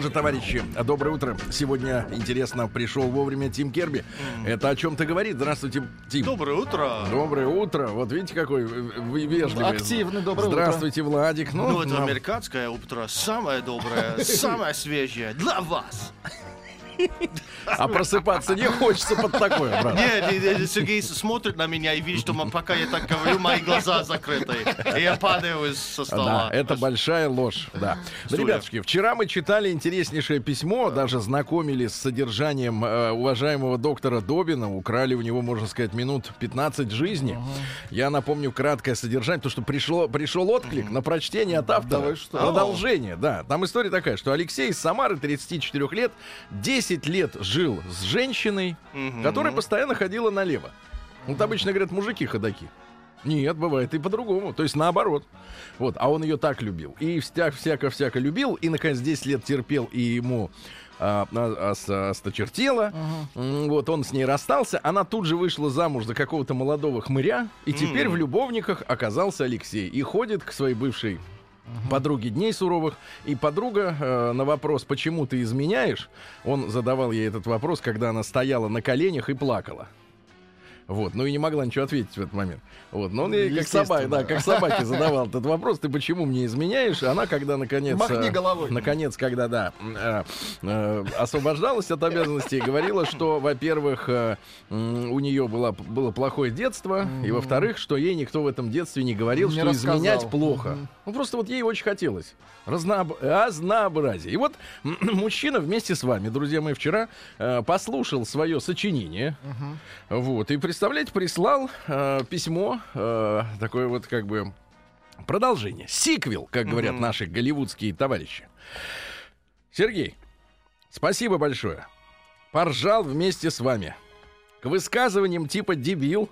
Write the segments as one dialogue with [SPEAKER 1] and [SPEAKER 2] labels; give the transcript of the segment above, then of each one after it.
[SPEAKER 1] Что же, товарищи, доброе утро. Сегодня, интересно, пришел вовремя Тим Керби. Это о чем-то говорит. Здравствуйте, Тим.
[SPEAKER 2] Доброе утро.
[SPEAKER 1] Доброе утро. Вот видите, какой вы вежливый.
[SPEAKER 3] Активный, доброе утро.
[SPEAKER 1] Здравствуйте, Владик. Ну,
[SPEAKER 2] Ну, это
[SPEAKER 1] нам-
[SPEAKER 2] американское утро, самое доброе, самое свежее для вас.
[SPEAKER 1] А просыпаться не хочется под такое, брат.
[SPEAKER 2] Нет, Сергей смотрит на меня и видит, что пока я так говорю, мои глаза закрыты. И я падаю со
[SPEAKER 1] Да,
[SPEAKER 2] стола.
[SPEAKER 1] это большая ложь, да. Да,
[SPEAKER 2] Стулья.
[SPEAKER 1] Ребятушки, вчера мы читали интереснейшее письмо, даже знакомились с содержанием э, уважаемого доктора Добина, украли у него, можно сказать, минут 15 жизни. Я напомню краткое содержание, потому что пришло, пришел отклик на прочтение от автора.
[SPEAKER 3] Да что?
[SPEAKER 1] Продолжение, да. Там история такая, что Алексей из Самары, 34 лет, 10 лет жил с женщиной,
[SPEAKER 2] Мгм.
[SPEAKER 1] которая постоянно ходила налево. Вот обычно говорят, мужики ходаки. Нет, бывает и по-другому. То есть наоборот. Вот, а он ее так любил. И всяк, всяко-всяко любил. И, наконец, 10 лет терпел, и ему а, а, ос- осточертело. М, Вот, он с ней расстался. Она тут же вышла замуж за какого-то молодого хмыря. И теперь в любовниках оказался Алексей. И ходит к своей бывшей подруги дней суровых. И подруга э, на вопрос, почему ты изменяешь, он задавал ей этот вопрос, когда она стояла на коленях и плакала. Вот, ну и не могла ничего ответить в этот момент. Вот, но он ей как собаке, да, как собаке задавал этот вопрос, ты почему мне изменяешь? Она, когда наконец...
[SPEAKER 3] Махни
[SPEAKER 1] э,
[SPEAKER 3] головой.
[SPEAKER 1] Наконец, когда, да, э, э, освобождалась от обязанностей, говорила, что, во-первых, э, у нее было, было плохое детство, и, во-вторых, что ей никто в этом детстве не говорил,
[SPEAKER 3] Не
[SPEAKER 1] что
[SPEAKER 3] рассказал.
[SPEAKER 1] изменять плохо. Ну, просто вот ей очень хотелось. Разноб... Разнообразие. И вот мужчина вместе с вами, друзья мои, вчера э, послушал свое сочинение. Вот. И, представляете, прислал э, письмо, э, такое вот как бы продолжение. Сиквел, как говорят
[SPEAKER 2] Мгм.
[SPEAKER 1] наши голливудские товарищи. Сергей, спасибо большое. Поржал вмесе с вами. К высказываниям типа «дебил»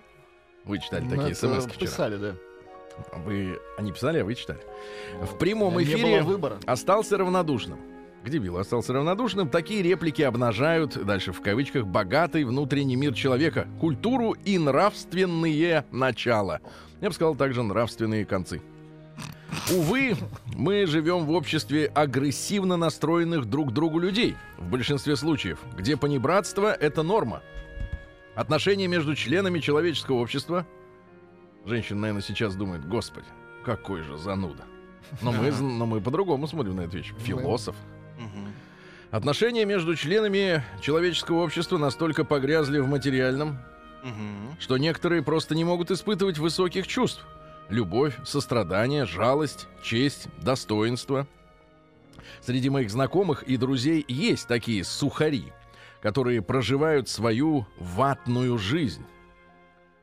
[SPEAKER 1] вы читали
[SPEAKER 3] Ну,
[SPEAKER 1] такие смс.
[SPEAKER 3] Писали, да.
[SPEAKER 1] Вы они писали, а вы читали. В прямом эфире остался равнодушным. К дебилу остался равнодушным. Такие реплики обнажают, дальше в кавычках, богатый внутренний мир человека, культуру и нравственные начала. Я бы сказал также нравственные концы. Увы, мы живем в обществе агрессивно настроенных друг к другу людей. В большинстве случаев, где понебратство — это норма. Отношения между членами человеческого общества Женщина, наверное, сейчас думает, господи, какой же зануда. Но мы, но мы по-другому смотрим на эту вещь. Философ. Отношения между членами человеческого общества настолько погрязли в материальном,
[SPEAKER 2] Мгм.
[SPEAKER 1] что некоторые просто не могут испытывать высоких чувств. Любовь, сострадание, жалость, честь, достоинство. Среди моих знакомых и друзей есть такие сухари, которые проживают свою ватную жизнь.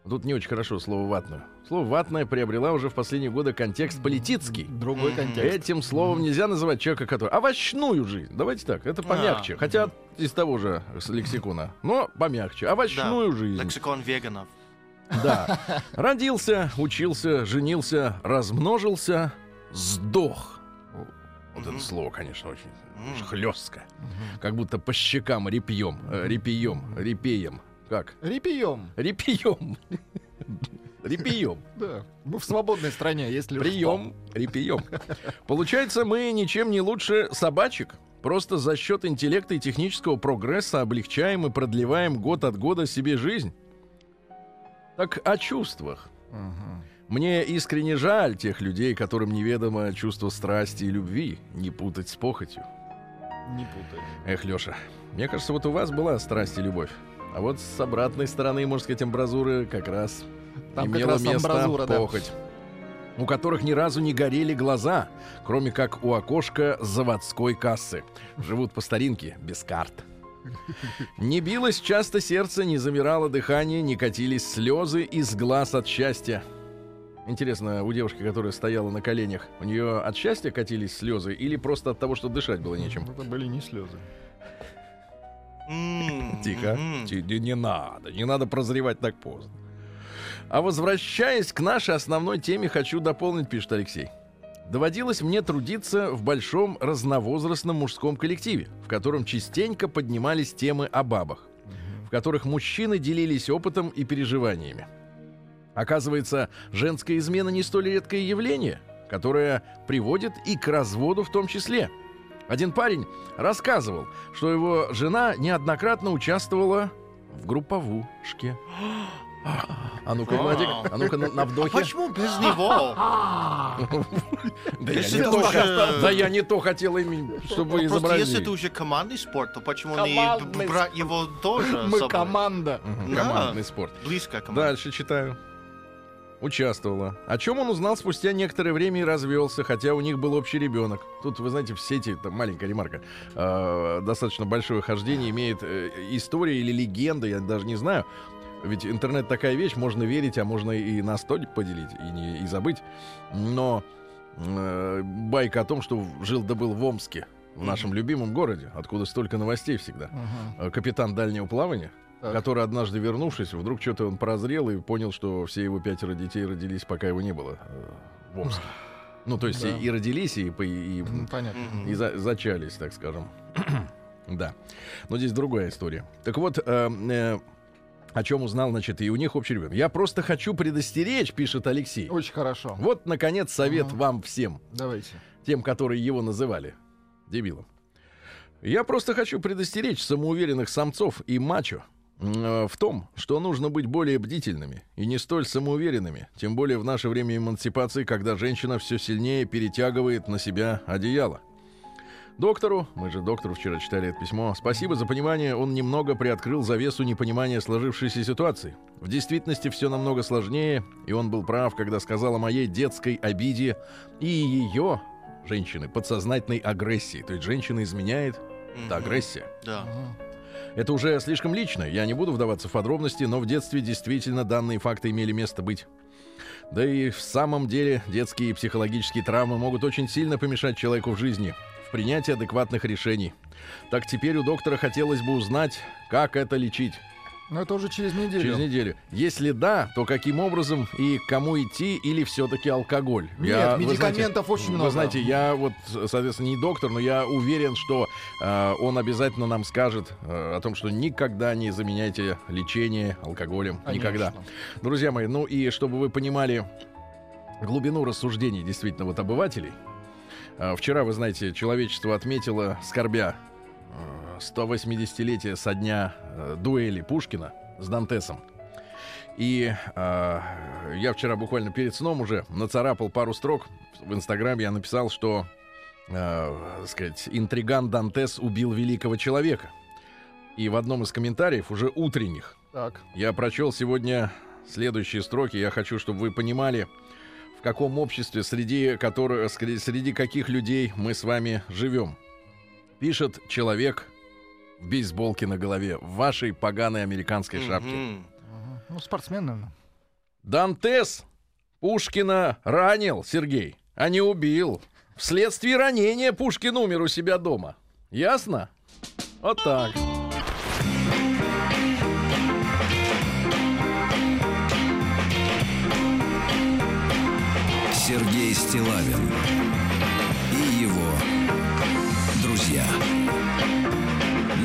[SPEAKER 1] Тут не очень хорошо слово «ватную». Слово «ватное» приобрела уже в последние годы контекст политический.
[SPEAKER 3] Другой контекст.
[SPEAKER 1] Этим словом нельзя называть человека, который... Овощную жизнь. Давайте так, это помягче.
[SPEAKER 2] А.
[SPEAKER 1] Хотя из того же с лексикона. Но помягче. Овощную
[SPEAKER 2] Да.
[SPEAKER 1] жизнь.
[SPEAKER 2] Лексикон веганов.
[SPEAKER 1] Да. Родился, учился, женился, размножился, сдох. Вот
[SPEAKER 2] Мгм.
[SPEAKER 1] это слово, конечно, очень
[SPEAKER 2] М.
[SPEAKER 1] хлесткое. Как будто по щекам репьем, э, репьем, репеем. Как?
[SPEAKER 3] Репием.
[SPEAKER 1] Репьем. Репьем.
[SPEAKER 3] Да. Мы в свободной стране, если
[SPEAKER 1] Прием, репьем. Получается, мы ничем не лучше собачек. Просто за счет интеллекта и технического прогресса облегчаем и продлеваем год от года себе жизнь. Так о чувствах. Мне искренне жаль тех людей, которым неведомо чувство страсти и любви, не путать с похотью.
[SPEAKER 3] Не путай.
[SPEAKER 1] Эх, Леша, мне кажется, вот у вас была страсть и любовь. А вот с обратной стороны, можно сказать, амбразуры как раз
[SPEAKER 3] Там как
[SPEAKER 1] имела
[SPEAKER 3] раз
[SPEAKER 1] место
[SPEAKER 3] амбразура, да.
[SPEAKER 1] похоть. У которых ни разу не горели глаза, кроме как у окошка заводской кассы. Живут по старинке, без карт. Не билось часто сердце, не замирало дыхание, не катились слезы из глаз от счастья. Интересно, у девушки, которая стояла на коленях, у нее от счастья катились слезы или просто от того, что дышать было нечем?
[SPEAKER 3] Это были не слезы.
[SPEAKER 1] Тихо. не надо, не надо прозревать так поздно. А возвращаясь к нашей основной теме, хочу дополнить, пишет Алексей. Доводилось мне трудиться в большом разновозрастном мужском коллективе, в котором частенько поднимались темы о бабах, в которых мужчины делились опытом и переживаниями. Оказывается, женская измена не столь редкое явление, которое приводит и к разводу в том числе. Один парень рассказывал, что его жена неоднократно участвовала в групповушке. А ну-ка, Владик, а ну-ка на, на
[SPEAKER 2] А
[SPEAKER 1] вдохе.
[SPEAKER 2] почему без него?
[SPEAKER 1] Да я, не то,
[SPEAKER 2] уже-
[SPEAKER 1] да я не то хотел именно, чтобы вы
[SPEAKER 2] Просто если это уже командный спорт, то почему не
[SPEAKER 3] Командный
[SPEAKER 2] б- брать его тоже
[SPEAKER 3] Мы
[SPEAKER 2] собой?
[SPEAKER 3] команда.
[SPEAKER 1] Мгм,
[SPEAKER 2] Да.
[SPEAKER 1] Командный спорт.
[SPEAKER 2] Близкая команда.
[SPEAKER 1] Дальше читаю. Участвовала. О чем он узнал спустя некоторое время и развелся, хотя у них был общий ребенок. Тут, вы знаете, в сети, там маленькая ремарка, э, достаточно большое хождение имеет э, история или легенда, я даже не знаю. Ведь интернет такая вещь, можно верить, а можно и на столик поделить, и, не, и забыть. Но э, байка о том, что жил да был в Омске, в нашем любимом городе, откуда столько новостей всегда. Э, Капитан дальнего плавания,
[SPEAKER 3] Так.
[SPEAKER 1] который однажды вернувшись, вдруг что-то он прозрел и понял, что все его пятеро детей родились, пока его не было э, в Омске. Ну, то есть
[SPEAKER 3] Да.
[SPEAKER 1] и, и родились, и, и,
[SPEAKER 3] Понятно.
[SPEAKER 2] Мгм.
[SPEAKER 1] и за- зачались, так скажем. да. Но здесь другая история. Так вот, э, э, о чем узнал, значит, и у них общий ребенок. Я просто хочу предостеречь, пишет Алексей.
[SPEAKER 3] Очень хорошо.
[SPEAKER 1] Вот, наконец, совет
[SPEAKER 3] Ага.
[SPEAKER 1] вам всем
[SPEAKER 3] Давайте.
[SPEAKER 1] тем, которые его называли дебилом. Я просто хочу предостеречь самоуверенных самцов и мачо в том, что нужно быть более бдительными и не столь самоуверенными, тем более в наше время эмансипации, когда женщина все сильнее перетягивает на себя одеяло. Доктору, мы же доктору вчера читали это письмо, спасибо за понимание, он немного приоткрыл завесу непонимания сложившейся ситуации. В действительности все намного сложнее, и он был прав, когда сказал о моей детской обиде и ее, женщины, подсознательной агрессии. То есть женщина изменяет, это агрессия.
[SPEAKER 2] Да.
[SPEAKER 1] Это уже слишком лично, я не буду вдаваться в подробности, но в детстве действительно данные факты имели место быть. Да и в самом деле детские психологические травмы могут очень сильно помешать человеку в жизни, в принятии адекватных решений. Так теперь у доктора хотелось бы узнать, как это лечить.
[SPEAKER 3] Но это уже через неделю.
[SPEAKER 1] Через неделю. Если да, то каким образом и кому идти или все-таки алкоголь?
[SPEAKER 3] Нет,
[SPEAKER 1] вы
[SPEAKER 3] медикаментов очень много.
[SPEAKER 1] Вы знаете, я вот, соответственно, не доктор, но я уверен, что э, он обязательно нам скажет э, о том, что никогда не заменяйте лечение алкоголем.
[SPEAKER 3] Конечно.
[SPEAKER 1] Никогда. Друзья мои, ну и чтобы вы понимали глубину рассуждений действительно вот обывателей. э, вчера, вы знаете, человечество отметило, скорбя, 180-летие со дня э, дуэли Пушкина с Дантесом. И э, я вчера буквально перед сном уже нацарапал пару строк в Инстаграме. Я написал, что, э, сказать, интриган Дантес убил великого человека. И в одном из комментариев, уже утренних,
[SPEAKER 3] Так.
[SPEAKER 1] я прочел сегодня следующие строки. Я хочу, чтобы вы понимали, в каком обществе, среди, которых, среди каких людей мы с вами живем. Пишет человек в бейсболке на голове, в вашей поганой американской шапке.
[SPEAKER 2] Мгм.
[SPEAKER 3] Ага. Ну, спортсмен, наверное.
[SPEAKER 1] Дантес Пушкина ранил, Сергей, а не убил. Вследствие ранения Пушкин умер у себя дома. Ясно? Вот так.
[SPEAKER 4] Сергей Стилавин друзья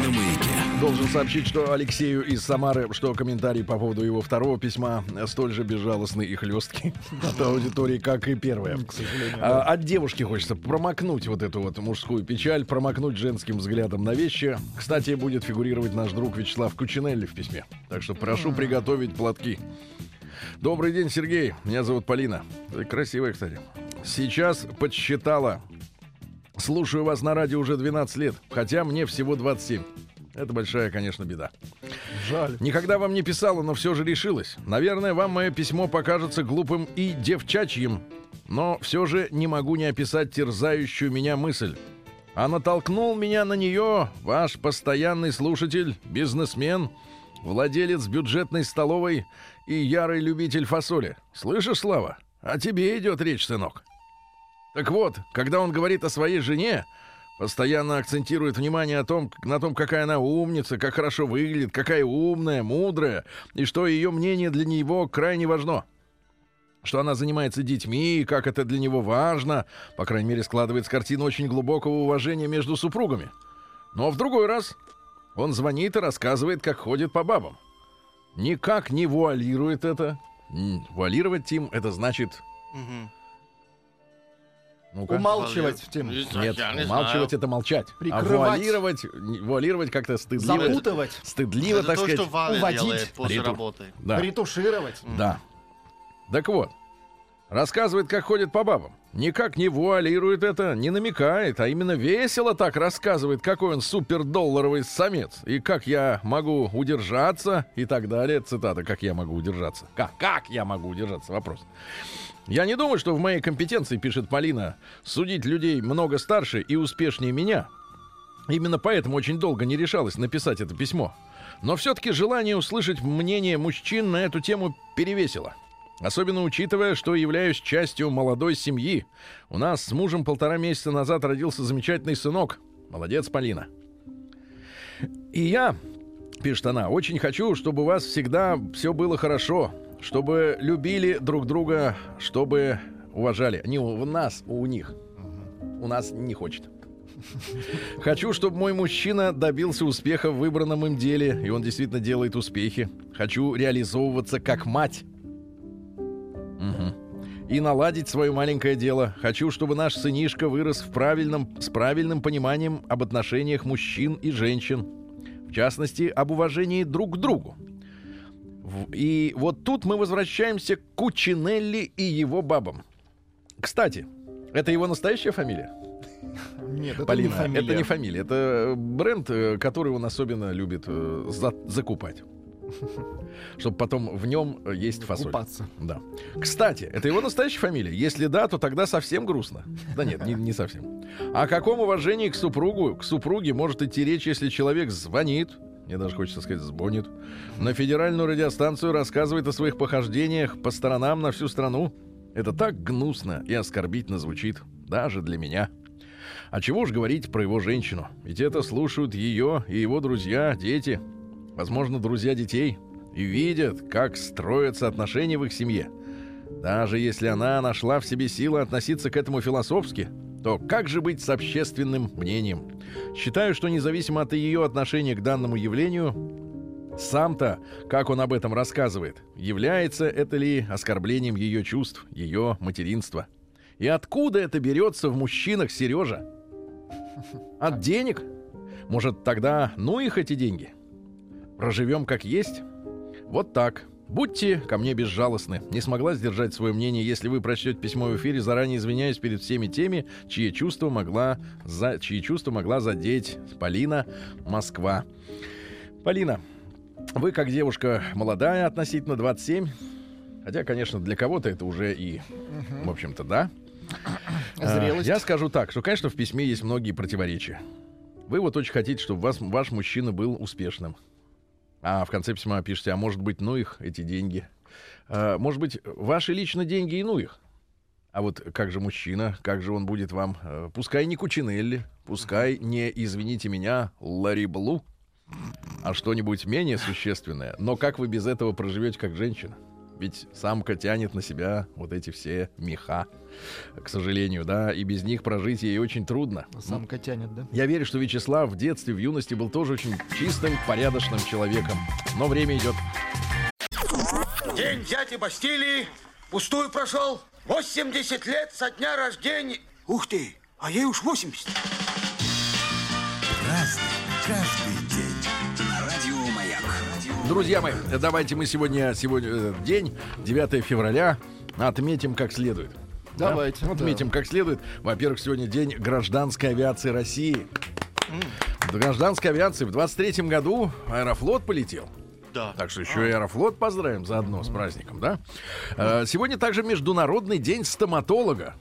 [SPEAKER 4] на маяке.
[SPEAKER 1] Должен сообщить, что Алексею из Самары, что комментарий по поводу его второго письма столь же безжалостный и хлесткий от аудитории, как и первое.
[SPEAKER 3] К сожалению.
[SPEAKER 1] А, от девушки хочется промокнуть вот эту вот мужскую печаль, промокнуть женским взглядом на вещи. Кстати, будет фигурировать наш друг Вячеслав Кучинелли в письме. Так что прошу приготовить платки. Добрый день, Сергей. Меня зовут Полина. Красивая, кстати. Сейчас подсчитала. Слушаю вас на радио уже 12 лет, хотя мне всего 27. Это большая, конечно, беда.
[SPEAKER 3] Жаль.
[SPEAKER 1] Никогда вам не писала, но все же решилась. Наверное, вам мое письмо покажется глупым и девчачьим, но все же не могу не описать терзающую меня мысль. А натолкнул меня на нее ваш постоянный слушатель, бизнесмен, владелец бюджетной столовой и ярый любитель фасоли. Слышишь, Слава? О тебе идет речь, сынок. Так вот, когда он говорит о своей жене, постоянно акцентирует внимание о том, на том, какая она умница, как хорошо выглядит, какая умная, мудрая, и что ее мнение для него крайне важно. Что она занимается детьми, и как это для него важно. По крайней мере, складывается картина очень глубокого уважения между супругами. Но в другой раз он звонит и рассказывает, как ходит по бабам. Никак не вуалирует это. Вуалировать, Тим, это значит...
[SPEAKER 2] Мгм.
[SPEAKER 1] Ну-ка.
[SPEAKER 3] Умалчивать в тему.
[SPEAKER 1] Нет,
[SPEAKER 2] не
[SPEAKER 1] умалчивать
[SPEAKER 2] знаю.
[SPEAKER 1] это молчать.
[SPEAKER 3] Прикрывать.
[SPEAKER 1] А вуалировать, как-то стыдливо.
[SPEAKER 3] Запутывать,
[SPEAKER 1] Стыдливо,
[SPEAKER 2] Это
[SPEAKER 1] так
[SPEAKER 2] то,
[SPEAKER 1] сказать.
[SPEAKER 2] что Валя
[SPEAKER 3] уводить.
[SPEAKER 2] делает после
[SPEAKER 1] Риту.
[SPEAKER 2] работы.
[SPEAKER 1] Да,
[SPEAKER 3] ретушировать.
[SPEAKER 1] да. Так вот, рассказывает, как ходит по бабам. Никак не вуалирует это, не намекает, а именно весело так рассказывает, какой он супердолларовый самец. И как я могу удержаться, и так далее. Цитата, как я могу удержаться. Как, как я могу удержаться? Вопрос. Я не думаю, что в моей компетенции, пишет Полина, судить людей много старше и успешнее меня. Именно поэтому очень долго не решалась написать это письмо. Но все-таки желание услышать мнение мужчин на эту тему перевесило. Особенно учитывая, что являюсь частью молодой семьи. У нас с мужем полтора месяца назад родился замечательный сынок. Молодец, Полина. И я, пишет она, очень хочу, чтобы у вас всегда все было хорошо, чтобы любили друг друга, чтобы уважали. Не у нас, у них. У нас не хочет. Хочу, чтобы мой мужчина добился успеха в выбранном им деле, и он действительно делает успехи. Хочу реализовываться как мать. Мгм. И наладить свое маленькое дело. Хочу, чтобы наш сынишка вырос в правильном, с правильным пониманием об отношениях мужчин и женщин. В частности, об уважении друг к другу. И вот тут мы возвращаемся к Кучинелли и его бабам. Кстати, это его настоящая фамилия?
[SPEAKER 3] Нет, это
[SPEAKER 1] Полина,
[SPEAKER 3] не фамилия.
[SPEAKER 1] это не фамилия, это бренд, э, который он особенно любит э, за- закупать. Чтобы потом в нем э, есть фасоль.
[SPEAKER 3] Купаться.
[SPEAKER 1] Да. Кстати, это его настоящая фамилия? Если да, то тогда совсем грустно. Да нет, не, не совсем. О каком уважении к супругу, к супруге может идти речь, если человек звонит, мне даже хочется сказать, звонит, на федеральную радиостанцию рассказывает о своих похождениях по сторонам на всю страну? Это так гнусно и оскорбительно звучит, даже для меня. А чего уж говорить про его женщину? Ведь это слушают ее и его друзья, дети, возможно, друзья детей, и видят, как строятся отношения в их семье. Даже если она нашла в себе силы относиться к этому философски, то как же быть с общественным мнением? Считаю, что независимо от ее отношения к данному явлению, сам-то, как он об этом рассказывает, является это ли оскорблением ее чувств, ее материнства? И откуда это берется в мужчинах, Сережа? От денег? Может, тогда ну их эти деньги? Проживем как есть? Вот так. Будьте ко мне безжалостны. Не смогла сдержать свое мнение. Если вы прочтете письмо в эфире, заранее извиняюсь перед всеми теми, чьи чувства могла, за, чьи чувства могла задеть Полина, Москва. Полина, вы как девушка молодая, относительно 27. Хотя, конечно, для кого-то это уже и, в общем-то, да. А,
[SPEAKER 3] Зрелость.
[SPEAKER 1] Я скажу так, что, конечно, в письме есть многие противоречия. Вы вот очень хотите, чтобы вас, ваш мужчина был успешным. А в конце письма пишете, а может быть, ну их, эти деньги. А, может быть, ваши лично деньги и ну их. А вот как же мужчина, как же он будет вам, э, пускай не Кучинелли, пускай не, извините меня, Ларри Блу, а что-нибудь менее существенное. Но как вы без этого проживете как женщина? Ведь самка тянет на себя вот эти все меха, к сожалению, да, и без них прожить ей очень трудно.
[SPEAKER 3] Самка тянет, да?
[SPEAKER 1] Я верю, что Вячеслав в детстве, в юности был тоже очень чистым, порядочным человеком. Но время идет.
[SPEAKER 5] День дяди Бастилии пустую прошел. 80 лет со дня рождения. Ух ты, а ей уж 80.
[SPEAKER 4] Разный, Маяк.
[SPEAKER 1] Друзья мои, давайте мы сегодня, сегодня э, день, 9 февраля, отметим как следует. Да?
[SPEAKER 3] Давайте, да.
[SPEAKER 1] Отметим как следует. Во-первых, сегодня день гражданской авиации России. В гражданской авиации в 23 году Аэрофлот полетел.
[SPEAKER 2] Да.
[SPEAKER 1] Так что еще и Аэрофлот поздравим заодно с праздником, да? Э, Сегодня также Международный день стоматолога.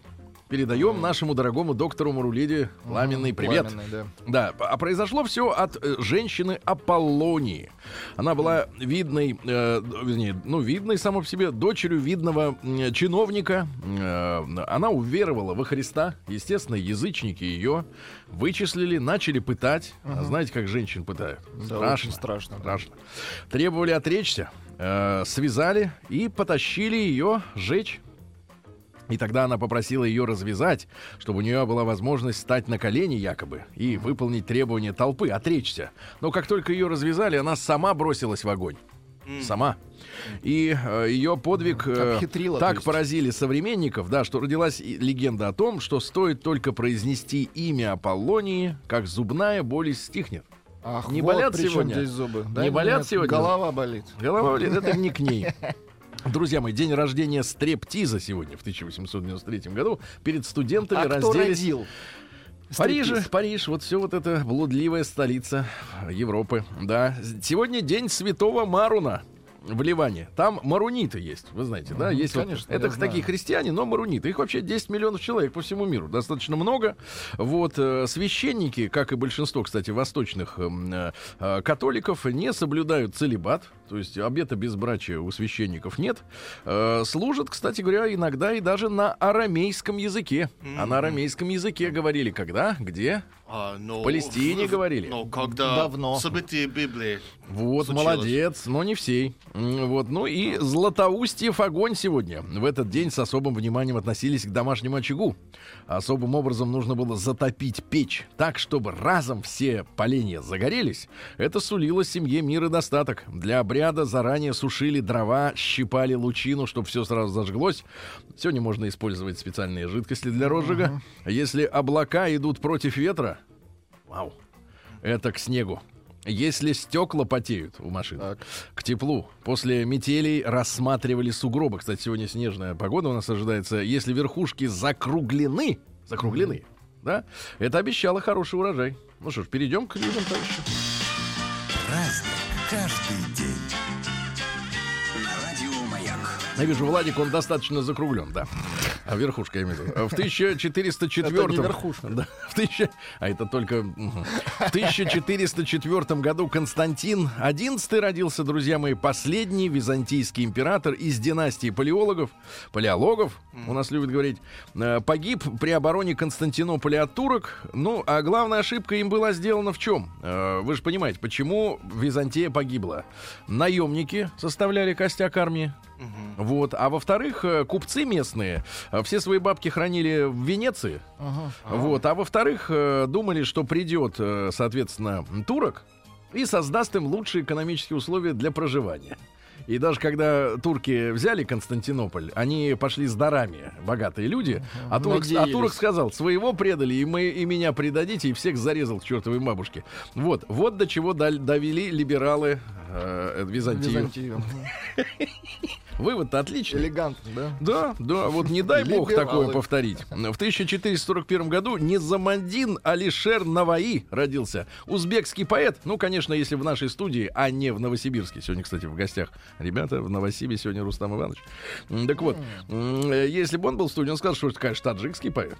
[SPEAKER 1] Передаем нашему дорогому доктору Марулиде пламенный привет.
[SPEAKER 3] Пламенный, да.
[SPEAKER 1] Да, а произошло все от э, женщины Аполлонии. Она была видной, э, вернее, ну, видной само по себе, дочерью видного м, чиновника. Э, она уверовала во Христа. Естественно, язычники ее вычислили, начали пытать. А знаете, как женщин пытают?
[SPEAKER 3] Да, страшно. да.
[SPEAKER 1] Страшно. Требовали отречься, э, связали и потащили ее жечь. И тогда она попросила ее развязать, чтобы у нее была возможность стать на колени якобы и выполнить требования толпы, отречься. Но как только ее развязали, она сама бросилась в огонь. Сама. И э, ее подвиг э,
[SPEAKER 3] Обхитрила,
[SPEAKER 1] так поразили современников, да, что родилась легенда о том, что стоит только произнести имя Аполлонии, как зубная боль стихнет.
[SPEAKER 3] Ах,
[SPEAKER 1] Не
[SPEAKER 3] вот
[SPEAKER 1] болят сегодня?
[SPEAKER 3] здесь зубы.
[SPEAKER 1] Не болят сегодня?
[SPEAKER 3] Голова болит.
[SPEAKER 1] Голова болит, это не к ней. Друзья мои, день рождения стрептиза сегодня, в 1893 году. Перед студентами
[SPEAKER 3] А
[SPEAKER 1] разделись...
[SPEAKER 3] родил?
[SPEAKER 1] Париж. Париж, вот все вот это блудливая столица Европы. Да, сегодня день Святого Маруна в Ливане. Там маруниты есть, вы знаете, да? Есть вот-
[SPEAKER 3] конечно,
[SPEAKER 1] это
[SPEAKER 3] я
[SPEAKER 1] такие
[SPEAKER 3] знаю.
[SPEAKER 1] христиане, но маруниты. Их вообще 10 миллионов человек по всему миру. Достаточно много. Вот э, священники, как и большинство, кстати, восточных эм, э, э, католиков, не соблюдают целебат. То есть обета безбрачия у священников нет. Служат, кстати говоря, иногда и даже на арамейском языке. А на арамейском языке говорили когда, где?
[SPEAKER 2] А, но
[SPEAKER 1] В Палестине
[SPEAKER 2] в-
[SPEAKER 1] говорили.
[SPEAKER 2] Но когда
[SPEAKER 3] Давно.
[SPEAKER 2] события Библии.
[SPEAKER 1] Вот,
[SPEAKER 2] Случилось.
[SPEAKER 1] молодец, но не всей. Вот, ну и Златоустьев огонь сегодня. В этот день с особым вниманием относились к домашнему очагу. Особым образом нужно было затопить печь так, чтобы разом все поленья загорелись. Это сулило семье мир и достаток. Для обряда заранее сушили дрова, щипали лучину, чтобы все сразу зажглось. Сегодня можно использовать специальные жидкости для розжига. Если облака идут против ветра, вау, это к снегу. Если стекла потеют у машин,
[SPEAKER 3] Так.
[SPEAKER 1] к теплу. После метелей рассматривали сугробы. Кстати, сегодня снежная погода у нас ожидается. Если верхушки закруглены, закруглены, да, это обещало хороший урожай. Ну что ж, перейдем к людям, товарищи.
[SPEAKER 4] Праздник каждый
[SPEAKER 1] Я вижу, Владик, он достаточно закруглен, да. А верхушка, я имею в виду. В 1404
[SPEAKER 3] Это не верхушка.
[SPEAKER 1] Да, в тысяча- А это только... В 1404 году Константин XI родился, друзья мои, последний византийский император из династии палеологов, палеологов, у нас любят говорить, э, погиб при обороне Константинополя от турок. Ну, а главная ошибка им была сделана в чем? Э, Вы же понимаете, почему Византия погибла? Наемники составляли костяк армии, вот. А во-вторых, э, купцы местные э, все свои бабки хранили в Венеции.
[SPEAKER 3] Ага.
[SPEAKER 1] Вот. А во-вторых, э, думали, что придет, соответственно, турок и создаст им лучшие экономические условия для проживания. И даже когда турки взяли Константинополь, они пошли с дарами, богатые люди. А турок, а турок сказал, своего предали, и, мы, и меня предадите, и всех зарезал к чертовой бабушке. Вот, вот до чего довели либералы э, Византию.
[SPEAKER 3] Византию.
[SPEAKER 1] Вывод-то отличный.
[SPEAKER 3] Элегантно, да?
[SPEAKER 1] Да, да, вот не дай бог такое повторить. В 1441 году Низамандин Алишер Наваи родился. Узбекский поэт. Ну, конечно, если в нашей студии, а не в Новосибирске. Сегодня, кстати, в гостях ребята в Новосибе. Сегодня Рустам Иванович. Так вот, э, если бы он был в студии, он сказал, что это, конечно, таджикский поэт.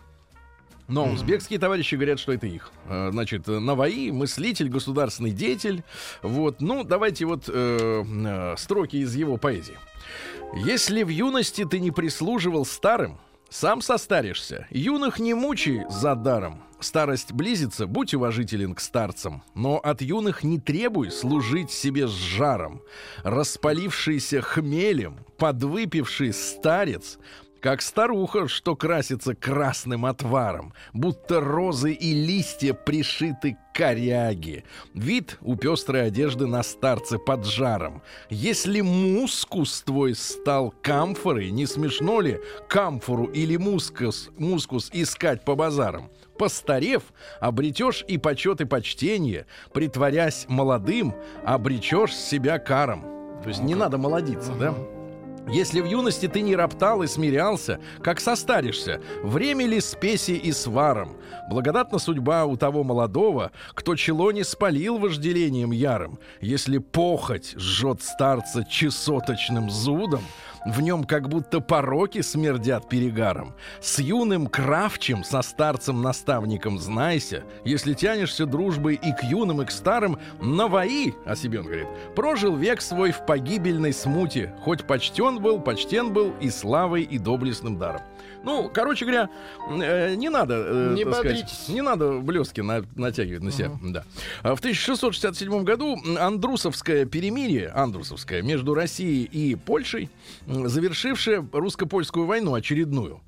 [SPEAKER 1] Но узбекские товарищи говорят, что это их. Э, Значит, Наваи, мыслитель, государственный деятель. Вот, ну, давайте вот э, э, строки из его поэзии. Если в юности ты не прислуживал старым, сам состаришься. Юных не мучай за даром. Старость близится, будь уважителен к старцам, но от юных не требуй служить себе с жаром. Распалившийся хмелем, подвыпивший старец, как старуха, что красится красным отваром, будто розы и листья пришиты к коряге. Вид у пестрой одежды на старце под жаром. Если мускус твой стал камфорой, не смешно ли камфору или мускус, мускус искать по базарам? Постарев, обретешь и почет, и почтение, притворясь молодым, обречешь себя каром. То есть не надо молодиться, да? Если в юности ты не роптал и смирялся, как состаришься, время ли спеси и сваром? Благодатна судьба у того молодого, кто чело не спалил вожделением ярым. Если похоть жжет старца чесоточным зудом, В нем как будто пороки смердят перегаром. С юным кравчем, со старцем-наставником знайся. Если тянешься дружбой и к юным, и к старым, навои, о себе он говорит, прожил век свой в погибельной смуте, хоть почтен был, почтен был и славой, и доблестным даром. Ну, короче говоря, э, не надо, э,
[SPEAKER 3] Не
[SPEAKER 1] сказать, не надо блестки на- натягивать на себя. Да. А В 1667 году Андрусовское перемирие, Андрусовское, между Россией и Польшей, завершившее русско-польскую войну очередную.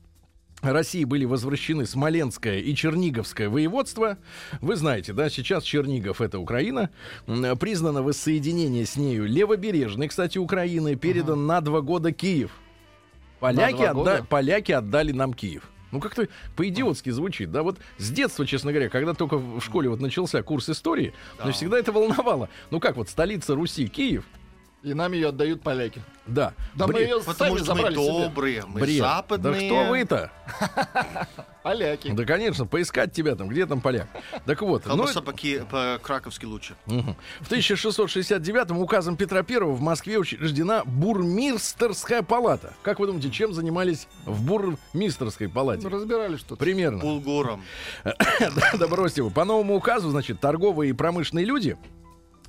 [SPEAKER 1] России были возвращены Смоленское и Черниговское воеводство. Вы знаете, да, сейчас Чернигов это Украина. Признано воссоединение с нею левобережной, кстати, Украины. Передан на два года Киев. Поляки, отда- поляки отдали нам Киев. Ну, как-то по-идиотски звучит, да? Вот с детства, честно говоря, когда только в школе вот начался курс истории, меня всегда это волновало. Ну, как вот столица Руси, Киев,
[SPEAKER 3] И нам ее отдают поляки.
[SPEAKER 1] да.
[SPEAKER 3] Да
[SPEAKER 1] Бре-
[SPEAKER 3] мы ее
[SPEAKER 2] Потому
[SPEAKER 3] сами
[SPEAKER 2] что мы
[SPEAKER 3] забрали себе.
[SPEAKER 2] добрые, мы
[SPEAKER 1] бред.
[SPEAKER 2] западные.
[SPEAKER 1] Да кто вы-то?
[SPEAKER 3] Поляки.
[SPEAKER 1] Да, конечно, поискать тебя там, где там поляк. Так вот, ну,
[SPEAKER 2] Колбаса по-ки- по-краковски лучше.
[SPEAKER 1] Мгм. В 1669 указом Петра I в Москве учреждена бурмистерская палата. Как вы думаете, чем занимались в бурмистерской палате?
[SPEAKER 3] Ну, разбирали что-то.
[SPEAKER 1] Примерно.
[SPEAKER 2] Булгуром.
[SPEAKER 1] Да, да бросьте вы. По новому указу, значит, торговые и промышленные люди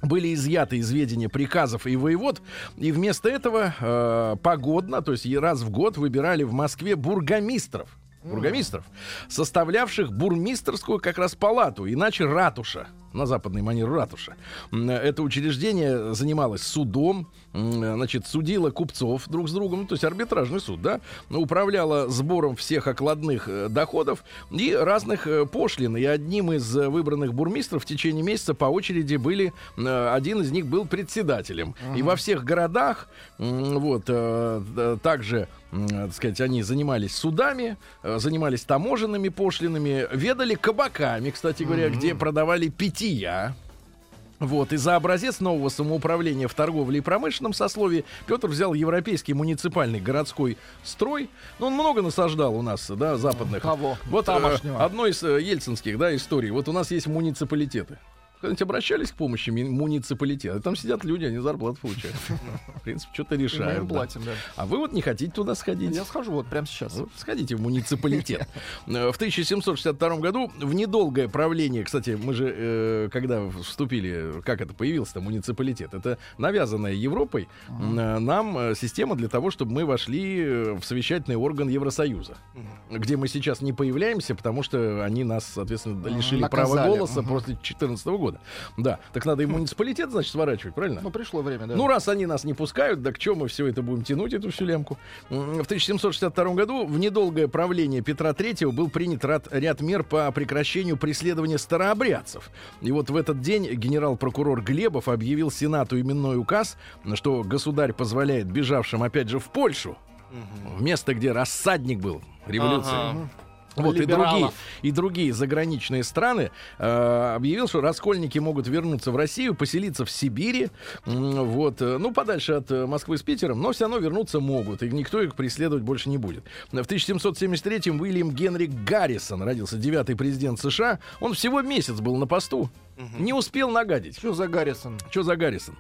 [SPEAKER 1] были изъяты из ведения приказов и воевод, и вместо этого э, погодно, то есть раз в год выбирали в Москве бургомистров. Бургомистров, составлявших бурмистерскую как раз палату, иначе ратуша, на западный манер ратуша. Это учреждение занималось судом, значит, судило купцов друг с другом, ну, то есть арбитражный суд, да, управляло сбором всех окладных э, доходов и разных э, пошлин. И одним из э, выбранных бурмистров в течение месяца по очереди были, один из них был председателем. И во всех городах, вот, также, так сказать, они занимались судами, э, занимались таможенными пошлинами, ведали кабаками, кстати говоря, где продавали питья. Вот, и за образец нового самоуправления в торговле и промышленном сословии Петр взял европейский муниципальный городской строй. Ну, он много насаждал у нас, да, западных.
[SPEAKER 3] Кого?
[SPEAKER 1] Вот э,
[SPEAKER 3] Тамошнего.
[SPEAKER 1] одной из э, ельцинских, да, историй. Вот у нас есть муниципалитеты. Когда-нибудь обращались к помощи ми- муниципалитета? Там сидят люди, они зарплату получают. В принципе, что-то
[SPEAKER 3] И мы
[SPEAKER 1] решают.
[SPEAKER 3] им платим, да.
[SPEAKER 1] А вы вот не хотите туда сходить?
[SPEAKER 3] Я схожу вот прямо сейчас.
[SPEAKER 1] Вот сходите в муниципалитет. В 1762 году в недолгое правление, кстати, мы же, э, когда вступили, как это появился-то, муниципалитет, это навязанная Европой э, нам э, система для того, чтобы мы вошли в совещательный орган Евросоюза, где мы сейчас не появляемся, потому что они нас, соответственно, лишили права голоса
[SPEAKER 3] Мгм.
[SPEAKER 1] после 2014 года. Да, так надо и муниципалитет, значит, сворачивать, правильно?
[SPEAKER 3] Ну, пришло время, да.
[SPEAKER 1] Ну, раз они нас не пускают, так что мы все это будем тянуть, эту всю лямку? М, В 1762 году в недолгое правление Петра III был принят ряд, ряд мер по прекращению преследования старообрядцев. И вот в этот день генерал-прокурор Глебов объявил Сенату именной указ, что государь позволяет бежавшим, опять же, в Польшу, в место, где рассадник был революции.
[SPEAKER 2] Ага.
[SPEAKER 1] Вот и другие, и другие заграничные страны э, объявил, что раскольники могут вернуться в Россию, поселиться в Сибири, вот, э, ну подальше от э, Москвы с Питером, но все равно вернуться могут, и никто их преследовать больше не будет. В 1773-м Уильям Генри Гаррисон родился, девятый президент США. Он всего месяц был на посту, не успел нагадить.
[SPEAKER 3] Что за Гаррисон?
[SPEAKER 1] Что за Гаррисон?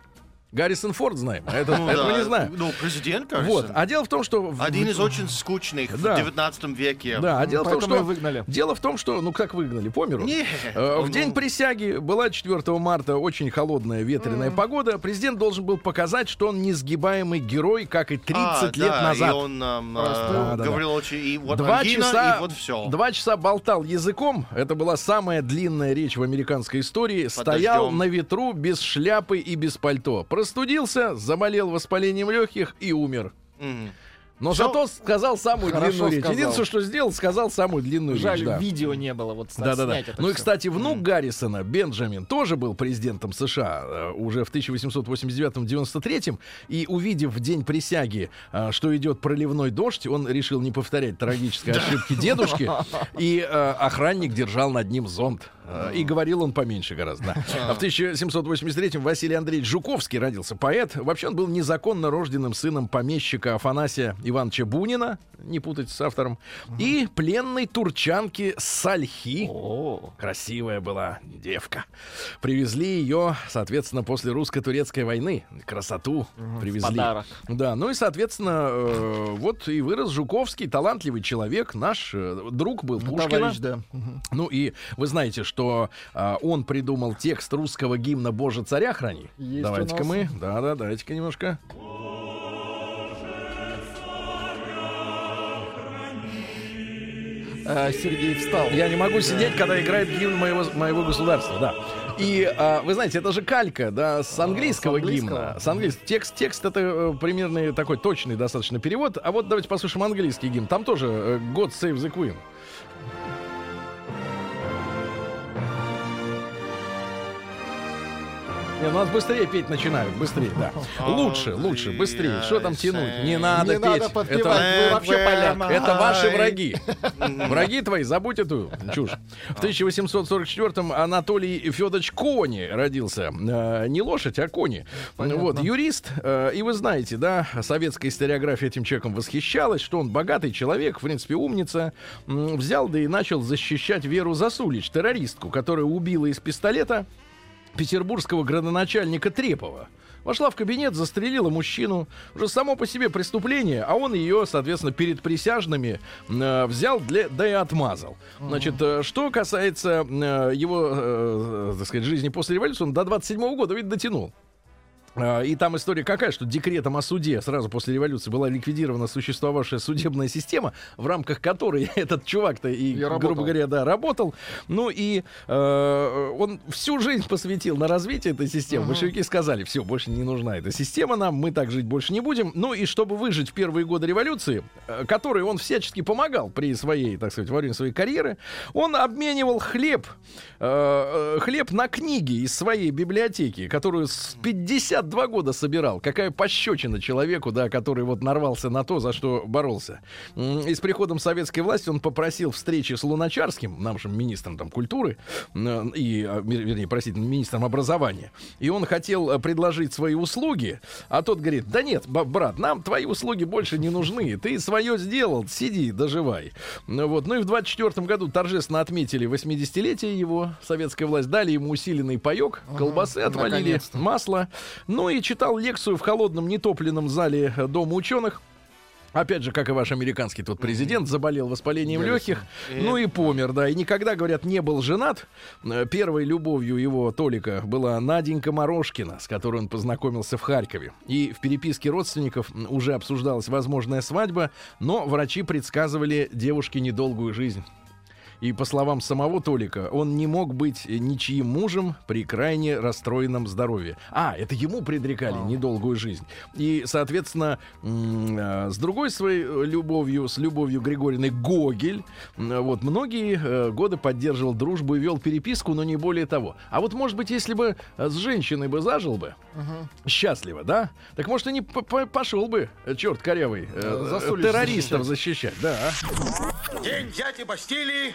[SPEAKER 1] Гаррисон Форд знаем, а это,
[SPEAKER 2] Ну
[SPEAKER 1] это мы
[SPEAKER 2] да.
[SPEAKER 1] не знаем.
[SPEAKER 2] Ну, президент, кажется.
[SPEAKER 1] Вот, а дело в том, что... в-
[SPEAKER 2] Один из очень скучных
[SPEAKER 1] Да.
[SPEAKER 2] в 19 веке.
[SPEAKER 1] Да, а дело в том, что...
[SPEAKER 3] выгнали.
[SPEAKER 1] Дело в том, что, ну как выгнали, по миру?
[SPEAKER 2] Не,
[SPEAKER 1] Э, В
[SPEAKER 2] ну,
[SPEAKER 1] день присяги была 4 марта очень холодная ветреная погода. Президент должен был показать, что он несгибаемый герой, как и 30
[SPEAKER 2] а,
[SPEAKER 1] лет
[SPEAKER 2] да,
[SPEAKER 1] назад.
[SPEAKER 2] И он эм,
[SPEAKER 3] Простыл.
[SPEAKER 2] э,
[SPEAKER 1] Да, да,
[SPEAKER 2] говорил очень... И вот
[SPEAKER 1] Два
[SPEAKER 2] ангина,
[SPEAKER 1] часа,
[SPEAKER 2] и вот все.
[SPEAKER 1] два часа болтал языком. Это была самая длинная речь в американской истории. Стоял
[SPEAKER 2] дождем.
[SPEAKER 1] на ветру без шляпы и без пальто. Простудился, заболел воспалением легких и умер. Но
[SPEAKER 2] Всё.
[SPEAKER 1] зато сказал самую
[SPEAKER 3] Хорошо
[SPEAKER 1] длинную речь.
[SPEAKER 3] сказал.
[SPEAKER 1] Единственное, что сделал, сказал самую длинную
[SPEAKER 3] Жаль,
[SPEAKER 1] речь. да.
[SPEAKER 3] видео не было. Вот
[SPEAKER 1] Да, да, да. Ну и, кстати, внук Гаррисона, Бенджамин, тоже был президентом США э, уже в 1889-93. И увидев в день присяги, э, что идет проливной дождь, он решил не повторять трагической ошибки дедушки. И э, охранник держал над ним зонт. Э, И говорил он поменьше гораздо. А в 1783-м Василий Андреевич Жуковский родился. Поэт. Вообще он был незаконно рожденным сыном помещика Афанасия Ивановича Бунина, не путать с автором, и пленной турчанки Сальхи. Красивая была девка. Привезли ее, соответственно, после русско-турецкой войны. Красоту привезли.
[SPEAKER 3] подарок.
[SPEAKER 1] Да, ну и, соответственно, э, вот и вырос Жуковский, талантливый человек, наш э, друг был Пушкина.
[SPEAKER 3] Товарищ, да.
[SPEAKER 1] Ну и вы знаете, что а, он придумал текст русского гимна «Боже, царя храни». Давайте-ка мы, да-да, давайте-ка немножко.
[SPEAKER 3] А, Сергей встал.
[SPEAKER 1] Я не могу сидеть, когда играет гимн моего, моего государства, да. И а, вы знаете, это же калька, да, с английского,
[SPEAKER 3] с английского.
[SPEAKER 1] гимна. С английского. Текст, текст это э, примерно такой точный достаточно перевод. А вот давайте послушаем английский гимн. Там тоже э, God Save the Queen. Не, ну, у нас быстрее петь начинают, быстрее, да. Лучше, лучше, быстрее. Что там тянуть? Не надо
[SPEAKER 3] Не
[SPEAKER 1] петь.
[SPEAKER 3] надо подпевать,
[SPEAKER 1] Это-
[SPEAKER 3] вы вообще поляк.
[SPEAKER 1] это ваши враги. Враги твои, забудь эту чушь. В 1844-м Анатолий Федорович Кони родился. Э, Не лошадь, а кони. Вот, юрист. э, И вы знаете, да, советская историография этим человеком восхищалась, что он богатый человек, в принципе, умница. М, Взял, да и начал защищать Веру Засулич, террористку, которая убила из пистолета петербургского градоначальника Трепова. Вошла в кабинет, застрелила мужчину. Уже само по себе преступление, а он ее, соответственно, перед присяжными э, взял, для, да и отмазал. Значит, э, что касается э, его, э, так сказать, жизни после революции, он до 27 года, ведь дотянул. А, И там история какая, что декретом о суде сразу после революции была ликвидирована существовавшая судебная система, в рамках которой этот чувак-то и,
[SPEAKER 3] работал.
[SPEAKER 1] грубо говоря, да, работал. Ну и э, он всю жизнь посвятил на развитие этой системы. Большевики сказали, все, больше не нужна эта система нам, мы так жить больше не будем. Ну и чтобы выжить в первые годы революции, э, которой он всячески помогал при своей, так сказать, во время своей карьеры, он обменивал хлеб, э, э, хлеб на книги из своей библиотеки, которую с 52 года собирал. Какая пощечина человеку, да, который вот нарвался на то, за что боролся. И с приходом советской власти он попросил встречи с Луначарским, нашим министром там, культуры, и, а, вернее, простите, министром образования. И он хотел э, предложить свои услуги, а тот говорит, да нет, брат, нам твои услуги больше не нужны. Ты свое сделал, сиди, доживай. Ну, вот. ну и в 24 году торжественно отметили 80-летие его, советская власть, дали ему усиленный паек, колбасы отвалили, масло. Ну и читал лекцию в холодном нетопленном зале э, Дома ученых. Опять же, как и ваш американский тот президент, заболел воспалением легких, ну и помер, да. И никогда, говорят, не был женат. Э, Первой любовью его Толика была Наденька Морошкина, с которой он познакомился в Харькове. И в переписке родственников уже обсуждалась возможная свадьба, но врачи предсказывали девушке недолгую жизнь. И по словам самого Толика, он не мог быть ничьим мужем при крайне расстроенном здоровье. А, это ему предрекали недолгую жизнь. И, соответственно, а, с другой своей э, любовью, с любовью Григорьевной Гогель, вот, многие э, годы поддерживал дружбу и вел переписку, но не более того. А вот, может быть, если бы э, с женщиной бы зажил бы, счастливо, да? Так, может, и не пошел бы, черт корявый, э, террористов защищать, да.
[SPEAKER 5] День дяди Бастилии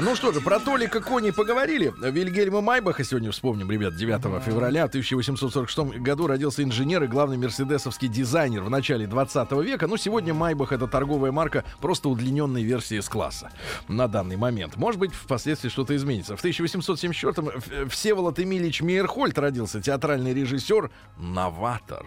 [SPEAKER 1] Ну что же, про Толика Кони поговорили. Вильгельма Майбаха сегодня вспомним, ребят. 9 февраля 1846 году родился инженер и главный мерседесовский дизайнер в начале 20 века. Но сегодня Майбах это торговая марка просто удлиненной версии с-класса на данный момент. Может быть, впоследствии что-то изменится. В 1874-м В- Всеволод Эмильевич Мейерхольд родился, театральный режиссер, новатор.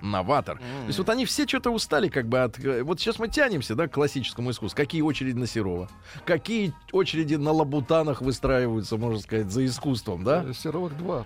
[SPEAKER 1] Новатор. То есть вот они все что-то устали как бы от... э, Вот сейчас мы тянемся, да, к классическому искусству. Какие очереди на Серова? Какие очереди на лабутанах выстраиваются, можно сказать, за искусством, да?
[SPEAKER 3] Э, Серовых два.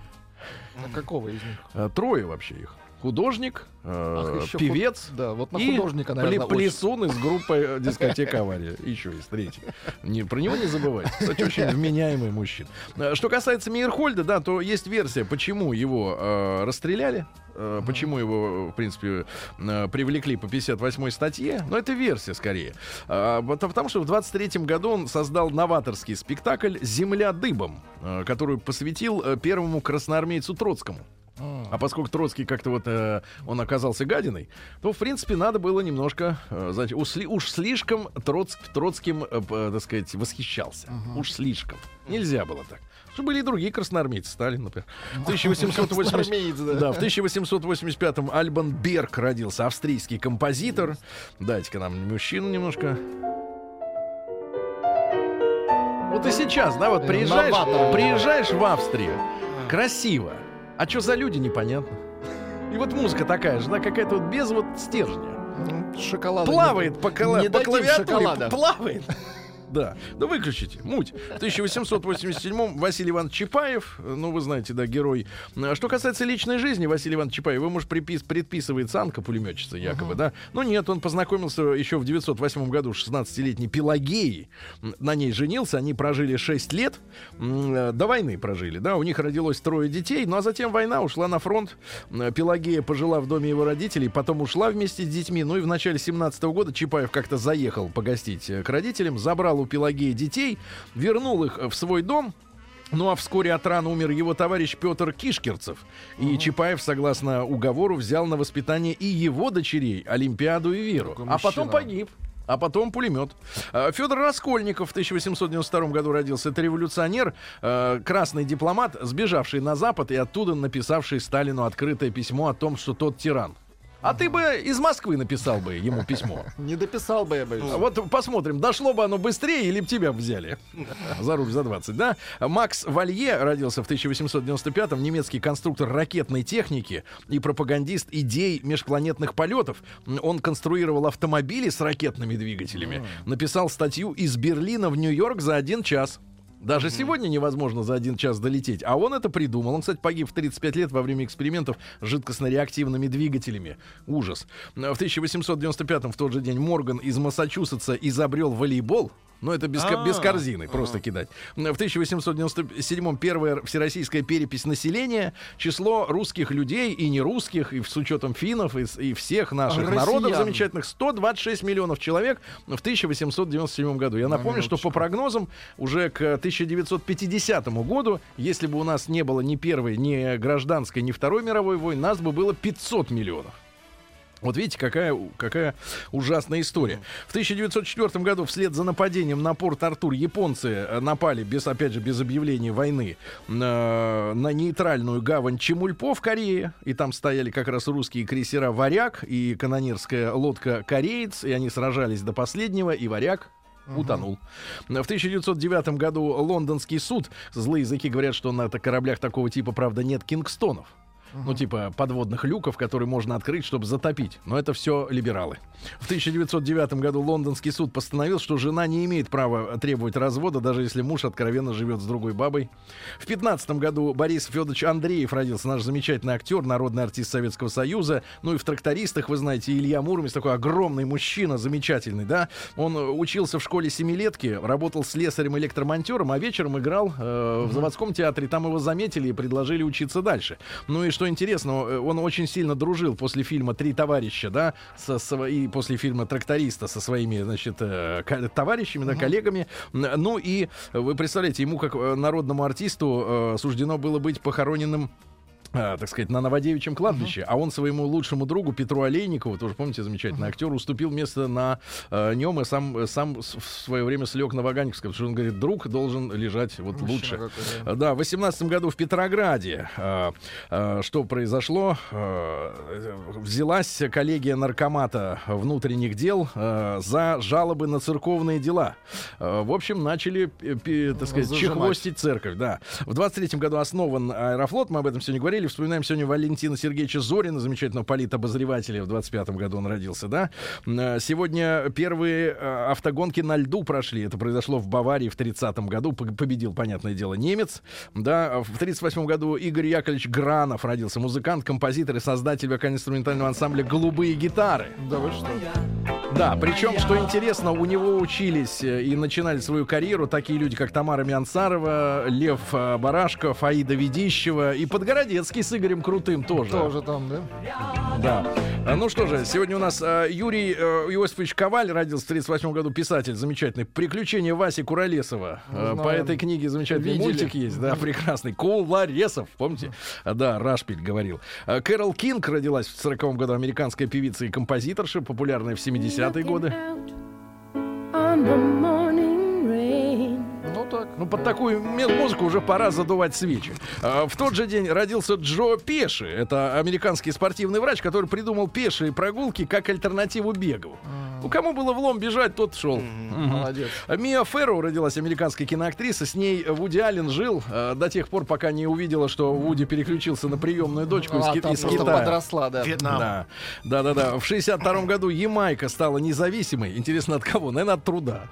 [SPEAKER 3] А какого из них?
[SPEAKER 1] Э, Трое вообще их. Художник, э,
[SPEAKER 3] Ах,
[SPEAKER 1] певец
[SPEAKER 3] худ- да, вот на
[SPEAKER 1] и
[SPEAKER 3] художника, наверное, очень.
[SPEAKER 1] плесун из группы дискотека авария. Еще есть третий. Не, про него не забывайте. Кстати, очень вменяемый мужчина. Э, Что касается Мейерхольда, да, то есть версия, почему его э, расстреляли. э, Почему его, в принципе, э, привлекли по 58 статье? Но это версия скорее. А, Потому что в 23 году он создал новаторский спектакль «Земля дыбом», э, который посвятил первому красноармейцу Троцкому. А поскольку Троцкий как-то вот э, он оказался гадиной, то в принципе надо было немножко, э, знаете, уж, сли- уж слишком Троц, Троцким, э, п- так сказать, восхищался. Уж слишком. Нельзя было так. Что были и другие красноармейцы, Сталин, например. В 1880...
[SPEAKER 3] Красноармеец, да.
[SPEAKER 1] В 1885-м Альбан Берг родился, австрийский композитор. Дайте-ка нам мужчину немножко. Вот и сейчас, да, вот приезжаешь,
[SPEAKER 3] Новатор.
[SPEAKER 1] приезжаешь в Австрию, красиво, а что за люди, непонятно. И вот музыка такая же, да, какая-то вот без вот стержня.
[SPEAKER 3] М, Шоколада.
[SPEAKER 1] Плавает по, кла-
[SPEAKER 3] не
[SPEAKER 1] по клавиатуре,
[SPEAKER 3] шоколада.
[SPEAKER 1] плавает. Да, да выключите, муть. В 1887-м Василий Иванович Чапаев, э, ну вы знаете, да, герой. А Что касается личной жизни Василия Ивановича Чапаева, ему же припис, предписывает Санка, пулеметчица якобы, да. Но нет, он познакомился еще в 908 году с 16-летней Пелагеей. На ней женился, они прожили 6 лет. Э, До войны прожили, да. У них родилось трое детей, ну а затем война ушла на фронт. М, Пелагея пожила в доме его родителей, потом ушла вместе с детьми. Ну и в начале 17 года Чапаев как-то заехал погостить э, к родителям, забрал у Пелагеи детей, вернул их в свой дом. Ну а вскоре от ран умер его товарищ Петр Кишкерцев. И Чапаев, согласно уговору, взял на воспитание и его дочерей, Олимпиаду и Веру. А потом погиб. А потом пулемет. Федор Раскольников в 1892 году родился. Это революционер, э, красный дипломат, сбежавший на Запад и оттуда написавший Сталину открытое письмо о том, что тот тиран. А ты бы из Москвы написал бы ему письмо.
[SPEAKER 3] Не дописал бы я бы.
[SPEAKER 1] А Вот посмотрим, дошло бы оно быстрее или бы тебя взяли за руль за 20, да? Макс Валье родился в 1895-м, немецкий конструктор ракетной техники и пропагандист идей межпланетных полетов. Он конструировал автомобили с ракетными двигателями, написал статью «Из Берлина в Нью-Йорк за один час». Даже сегодня невозможно за один час долететь. А он это придумал. Он, кстати, погиб в 35 лет во время экспериментов с жидкостно-реактивными двигателями. Ужас. В 1895 в тот же день Морган из Массачусетса изобрел волейбол. Но это без, ко-
[SPEAKER 2] А.
[SPEAKER 1] без корзины, просто кидать. В 1897 первая всероссийская перепись населения. Число русских людей и нерусских, и с учетом финнов, и, и всех наших
[SPEAKER 3] Россиян.
[SPEAKER 1] народов замечательных, 126 миллионов человек в 1897 году. Я напомню, что по прогнозам уже к 1950 году, если бы у нас не было ни первой, ни гражданской, ни второй мировой войны, нас бы было 500 миллионов. Вот видите, какая, какая ужасная история. В 1904 году вслед за нападением на порт Артур японцы э, напали, без, опять же, без объявления войны, на, на нейтральную гавань Чемульпо в Корее. И там стояли как раз русские крейсера «Варяг» и канонерская лодка «Кореец». И они сражались до последнего, и «Варяг» утонул. В 1909 году лондонский суд, злые языки говорят, что на кораблях такого типа, правда, нет кингстонов. Ну, типа подводных люков, которые можно открыть, чтобы затопить. Но это все либералы. В 1909 году лондонский суд постановил, что жена не имеет права требовать развода, даже если муж откровенно живет с другой бабой. В 15 году Борис Федорович Андреев родился, наш замечательный актер, народный артист Советского Союза. Ну и в трактористах, вы знаете, Илья Муромец, такой огромный мужчина, замечательный, да. Он э, учился в школе семилетки, работал слесарем-электромонтером, а вечером играл э, в заводском театре. Там его заметили и предложили учиться дальше. Ну и что интересно, э, он очень сильно дружил после фильма «Три товарища», да, со, сво- и после фильма «Тракториста» со своими, значит, э, товарищами, да, коллегами. Ну и э, вы представляете, ему как народному артисту суждено было быть похороненным а, так сказать, на Новодевичьем кладбище, а он своему лучшему другу Петру Олейникову, тоже помните, замечательный актер, уступил место на э, нем и сам, сам с- в свое время слег на Ваганьковском, потому что он говорит, друг должен лежать вот лучше.
[SPEAKER 3] какой, да.
[SPEAKER 1] А, Да, в 18 году в Петрограде а, а, что произошло? А, взялась коллегия наркомата внутренних дел а, за жалобы на церковные дела. А, в общем, начали, пи- пи- так сказать,
[SPEAKER 3] Зажимать.
[SPEAKER 1] чехвостить церковь, да. В 23 году основан Аэрофлот, мы об этом сегодня говорили. Вспоминаем сегодня Валентина Сергеевича Зорина, замечательного политобозревателя. В 25 году он родился, да. М, Сегодня первые э, автогонки на льду прошли. Это произошло в Баварии в 30 году. Победил, понятное дело, немец. Да, в 38 году Игорь Яковлевич Гранов родился. Музыкант, композитор и создатель вокально-инструментального ансамбля «Голубые гитары».
[SPEAKER 3] Да вы что?
[SPEAKER 1] Да, причем, что интересно, у него учились э, и начинали свою карьеру такие люди, как Тамара Миансарова, Лев э, Барашков, Аида Ведищева и Подгородецкий с Игорем Крутым тоже.
[SPEAKER 3] Тоже там, да?
[SPEAKER 1] Да. А, Ну что же, сегодня у нас э, Юрий Иосифович Коваль родился в 38 году, писатель замечательный. «Приключения Васи Куролесова». Э,
[SPEAKER 3] Знаем.
[SPEAKER 1] По этой книге замечательный
[SPEAKER 3] Видели.
[SPEAKER 1] мультик есть, да, прекрасный. Куларесов, помните? Да, Рашпиль говорил. Кэрол Кинг родилась в 40 году, американская певица и композиторша, популярная в 70-е годы.
[SPEAKER 6] On the morning rain.
[SPEAKER 3] Ну так.
[SPEAKER 1] Ну, под такую музыку уже пора задувать свечи. А, В тот же день родился Джо Пеши. Это американский спортивный врач, который придумал пешие прогулки как альтернативу бегу. У кому было влом бежать, тот шел. Мгм.
[SPEAKER 3] Молодец.
[SPEAKER 1] А Мия Ферроу родилась американская киноактриса. С ней Вуди Аллен жил э, до тех пор, пока не увидела, что Вуди переключился на приемную дочку из,
[SPEAKER 3] А,
[SPEAKER 1] Ки-
[SPEAKER 3] там
[SPEAKER 1] из Китая.
[SPEAKER 3] подросла, да.
[SPEAKER 2] Вьетнам.
[SPEAKER 1] Да, да, да, да. В 62 году Ямайка стала независимой. Интересно, от кого? Наверное, от труда.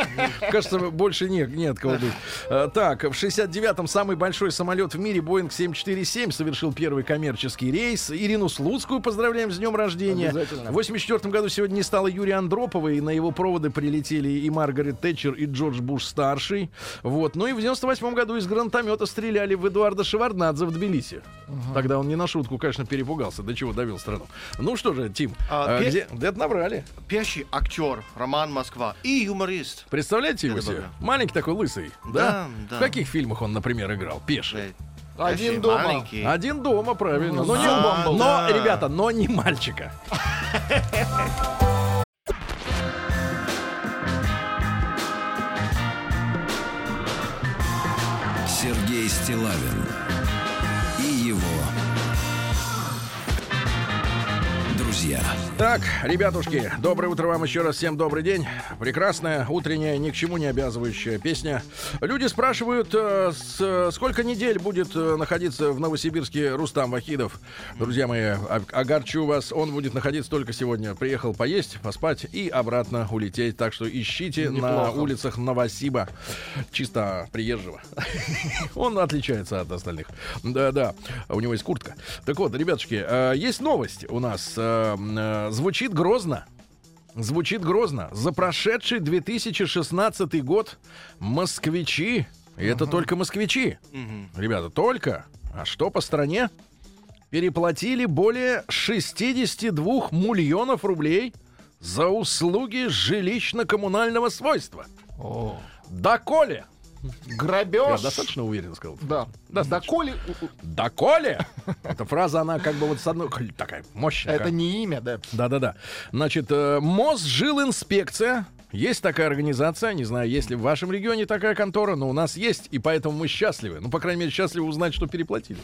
[SPEAKER 1] Кажется, больше нет, нет кого быть. Э, Так, в 69-м самый большой самолет в мире Boeing 747 совершил первый коммерческий рейс. Ирину Слуцкую поздравляем с днем рождения. В 84 году сегодня не стало Юрия Андропова, и на его проводы прилетели и Маргарет Тэтчер, и Джордж Буш старший. Вот. Ну и в 98 году из гранатомета стреляли в Эдуарда Шеварднадзе в Тбилиси. Тогда он не на шутку, конечно, перепугался, до чего довел страну. Ну что же, Тим,
[SPEAKER 2] А,
[SPEAKER 1] а,
[SPEAKER 2] пе-
[SPEAKER 1] где? Это набрали.
[SPEAKER 2] Пеший актер Роман Москва и юморист.
[SPEAKER 1] Представляете его себе? Маленький такой лысый, да?
[SPEAKER 2] Да, да.
[SPEAKER 1] В каких фильмах он, например, играл? Пеший.
[SPEAKER 2] Э,
[SPEAKER 3] Один дома.
[SPEAKER 2] маленький.
[SPEAKER 1] Один дома, правильно.
[SPEAKER 3] Ну,
[SPEAKER 1] Но, не-
[SPEAKER 2] да,
[SPEAKER 1] но,
[SPEAKER 2] да.
[SPEAKER 1] ребята, но не мальчика.
[SPEAKER 4] Сергей Стилавин друзья.
[SPEAKER 1] Так, ребятушки, доброе утро вам еще раз. Всем добрый день. Прекрасная, утренняя, ни к чему не обязывающая песня. Люди спрашивают, э, с- сколько недель будет э, находиться в Новосибирске Рустам Вахидов. Друзья мои, о- огорчу вас, он будет находиться только сегодня. Приехал поесть, поспать и обратно улететь. Так что ищите на
[SPEAKER 3] Неплохо.
[SPEAKER 1] улицах Новосиба. Чисто приезжего. Он отличается от остальных. Да-да, у него есть куртка. Так вот, ребятушки, э, есть новость у нас. Э, Звучит грозно. Звучит грозно. За прошедший 2016 год москвичи, и это только москвичи, ребята, только, а что по стране? Переплатили более 62 миллионов рублей за услуги жилищно-коммунального свойства.
[SPEAKER 3] О.
[SPEAKER 1] Доколе? Я
[SPEAKER 3] Грабеж.
[SPEAKER 1] достаточно уверенно сказал.
[SPEAKER 3] Да. Доколе...
[SPEAKER 1] Доколе? Эта фраза, она как бы вот с одной... Такая мощная.
[SPEAKER 3] Это не имя, да.
[SPEAKER 1] Да-да-да. Значит, э, Мосжилинспекция. Есть такая организация, не знаю, есть ли в вашем регионе такая контора, но у нас есть, и поэтому мы счастливы. Ну, по крайней мере, счастливы узнать, что переплатили.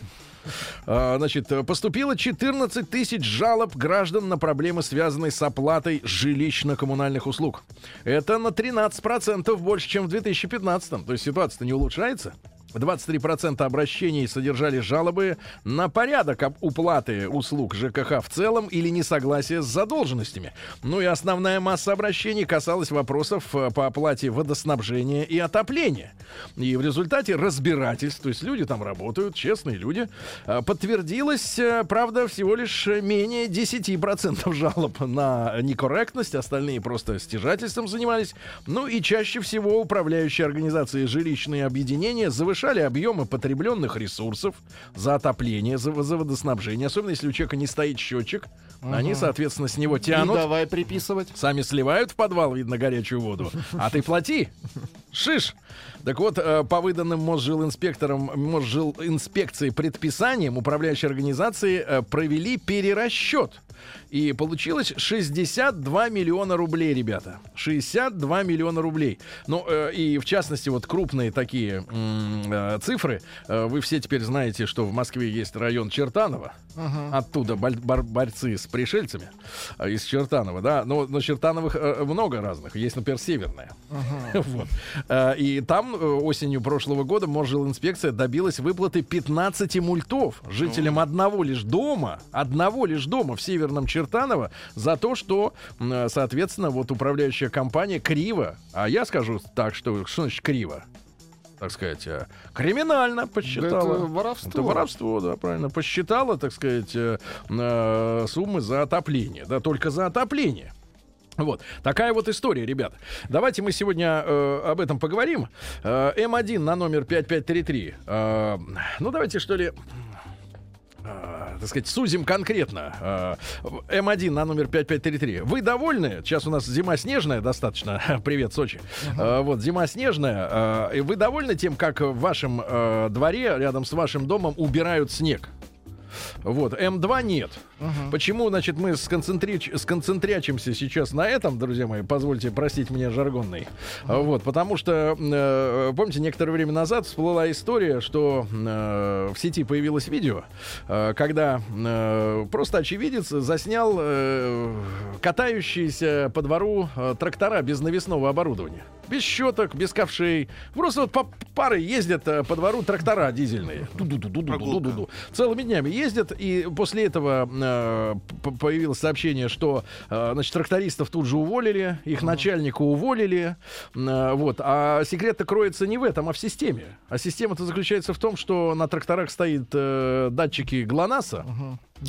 [SPEAKER 1] А, Значит, поступило 14 тысяч жалоб граждан на проблемы, связанные с оплатой жилищно-коммунальных услуг. Это на 13% больше, чем в 2015. То есть ситуация-то не улучшается. 23% обращений содержали жалобы на порядок уплаты услуг ЖКХ в целом или несогласие с задолженностями. Ну и основная масса обращений касалась вопросов э, по оплате водоснабжения и отопления. И в результате разбирательств, то есть люди там работают, честные люди, э, подтвердилось, э, правда, всего лишь менее 10% жалоб на некорректность, остальные просто стяжательством занимались. Ну и чаще всего управляющие организации жилищные объединения завышали объемы потребленных ресурсов за отопление, за, за водоснабжение, особенно если у человека не стоит счетчик, они, соответственно, с него
[SPEAKER 3] И
[SPEAKER 1] тянут.
[SPEAKER 3] давай приписывать.
[SPEAKER 1] Сами сливают в подвал, видно, горячую воду. А ты плати. Шиш. Так вот, э, по выданным Мосжилинспекторам, Мосжилинспекции предписаниям управляющие организации э, провели перерасчет. И получилось 62 миллиона рублей, ребята. 62 миллиона рублей. Ну, э, и в частности, вот крупные такие э, цифры. Э, вы все теперь знаете, что в Москве есть район Чертанова. Оттуда боль- бар- борцы с пришельцами э, из Чертанова, да. Но, но Чертановых э, много разных. Есть, например, Северная. Вот. Э, И там э, осенью прошлого года Мосжилинспекция добилась выплаты 15 мультов жителям одного лишь дома, одного лишь дома в Северном Чертаново за то, что, соответственно, вот управляющая компания криво, а я скажу так, что что значит криво? так сказать, э, криминально посчитала.
[SPEAKER 3] Это воровство.
[SPEAKER 1] Это воровство, да, правильно. Посчитала, так сказать, э, э, суммы за отопление. Да, только за отопление. Вот. Такая вот история, ребят. Давайте мы сегодня э, об этом поговорим. Э, М1 на номер 5533. Э, ну, давайте, что ли, э, так сказать, сузим конкретно. Э, М1 на номер 5533. Вы довольны? Сейчас у нас зима снежная достаточно. Привет, Сочи. Э, вот, зима снежная. Э, вы довольны тем, как в вашем э, дворе, рядом с вашим домом, убирают снег? Вот, М2 нет. Почему, значит, мы сконцентрич... сконцентрячимся сейчас на этом, друзья мои, позвольте простить меня жаргонный. Вот, потому что, э, помните, некоторое время назад всплыла история, что э, в сети появилось видео, э, когда э, просто очевидец заснял э, катающиеся по двору э, трактора без навесного оборудования. Без щеток, без ковшей. Просто вот по парой ездят э, по двору трактора дизельные. Целыми днями ездят, и после этого э, появилось сообщение, что э, значит, трактористов тут же уволили, их начальника уволили. Э, вот. А секрет-то кроется не в этом, а в системе. А система-то заключается в том, что на тракторах стоит э, датчики ГЛОНАССа.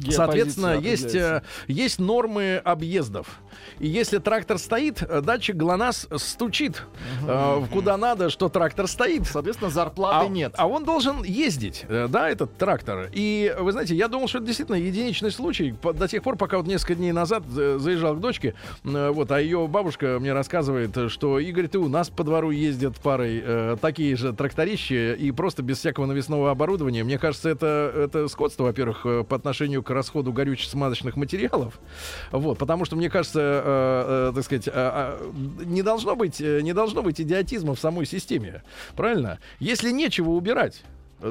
[SPEAKER 1] Соответственно, есть, э, есть нормы объездов. И если трактор стоит, э, датчик ГЛОНАСС стучит э, куда надо, что трактор стоит.
[SPEAKER 3] Соответственно, зарплаты
[SPEAKER 1] А,
[SPEAKER 3] нет.
[SPEAKER 1] а он должен ездить, э, да, этот трактор. И вы знаете, я думал, что это действительно единичный случай до тех пор, пока вот несколько дней назад заезжал к дочке, вот, а ее бабушка мне рассказывает, что Игорь, ты у нас по двору ездят парой э, такие же тракторищи и просто без всякого навесного оборудования. Мне кажется, это, это скотство, во-первых, по отношению к расходу горюче-смазочных материалов. Вот, потому что, мне кажется, э, э, так сказать, а, а, не должно быть, э, не должно быть идиотизма в самой системе. Правильно? Если нечего убирать,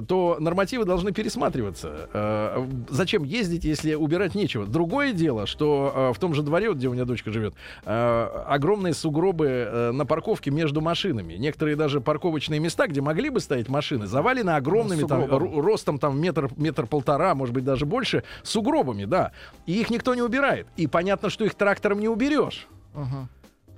[SPEAKER 1] то нормативы должны пересматриваться. Э, Зачем ездить, если убирать нечего? Другое дело, что э, в том же дворе, вот где у меня дочка живет, э, огромные сугробы на парковке между машинами. Некоторые даже парковочные места, где могли бы стоять машины, завалены огромными там,
[SPEAKER 3] Сугробом.
[SPEAKER 1] ру- ростом там метр, метр полтора, может быть даже больше, сугробами, да. И их никто не убирает. И понятно, что их трактором не уберешь.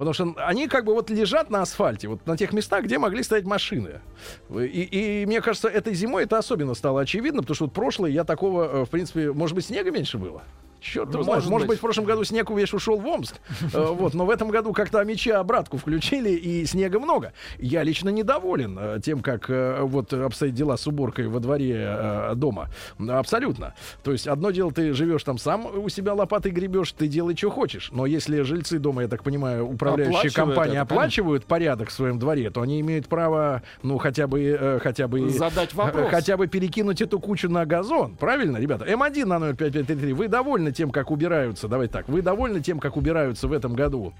[SPEAKER 1] Потому что они как бы вот лежат на асфальте, вот на тех местах, где могли стоять машины. И, и мне кажется, этой зимой это особенно стало очевидно, потому что вот прошлое я такого, э, в принципе, может быть, снега меньше было. Черт, знает.
[SPEAKER 3] Может
[SPEAKER 1] может быть.
[SPEAKER 3] быть.
[SPEAKER 1] в прошлом году снег весь ушел в Омск, Э, вот, но в этом году как-то меча обратку включили и снега много. Я лично недоволен э, тем, как э, вот обстоят дела с уборкой во дворе дома. Абсолютно. То есть одно дело, ты живешь там сам у себя лопатой гребешь, ты делай, что хочешь. Но если жильцы дома, я так понимаю, управляющие компании оплачивают порядок в своем дворе, то они имеют право, ну, хотя бы, хотя бы...
[SPEAKER 3] Задать вопрос.
[SPEAKER 1] Хотя бы перекинуть эту кучу на газон. Правильно, ребята? М1 на 05533. Вы довольны тем, как убираются? Давайте так. Вы довольны тем, как убираются в этом году?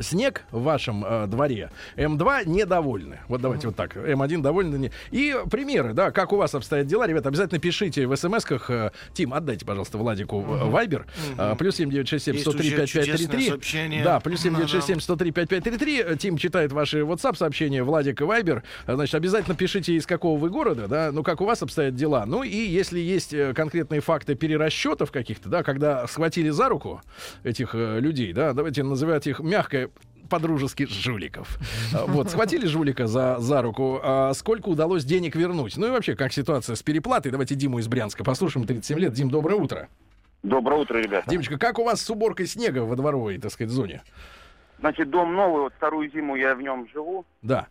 [SPEAKER 1] Снег в вашем э, дворе. М2 недовольны. Вот давайте вот так. М1 довольны. Не... И примеры, да, как у вас обстоят дела, ребята, обязательно пишите в смс-ках. Э, Тим, отдайте, пожалуйста, Владику э, Вайбер. Э, плюс 7967
[SPEAKER 2] Есть
[SPEAKER 1] 103
[SPEAKER 2] уже
[SPEAKER 1] 5533.
[SPEAKER 2] чудесное сообщение.
[SPEAKER 1] Да, плюс 7967 103 5533. Э, Тим читает ваши WhatsApp сообщения, Владик и Вайбер. Значит, обязательно пишите, из какого вы города, да, ну, как у вас обстоят дела. Ну, и если есть э, конкретные факты перерасчетов каких-то, да, когда схватили за руку этих э, людей, да, давайте называть их мягко по-дружески жуликов. А, Вот, схватили жулика за, за руку. А сколько удалось денег вернуть? Ну и вообще, как ситуация с переплатой? Давайте Диму из Брянска послушаем. 37 лет. Дим, доброе утро.
[SPEAKER 7] Доброе утро, ребята.
[SPEAKER 1] Димочка, как у вас с уборкой снега во дворовой, так сказать, зоне?
[SPEAKER 7] Значит, дом новый, вот вторую зиму я в нем живу.
[SPEAKER 1] Да.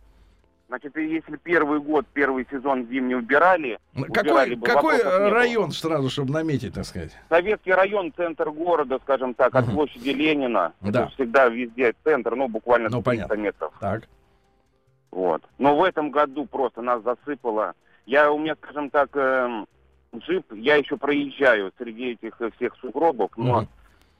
[SPEAKER 7] Значит, если первый год, первый сезон зимний убирали,
[SPEAKER 1] Какой,
[SPEAKER 7] убирали бы,
[SPEAKER 1] какой
[SPEAKER 7] вопросов не было.
[SPEAKER 1] район сразу, чтобы наметить, так сказать?
[SPEAKER 7] Советский район, центр города, скажем так, от площади Ленина.
[SPEAKER 1] Да.
[SPEAKER 7] Это всегда везде центр, ну, буквально
[SPEAKER 1] Ну,
[SPEAKER 7] 300
[SPEAKER 1] понятно.
[SPEAKER 7] метров.
[SPEAKER 1] Так.
[SPEAKER 7] Вот. Но в этом году просто нас засыпало. Я, у меня, скажем так, эм, джип, я еще проезжаю среди этих э, всех сугробов, но
[SPEAKER 1] Мгм.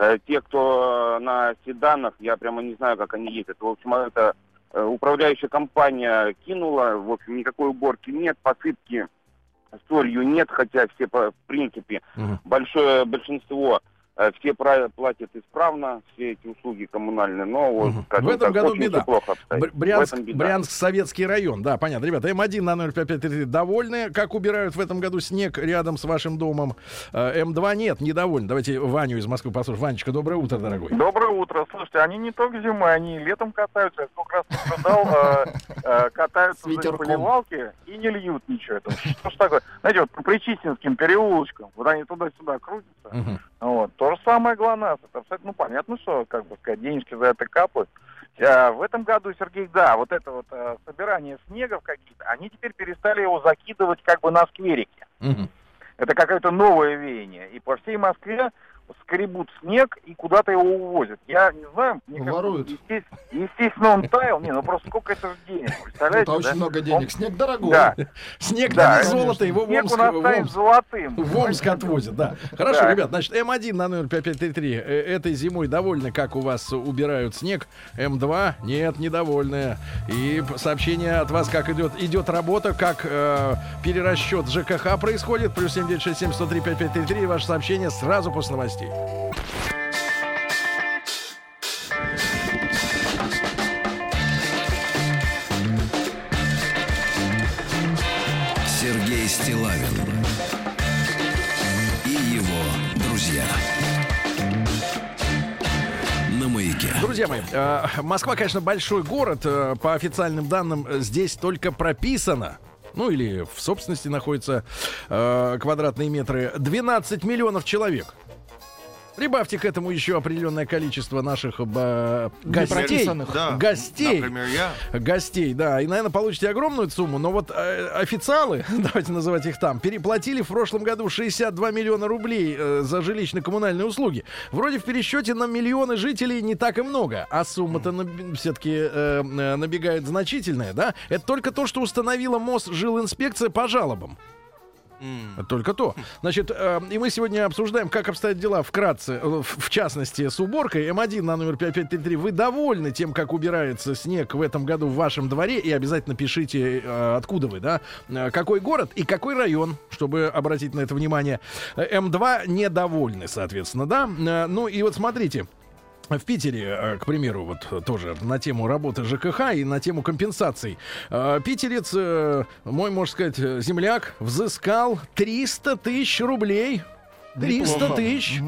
[SPEAKER 7] э, те, кто э, на седанах, я прямо не знаю, как они ездят. В общем, это э, управляющая компания кинула, в общем, никакой уборки нет, посыпки солью нет, хотя все, по- в принципе,
[SPEAKER 1] Мгм.
[SPEAKER 7] большое большинство э, все пра- платят исправно, все эти услуги коммунальные, но вот, скажем
[SPEAKER 1] В этом
[SPEAKER 7] так,
[SPEAKER 1] году
[SPEAKER 7] очень
[SPEAKER 1] беда.
[SPEAKER 7] плохо обстоит.
[SPEAKER 1] Брянск,
[SPEAKER 7] этом беда.
[SPEAKER 1] Брянск, советский район. Да, понятно. Ребята, М1 на 05533 довольны, как убирают в этом году снег рядом с вашим домом. Э, М2 нет, недовольны. Давайте Ваню из Москвы послушаем. Ванечка, доброе утро, дорогой.
[SPEAKER 8] Доброе утро. Слушайте, они не только зимой, они летом катаются. Я сколько раз наблюдал, э, э, катаются на поливалке и не льют ничего. Это что ж такое? Знаете, вот по Причистинским переулочкам, вот они туда-сюда крутятся, вот, то же самое ГЛОНАСС. Это абсолютно, ну, понятно, что, как бы сказать, денежки за это капают. А, в этом году, Сергей, да, вот это вот э, собирание снегов какие-то, они теперь перестали его закидывать как бы на скверики.
[SPEAKER 1] Мгм.
[SPEAKER 8] Это какое-то новое веяние. И по всей Москве скребут снег и куда-то его увозят. Я не знаю, мне кажется,
[SPEAKER 3] Воруют.
[SPEAKER 8] естественно, естественно, он таял. Не, ну просто сколько это же денег, представляете?
[SPEAKER 3] Это очень
[SPEAKER 8] да?
[SPEAKER 3] много
[SPEAKER 8] Он-
[SPEAKER 3] денег. Снег дорогой.
[SPEAKER 8] Да,
[SPEAKER 1] Снег
[SPEAKER 8] Да, конечно.
[SPEAKER 1] золото, его в
[SPEAKER 8] снег
[SPEAKER 1] Омск,
[SPEAKER 8] у нас
[SPEAKER 1] в
[SPEAKER 8] станет
[SPEAKER 1] Омск-
[SPEAKER 8] золотым.
[SPEAKER 1] в Омск отвозят, да. Хорошо,
[SPEAKER 8] Да.
[SPEAKER 1] ребят, значит, М1 на номер 5533. Э, Этой зимой довольны, как у вас убирают снег. М2 нет, недовольны. И сообщение от вас, как идет, идет работа, как э, перерасчет ЖКХ происходит. Плюс 7967 103 5533. Ваше сообщение сразу после новостей.
[SPEAKER 4] Сергей Стилавин и его друзья. На маяке.
[SPEAKER 1] Друзья мои, э, Москва, конечно, большой город. э, По официальным данным, э, здесь только прописано. Ну или в собственности находятся э, квадратные метры 12 миллионов человек. Прибавьте к этому еще определенное количество наших э, гостей.
[SPEAKER 2] Да.
[SPEAKER 1] Гостей.
[SPEAKER 2] Например, я.
[SPEAKER 1] Гостей, да, и, наверное, получите огромную сумму, но вот э, официалы, давайте называть их там, переплатили в прошлом году 62 миллиона рублей э, за жилищно-коммунальные услуги. Вроде в пересчете на миллионы жителей не так и много, а сумма-то все-таки набегает значительная, да? Это только то, что установила МОЗ жилинспекция по жалобам. Только то. Значит, э, и мы сегодня обсуждаем, как обстоят дела вкратце, э, в, в частности, с уборкой. М1 на номер 5533. Вы довольны тем, как убирается снег в этом году в вашем дворе? И обязательно пишите, э, откуда вы, да? Э, Какой город и какой район, чтобы обратить на это внимание. Э, М2 недовольны, соответственно, да? Э, Ну и вот смотрите. В Питере, э, к примеру, вот тоже на тему работы ЖКХ и на тему компенсаций. Э, Питерец, э, мой, можно сказать, земляк, взыскал 300 тысяч рублей. 300
[SPEAKER 3] Неплохо.
[SPEAKER 1] тысяч.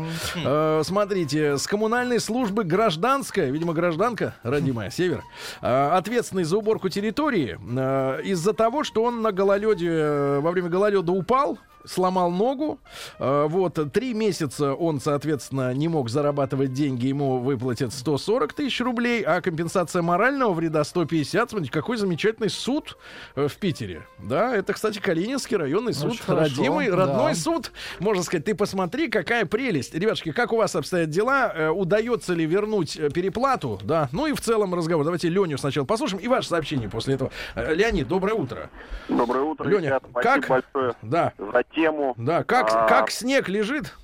[SPEAKER 1] Э, смотрите, с коммунальной службы гражданская, видимо, гражданка, родимая, север, э, ответственный за уборку территории, э, из-за того, что он на гололеде, во время гололеда упал, сломал ногу. Э, вот, три месяца он, соответственно, не мог зарабатывать деньги, ему выплатят 140 тысяч рублей, а компенсация морального вреда 150. Смотрите, какой замечательный суд э, в Питере. Да, это, кстати, Калининский районный суд,
[SPEAKER 3] Очень хорошо,
[SPEAKER 1] родимый,
[SPEAKER 3] да.
[SPEAKER 1] родной суд. Можно сказать, ты посмотри, какая прелесть. Ребятушки, как у вас обстоят дела? Э, удается ли вернуть э, переплату? Да, ну и в целом разговор. Давайте Леню сначала послушаем и ваше сообщение после этого. Леонид, доброе утро.
[SPEAKER 7] Доброе утро,
[SPEAKER 1] Леня,
[SPEAKER 7] ребят.
[SPEAKER 1] как?
[SPEAKER 7] Большое
[SPEAKER 1] Да,
[SPEAKER 7] за тему.
[SPEAKER 1] да, как,
[SPEAKER 7] А,
[SPEAKER 1] как снег лежит?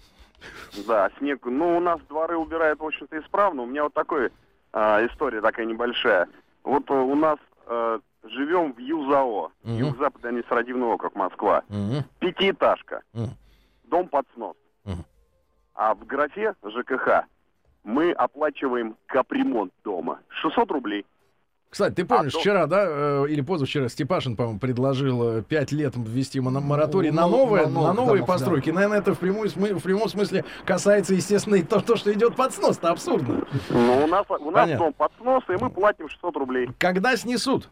[SPEAKER 7] Да, снег. Ну, у нас дворы убирают, в общем-то, исправно. У меня вот такая а, история такая небольшая. Вот э, у нас э, живем в ЮЗАО.
[SPEAKER 1] Мгм.
[SPEAKER 7] Юг-Западный административный округ Москва.
[SPEAKER 1] Мгм.
[SPEAKER 7] Пятиэтажка.
[SPEAKER 1] Мгм.
[SPEAKER 7] Дом под снос.
[SPEAKER 1] Мгм.
[SPEAKER 7] А в графе ЖКХ мы оплачиваем капремонт дома. 600 рублей.
[SPEAKER 1] Кстати, ты помнишь,
[SPEAKER 7] А, то-
[SPEAKER 1] вчера, да, э, или позавчера Степашин, по-моему, предложил 5 лет ввести моно- мораторий
[SPEAKER 3] Ну,
[SPEAKER 1] на новые,
[SPEAKER 3] на
[SPEAKER 1] на новые
[SPEAKER 3] домов, да.
[SPEAKER 1] постройки. Наверное, это в, смы- в прямом смысле касается, естественно, и то, то, что идет под снос. Это абсурдно.
[SPEAKER 7] Ну, у нас, у нас
[SPEAKER 1] Понятно.
[SPEAKER 7] дом под снос, и мы платим 600 рублей.
[SPEAKER 1] Когда снесут?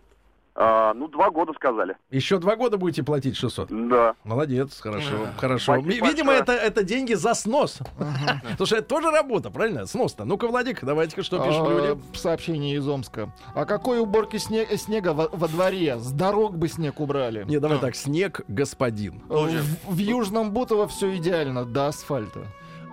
[SPEAKER 7] А, ну, два года сказали.
[SPEAKER 1] Еще два года будете платить 600.
[SPEAKER 7] Да.
[SPEAKER 1] Молодец, хорошо,
[SPEAKER 2] Да.
[SPEAKER 1] хорошо.
[SPEAKER 7] Спасибо
[SPEAKER 1] Ви- Видимо,
[SPEAKER 7] большое.
[SPEAKER 1] это, это деньги за снос. Потому что это тоже работа, правильно? Снос-то. Ну-ка, Владик, давайте-ка, что пишут
[SPEAKER 3] А,
[SPEAKER 1] люди.
[SPEAKER 3] Сообщение из Омска. О какой уборке сне- снега во, во дворе? С дорог бы снег убрали.
[SPEAKER 1] Не, давай так, снег, господин.
[SPEAKER 3] В Южном Бутово все идеально, до асфальта.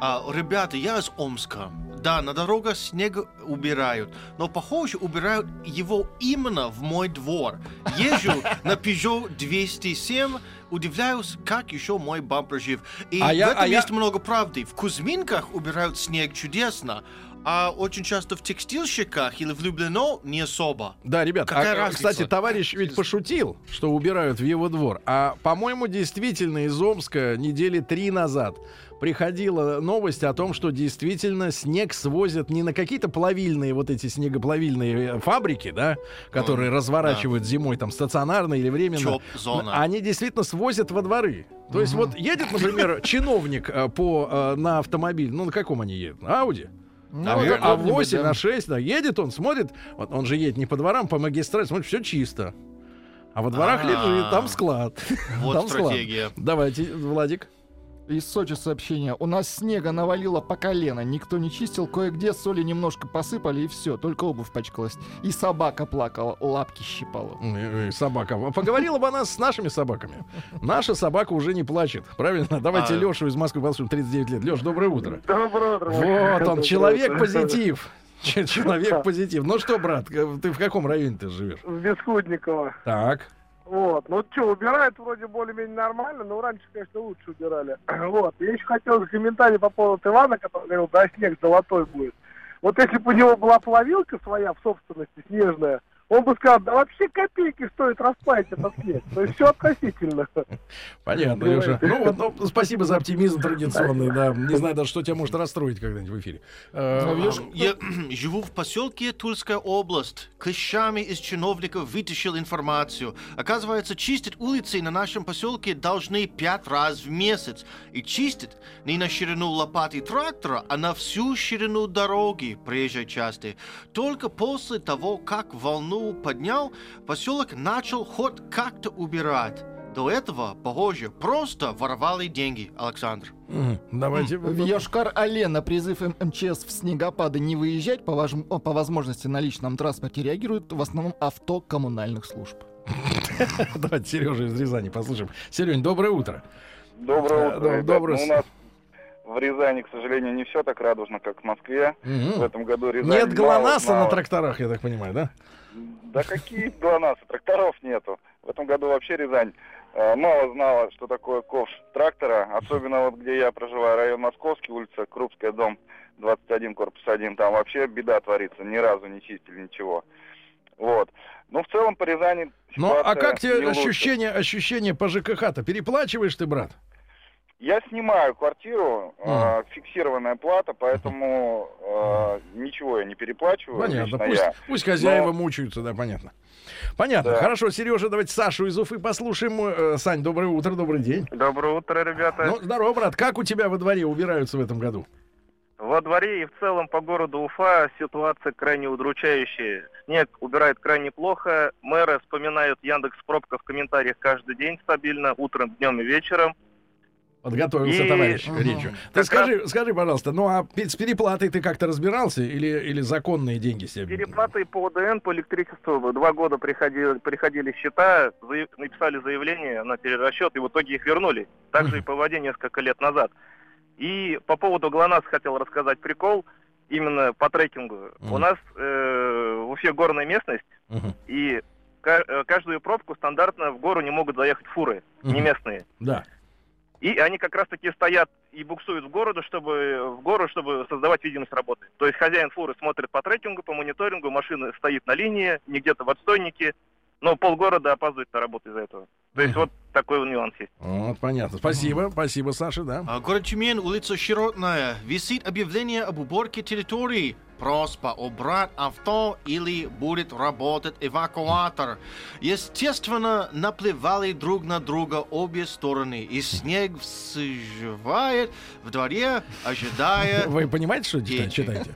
[SPEAKER 2] А, ребята, я из Омска. Да, на дорогах снег убирают, но, похоже, убирают его именно в мой двор. Езжу на Peugeot 207, удивляюсь, как еще мой бампер жив. И
[SPEAKER 1] А
[SPEAKER 2] в
[SPEAKER 1] я-
[SPEAKER 2] этом
[SPEAKER 1] а я-
[SPEAKER 2] есть много правды. В Кузьминках убирают снег чудесно, а очень часто в текстильщиках или в Люблино не особо.
[SPEAKER 1] Да, ребят,
[SPEAKER 2] Какая
[SPEAKER 1] а,
[SPEAKER 2] разница?
[SPEAKER 1] кстати, товарищ ведь пошутил, что убирают в его двор. А, по-моему, действительно из Омска недели три назад приходила новость о том, что действительно снег свозят не на какие-то плавильные, вот эти снегоплавильные э, фабрики, да, которые разворачивают зимой там стационарно или временно.
[SPEAKER 2] Чоп-зона.
[SPEAKER 1] Они действительно свозят во дворы. То есть вот едет, например, чиновник э, по, э, на автомобиль, ну на каком они едут? Ауди.
[SPEAKER 3] Ну,
[SPEAKER 1] А,
[SPEAKER 3] вот
[SPEAKER 1] а
[SPEAKER 3] какой-нибудь,
[SPEAKER 1] 8
[SPEAKER 3] да.
[SPEAKER 1] на 6, да, едет он, смотрит, вот он же едет не по дворам, по магистрали, смотрит, все чисто. А во дворах
[SPEAKER 2] А.
[SPEAKER 1] лежит, там склад.
[SPEAKER 2] Вот
[SPEAKER 1] Там склад.
[SPEAKER 2] стратегия.
[SPEAKER 1] Давайте, Владик.
[SPEAKER 3] Из Сочи сообщение. У нас снега навалило по колено. Никто не чистил. Кое-где соли немножко посыпали и все. Только обувь пачкалась. И собака плакала, лапки щипала.
[SPEAKER 1] Э, э, Собака. Поговорила бы она с нашими собаками. Наша собака уже не плачет. Правильно? Давайте
[SPEAKER 2] А.
[SPEAKER 1] Лешу из Москвы послушаем. 39 лет. Леш, доброе утро.
[SPEAKER 9] Доброе утро.
[SPEAKER 1] Вот он, человек позитив. Ч- Человек позитив. Ну что, брат, к- ты в каком районе ты живешь?
[SPEAKER 9] В Бесхудниково.
[SPEAKER 1] Так.
[SPEAKER 9] Вот. Ну что, убирают вроде более-менее нормально, но раньше, конечно, лучше убирали. Вот. Я еще хотел комментарий по поводу Ивана, который говорил, да, снег золотой будет. Вот если бы у него была плавилка своя в собственности, снежная, он бы сказал, да вообще копейки стоит расплавить этот снег. То есть все относительно.
[SPEAKER 1] Понятно, Леша. Ну вот, ну, спасибо за оптимизм традиционный, да. Не знаю даже, что тебя может расстроить когда-нибудь в эфире. Э,
[SPEAKER 2] Я живу в поселке Тульская область. Клещами из чиновников вытащил информацию. Оказывается, чистить улицы на нашем поселке должны пять раз в месяц. И чистить не на ширину лопаты трактора, а на всю ширину дороги проезжей части. Только после того, как волну поднял, поселок начал хоть как-то убирать. До этого, похоже, просто воровали деньги, Александр.
[SPEAKER 1] Давайте.
[SPEAKER 3] В Йошкар-Оле на призыв МЧС в снегопады не выезжать по, важ- по возможности на личном транспорте реагируют в основном авто коммунальных служб.
[SPEAKER 1] Давайте Сережа из Рязани послушаем. Серень, доброе утро.
[SPEAKER 8] Доброе
[SPEAKER 1] Да,
[SPEAKER 8] утро,
[SPEAKER 1] доброе
[SPEAKER 8] Ну,
[SPEAKER 1] с-
[SPEAKER 8] у нас в Рязани, к сожалению, не все так радужно, как в Москве. В
[SPEAKER 1] Мгм.
[SPEAKER 8] этом году Рязань
[SPEAKER 1] Нет
[SPEAKER 8] мало
[SPEAKER 1] ГЛОНАССа на тракторах, я так понимаю, да?
[SPEAKER 8] Да какие ГЛОНАССы? Тракторов нету. В этом году вообще Рязань э, мало знала, что такое ковш трактора. Особенно вот где я проживаю, район Московский, улица Крупская, дом 21, корпус 1. Там вообще беда творится. Ни разу не чистили ничего. Вот. Ну, в целом по Рязани
[SPEAKER 1] Ну, а как тебе ощущение, ощущение по ЖКХ-то? Переплачиваешь ты, брат?
[SPEAKER 8] Я снимаю квартиру, э, фиксированная плата, поэтому э, ничего я не переплачиваю.
[SPEAKER 1] Понятно. Пусть,
[SPEAKER 8] я.
[SPEAKER 1] пусть хозяева
[SPEAKER 8] Но-
[SPEAKER 1] мучаются, да, понятно. Понятно.
[SPEAKER 8] Да.
[SPEAKER 1] Хорошо, Сережа, давайте Сашу из Уфы послушаем. Э, Сань, доброе утро, добрый день.
[SPEAKER 10] Доброе утро, ребята.
[SPEAKER 1] Ну, здорово, брат. Как у тебя во дворе убираются в этом году?
[SPEAKER 10] Во дворе и в целом по городу Уфа ситуация крайне удручающая. Снег убирает крайне плохо. Мэры вспоминают Яндекс Пробка в комментариях каждый день стабильно, утром, днем и вечером.
[SPEAKER 1] Подготовился,
[SPEAKER 10] И-
[SPEAKER 1] товарищ
[SPEAKER 3] Ага.
[SPEAKER 1] Речу. Ты
[SPEAKER 10] Как
[SPEAKER 1] скажи, скажи, пожалуйста, ну а с переплатой ты как-то разбирался или, или законные деньги себе?
[SPEAKER 10] Переплаты по ОДН, по электричеству два года приходили, приходили счета, заяв- написали заявление на перерасчет, и в итоге их вернули. Также и по воде несколько лет назад. И по поводу ГЛОНАСС хотел рассказать прикол именно по трекингу.
[SPEAKER 1] Мгм.
[SPEAKER 10] У нас э, в Уфе горная местность,
[SPEAKER 1] Мгм.
[SPEAKER 10] и э, каждую пробку стандартно в гору не могут заехать фуры, не
[SPEAKER 1] Мгм.
[SPEAKER 10] местные.
[SPEAKER 1] Да.
[SPEAKER 10] И они как раз таки стоят и буксуют в городу, чтобы в гору, чтобы создавать видимость работы. То есть хозяин фуры смотрит по трекингу, по мониторингу, машина стоит на линии, не где-то в отстойнике, но полгорода опаздывает на работу из-за этого. То есть вот такой вот нюанс есть.
[SPEAKER 1] Вот, понятно. Спасибо, спасибо, Саша, да.
[SPEAKER 2] А, Город Тюмень, улица Широтная. Висит объявление об уборке территории. Просьба убрать авто или будет работать эвакуатор. Естественно, наплевали друг на друга обе стороны. И снег всживает в дворе, ожидая...
[SPEAKER 1] Вы понимаете, что читаете?
[SPEAKER 2] Дети.
[SPEAKER 1] читаете?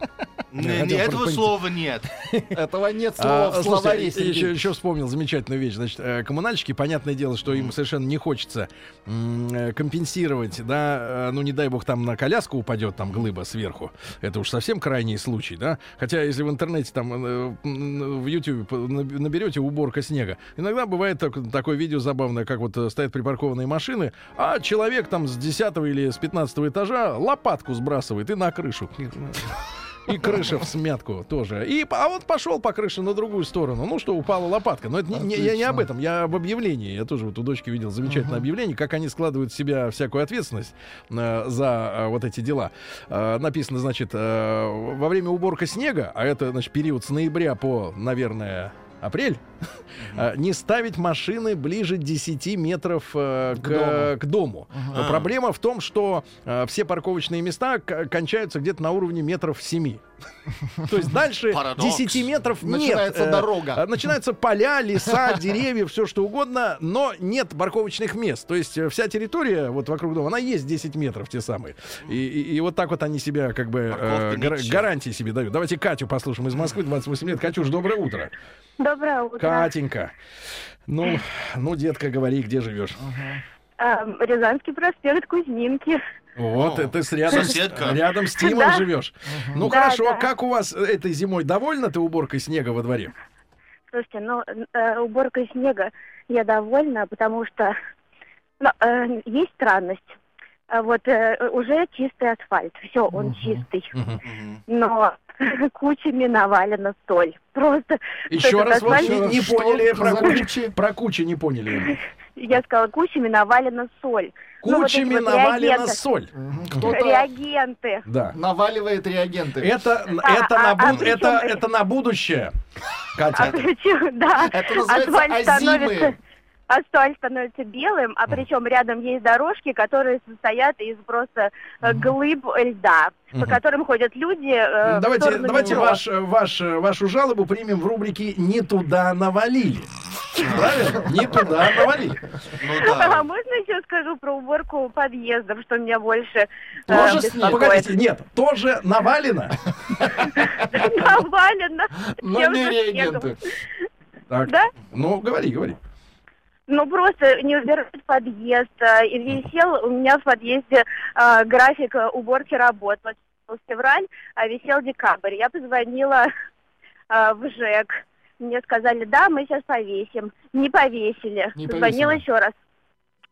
[SPEAKER 2] Не-
[SPEAKER 1] хотел
[SPEAKER 2] не, этого
[SPEAKER 1] просто
[SPEAKER 2] слова нет.
[SPEAKER 3] Этого нет слова
[SPEAKER 1] А,
[SPEAKER 3] в словаре,
[SPEAKER 1] слушайте, еще, еще вспомнил замечательную вещь. Значит, э, коммунальщики, понятное дело, что им совершенно не хочется э, компенсировать, да, э, ну не дай бог там на коляску упадет там глыба сверху. Это уж совсем крайний случай, да. Хотя если в интернете там э, в YouTube наберете уборка снега, иногда бывает так- такое видео забавное, как вот э, стоят припаркованные машины, а человек там с 10 или с 15 этажа лопатку сбрасывает и на крышу. И крыша в смятку тоже. И, а вот пошел по крыше на другую сторону. Ну что, упала лопатка. Но это не, не- я не об этом, я об объявлении. Я тоже вот у дочки видел замечательное объявление, как они складывают в себя всякую ответственность э, за э, вот эти дела. Э, написано, значит, э, во время уборка снега, а это, значит, период с ноября по, наверное, апрель, э, не ставить машины ближе 10 метров э,
[SPEAKER 3] К
[SPEAKER 1] к,
[SPEAKER 3] дому.
[SPEAKER 1] к дому.
[SPEAKER 2] А.
[SPEAKER 1] Проблема в том, что э, все парковочные места к- кончаются где-то на уровне метров 7. То есть дальше
[SPEAKER 2] Парадокс.
[SPEAKER 1] 10 метров нет.
[SPEAKER 3] Начинается
[SPEAKER 1] Э,
[SPEAKER 3] дорога.
[SPEAKER 1] э, Начинаются поля, леса, деревья, все что угодно, но нет парковочных мест. То есть э, вся территория вот вокруг дома, она есть 10 метров те самые. И, и- и вот так вот они себя как бы э, гар- гарантии себе дают. Давайте Катю послушаем из Москвы, 28 лет. Катюш, доброе утро.
[SPEAKER 11] Доброе утро.
[SPEAKER 1] Катенька. Ну, ну, детка, говори, где живешь.
[SPEAKER 11] Рязанский проспект Кузьминки.
[SPEAKER 1] Вот,
[SPEAKER 2] О,
[SPEAKER 1] это с рядом,
[SPEAKER 2] соседка.
[SPEAKER 1] рядом с Тимом
[SPEAKER 11] Да.
[SPEAKER 1] живешь. Ну
[SPEAKER 11] Да,
[SPEAKER 1] хорошо,
[SPEAKER 11] да.
[SPEAKER 1] как у вас этой зимой довольна ты уборкой снега во дворе?
[SPEAKER 11] Слушайте, ну, э, уборкой снега я довольна, потому что ну, э, есть странность. А Вот э, уже чистый асфальт, все, он чистый.
[SPEAKER 2] Мгм.
[SPEAKER 11] Но кучами навалена соль. Просто
[SPEAKER 1] Еще раз, вот
[SPEAKER 11] асфальт-
[SPEAKER 1] не, не
[SPEAKER 3] Что
[SPEAKER 1] поняли про кучи.
[SPEAKER 3] кучи?
[SPEAKER 1] Про кучи не поняли.
[SPEAKER 11] я сказала, кучами навалена соль. Ну, вот
[SPEAKER 1] Кучами
[SPEAKER 11] вот
[SPEAKER 1] навалена
[SPEAKER 11] реагенты.
[SPEAKER 1] соль.
[SPEAKER 3] Кто-то
[SPEAKER 11] Реагенты.
[SPEAKER 1] Да.
[SPEAKER 3] наваливает реагенты.
[SPEAKER 1] Это,
[SPEAKER 11] А,
[SPEAKER 1] это,
[SPEAKER 11] а,
[SPEAKER 1] на,
[SPEAKER 11] а
[SPEAKER 1] бу-
[SPEAKER 11] причем
[SPEAKER 1] это,
[SPEAKER 11] это-
[SPEAKER 1] на будущее,
[SPEAKER 11] А
[SPEAKER 1] Катя.
[SPEAKER 11] причем, да,
[SPEAKER 3] Это называется
[SPEAKER 11] асфальт становится. Асфальт становится белым, а причем рядом есть дорожки, которые состоят из просто э, глыб льда, по которым ходят люди. э, в
[SPEAKER 1] Давайте, давайте
[SPEAKER 11] метро.
[SPEAKER 1] ваш, э, ваш, э, вашу жалобу примем в рубрике «Не туда навалили». Правильно? Не туда навалили.
[SPEAKER 2] Ну
[SPEAKER 11] А
[SPEAKER 2] да.
[SPEAKER 11] можно еще скажу про уборку подъездов, что меня больше э,
[SPEAKER 3] Тоже?
[SPEAKER 1] А погодите, нет, тоже навалено.
[SPEAKER 11] Навалено.
[SPEAKER 3] Но
[SPEAKER 11] Чем
[SPEAKER 3] не
[SPEAKER 11] же
[SPEAKER 3] реагенты.
[SPEAKER 1] Так,
[SPEAKER 11] Да?
[SPEAKER 1] ну, говори, говори.
[SPEAKER 11] Ну, просто не убирать подъезд. э, И висел у меня в подъезде э, график э, уборки работ. Вот февраль, а висел декабрь. Я позвонила э, в ЖЭК. Мне сказали, да, мы сейчас повесим. Не повесили.
[SPEAKER 3] Не
[SPEAKER 11] Позвонила
[SPEAKER 3] повесили.
[SPEAKER 11] еще раз.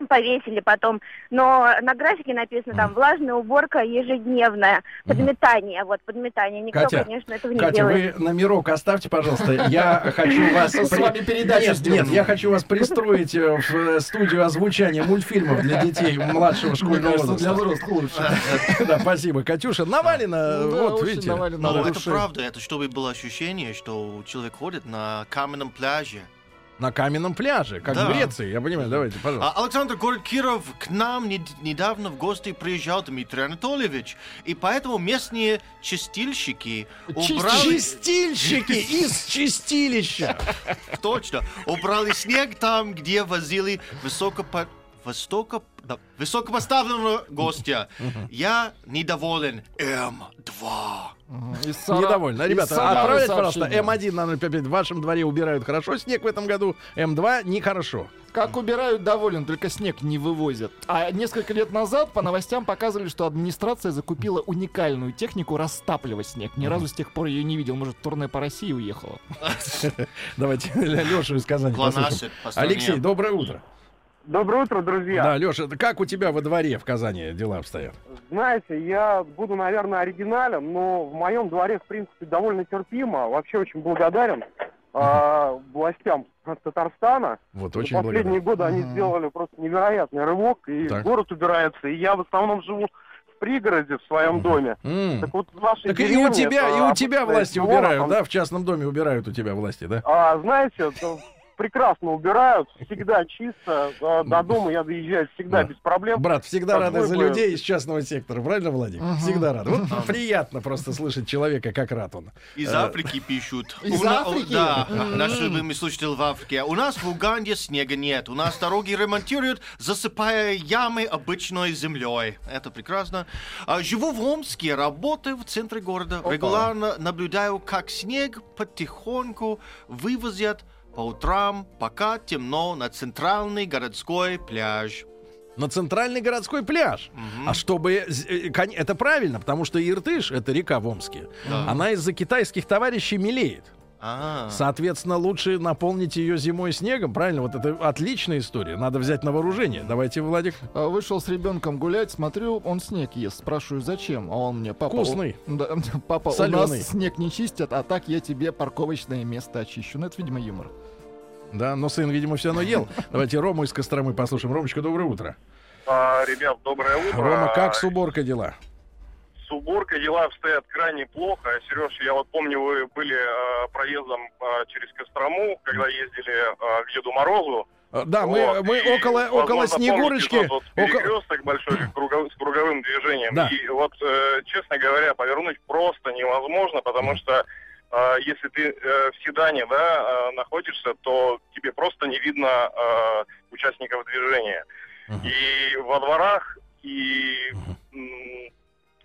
[SPEAKER 11] Повесили потом. Но на графике написано там влажная уборка ежедневная. Подметание. Вот, подметание. Никто,
[SPEAKER 1] Катя,
[SPEAKER 11] конечно, этого не
[SPEAKER 1] Катя,
[SPEAKER 11] делает.
[SPEAKER 1] вы номерок оставьте, пожалуйста. Я хочу вас...
[SPEAKER 3] С вами передачу
[SPEAKER 1] Нет, я хочу вас пристроить э, в э, студию озвучания мультфильмов для детей младшего школьного
[SPEAKER 3] кажется, для
[SPEAKER 1] возраста.
[SPEAKER 3] взрослых лучше.
[SPEAKER 1] Да, спасибо. Катюша, навалено,
[SPEAKER 3] Ну
[SPEAKER 1] вот видите.
[SPEAKER 3] на
[SPEAKER 2] это правда, это чтобы было ощущение, что человек ходит на каменном пляже.
[SPEAKER 1] На каменном пляже, как
[SPEAKER 2] Да.
[SPEAKER 1] в Греции. Я понимаю, давайте, пожалуйста.
[SPEAKER 2] А Александр, город Киров, к нам не- недавно в гости приезжал Дмитрий Анатольевич, и поэтому местные чистильщики убрали...
[SPEAKER 1] Чистильщики из чистилища.
[SPEAKER 2] Точно. Убрали снег там, где возили высокопо... Востоко... да, высокопоставленного гостя. Я недоволен. М2.
[SPEAKER 3] Мгм. Из Сара-
[SPEAKER 1] Недовольно. Ребята, отправляйте, пожалуйста,
[SPEAKER 3] сообщение.
[SPEAKER 1] М1 на 055. В вашем дворе убирают хорошо снег в этом году, М2 нехорошо.
[SPEAKER 3] Как убирают, доволен, только снег не вывозят. А несколько лет назад по новостям показывали, что администрация закупила уникальную технику растапливать снег. Ни разу с тех пор ее не видел. Может, в турне по России уехала.
[SPEAKER 1] Давайте Лешу из Казани. Алексей, доброе утро.
[SPEAKER 12] Доброе утро, друзья.
[SPEAKER 1] Да, Леша, как у тебя во дворе в Казани дела обстоят?
[SPEAKER 12] Знаете, я буду, наверное, оригинален, но в моем дворе, в принципе, довольно терпимо. Вообще очень благодарен а, властям Татарстана.
[SPEAKER 1] Вот,
[SPEAKER 12] За
[SPEAKER 1] очень
[SPEAKER 12] последние
[SPEAKER 1] благодарен.
[SPEAKER 12] годы они сделали просто невероятный рывок, и
[SPEAKER 1] Так.
[SPEAKER 12] город убирается. И я в основном живу в пригороде, в своем доме. Так вот, в вашей
[SPEAKER 1] Так и у тебя,
[SPEAKER 12] это
[SPEAKER 1] и у тебя власти убирают,
[SPEAKER 12] там,
[SPEAKER 1] да? В частном доме убирают у тебя власти, да?
[SPEAKER 12] А, знаете, прекрасно убирают, всегда чисто. А, До дома я доезжаю всегда
[SPEAKER 1] Да.
[SPEAKER 12] без проблем.
[SPEAKER 1] Брат, всегда рады за
[SPEAKER 12] бы-
[SPEAKER 1] людей из частного сектора, правильно, Владимир?
[SPEAKER 3] Мгм.
[SPEAKER 1] Всегда рады. Вот приятно просто слышать человека, как рад он.
[SPEAKER 2] Из
[SPEAKER 1] Э,
[SPEAKER 2] Африки пишут.
[SPEAKER 3] Из
[SPEAKER 2] на-
[SPEAKER 3] Африки?
[SPEAKER 2] Да, наш любимый слушатель в Африке. У нас в Уганде снега нет. У нас дороги ремонтируют, засыпая ямы обычной землей. Это прекрасно. А, Живу в Омске, работаю в центре города. Регулярно наблюдаю, как снег потихоньку вывозят по утрам, пока темно на центральный городской пляж.
[SPEAKER 1] На центральный городской пляж.
[SPEAKER 2] Мгм.
[SPEAKER 1] А чтобы... э, кон- Это правильно, потому что Иртыш, это река в Омске,
[SPEAKER 2] Да.
[SPEAKER 1] она из-за китайских товарищей мелеет.
[SPEAKER 2] А.
[SPEAKER 1] Соответственно, лучше наполнить ее зимой снегом, правильно? Вот это отличная история. Надо взять на вооружение. Давайте, Владик.
[SPEAKER 3] А, Вышел с ребенком гулять, смотрю, он снег ест. Спрашиваю, зачем? А он мне, папа...
[SPEAKER 1] Вкусный.
[SPEAKER 3] у- да, папа, у
[SPEAKER 1] Солёный.
[SPEAKER 3] нас снег не чистят, а так я тебе парковочное место очищу. Ну, это, видимо, юмор.
[SPEAKER 1] Да, но сын, видимо, все равно ел. Давайте Рому из Костромы послушаем. Ромочка, доброе утро.
[SPEAKER 8] А, ребят, доброе утро.
[SPEAKER 1] Рома, как с уборкой дела?
[SPEAKER 8] С уборкой дела обстоят крайне плохо. Сереж, я вот помню, вы были э, проездом э, через Кострому, когда ездили э, к Деду Морозу.
[SPEAKER 1] Да, мы,
[SPEAKER 8] Вот,
[SPEAKER 1] мы
[SPEAKER 8] и,
[SPEAKER 1] около, около Снегурочки.
[SPEAKER 8] помните вот перекресток большой с, кругов- с круговым движением.
[SPEAKER 1] Да.
[SPEAKER 8] И вот, э, честно говоря, повернуть просто невозможно, потому что если ты э, в седане да, э, находишься, то тебе просто не видно э, участников движения. И во дворах, и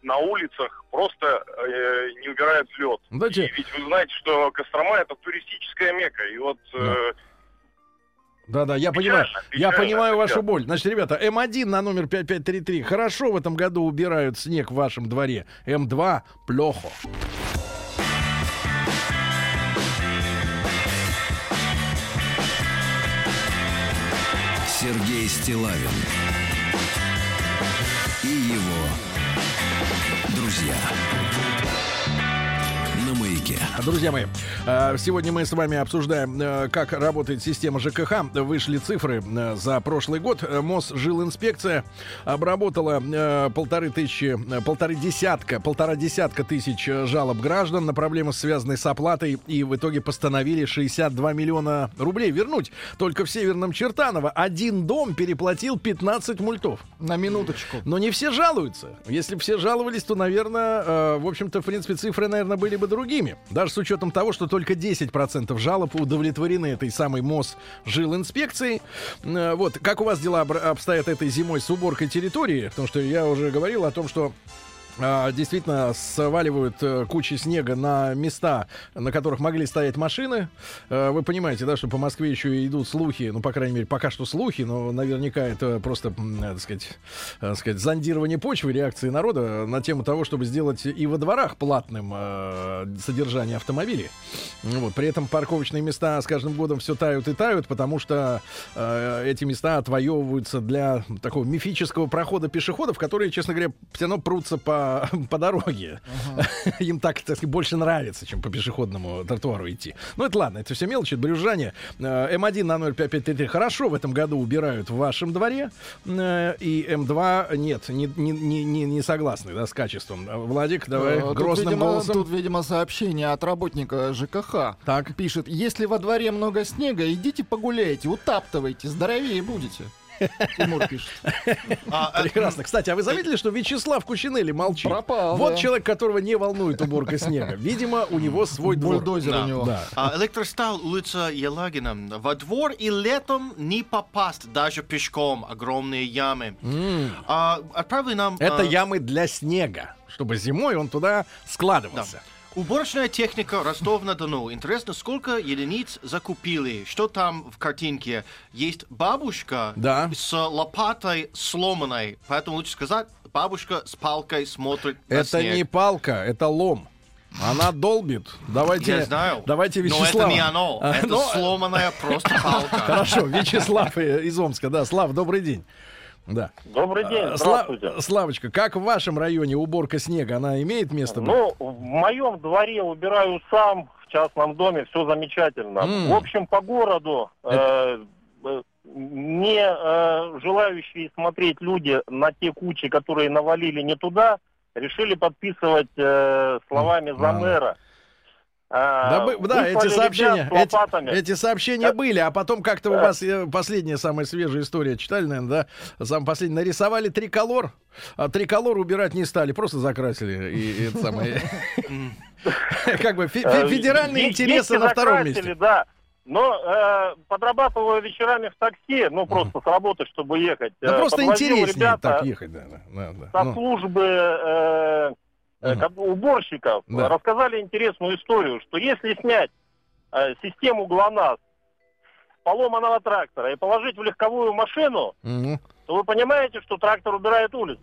[SPEAKER 8] на улицах просто э, не убирают лед.
[SPEAKER 1] Дайте-
[SPEAKER 8] И ведь вы знаете, что Кострома это туристическая мека. И вот
[SPEAKER 1] Да-да, я понимаю. Я
[SPEAKER 13] печально,
[SPEAKER 1] понимаю вашу
[SPEAKER 13] печально.
[SPEAKER 1] боль. Значит, ребята, М1 на номер 5533. Хорошо в этом году убирают снег в вашем дворе. М2 плохо.
[SPEAKER 4] Сергей Стилавин Друзья
[SPEAKER 1] мои, э, сегодня мы с вами обсуждаем, э, как работает система ЖКХ. Вышли цифры э, за прошлый год. Мосжилинспекция обработала полторы тысячи, полторы десятка, полтора десятка тысяч жалоб граждан на проблемы, связанные с оплатой, и в итоге постановили 62 миллиона рублей вернуть. Только в Северном Чертаново один дом переплатил 15 мультов.
[SPEAKER 3] На минуточку.
[SPEAKER 1] Но не все жалуются. Если бы все жаловались, то, наверное, в общем-то, в принципе, цифры, наверное, были бы другими. Даже с учетом того, что только 10% жалоб удовлетворены этой самой МОС жилинспекцией. Э, вот, как у вас дела обстоят этой зимой с уборкой территории? Потому что я уже говорил о том, что действительно сваливают э, кучи снега на места, на которых могли стоять машины. Э, Вы понимаете, да, что по Москве еще идут слухи, ну, по крайней мере, пока что слухи, но наверняка это просто, м, э, так сказать, э, сказать, зондирование почвы, реакции народа на тему того, чтобы сделать и во дворах платным содержание автомобилей. Ну Вот. При этом парковочные места с каждым годом все тают и тают, потому что эти места отвоевываются для такого мифического прохода пешеходов, которые, честно говоря, все равно прутся по, по дороге. Им так, так сказать, больше нравится, чем по пешеходному тротуару идти. Ну, это ладно, это все мелочи, это брюзжание. Э, М1 на 05533 хорошо в этом году убирают в вашем дворе, э, и М2 нет, не, не, не, не, согласны да, с качеством. Э, Владик, давай
[SPEAKER 3] тут,
[SPEAKER 1] грозным
[SPEAKER 3] видимо,
[SPEAKER 1] голосом.
[SPEAKER 3] Тут, видимо, сообщение от работника ЖКХ.
[SPEAKER 1] Так.
[SPEAKER 3] Пишет, если во дворе много снега, идите погуляйте, утаптывайте, здоровее будете. Тимур пишет.
[SPEAKER 1] Прекрасно. Кстати, а вы заметили, что Вячеслав Кучинелли молчит?
[SPEAKER 3] Пропал,
[SPEAKER 1] Вот
[SPEAKER 3] да.
[SPEAKER 1] человек, которого не волнует уборка снега. Видимо, у него свой двор.
[SPEAKER 3] Бульдозер у него.
[SPEAKER 1] Да.
[SPEAKER 2] А, электростал, улица Елагина. Во двор и летом не попасть, даже пешком. Огромные ямы. А, отправили нам...
[SPEAKER 1] Это
[SPEAKER 2] а,
[SPEAKER 1] ямы для снега, чтобы зимой он туда складывался.
[SPEAKER 2] Уборочная техника Ростов-на-Дону. Интересно, сколько единиц закупили? Что там в картинке? Есть бабушка
[SPEAKER 1] Да.
[SPEAKER 2] с лопатой сломанной. Поэтому лучше сказать, бабушка с палкой смотрит на
[SPEAKER 1] Это
[SPEAKER 2] снег.
[SPEAKER 1] не палка, это лом. Она долбит. Давайте,
[SPEAKER 2] Я знаю.
[SPEAKER 1] давайте
[SPEAKER 2] Но
[SPEAKER 1] Вячеслава.
[SPEAKER 2] это не оно. Это
[SPEAKER 1] но-
[SPEAKER 2] сломанная просто палка.
[SPEAKER 1] Хорошо, Вячеслав из Омска. Да, Слав, добрый день. Да.
[SPEAKER 13] Добрый день,
[SPEAKER 1] А, Сла-
[SPEAKER 13] здравствуйте.
[SPEAKER 1] Славочка, как в вашем районе уборка снега, она имеет место быть?
[SPEAKER 13] Ну, в моем дворе убираю сам, в частном доме, все замечательно.
[SPEAKER 1] М.
[SPEAKER 13] В общем, по городу э, не э, желающие смотреть люди на те кучи, которые навалили не туда, решили подписывать э, словами за мэра. А,
[SPEAKER 1] Да, бы- да, эти сообщения, эти, эти сообщения были, а потом как-то у вас э, последняя самая свежая история читали, наверное, да? Самый последний нарисовали триколор, а триколор убирать не стали, просто закрасили. И, и это самое. Как бы
[SPEAKER 13] Э,
[SPEAKER 1] федеральные интересы на втором месте.
[SPEAKER 13] Да. Но э, подрабатываю вечерами в такси, ну просто с работы, чтобы ехать.
[SPEAKER 1] Да
[SPEAKER 13] Э,
[SPEAKER 1] просто интереснее
[SPEAKER 13] ребята
[SPEAKER 1] так ехать, да, да, да, да.
[SPEAKER 13] со
[SPEAKER 1] Ну,
[SPEAKER 13] службы уборщиков
[SPEAKER 1] Да.
[SPEAKER 13] рассказали интересную историю, что если снять э, систему ГЛОНАСС поломанного трактора и положить в легковую машину,
[SPEAKER 1] мгм,
[SPEAKER 13] то вы понимаете, что трактор убирает улицу.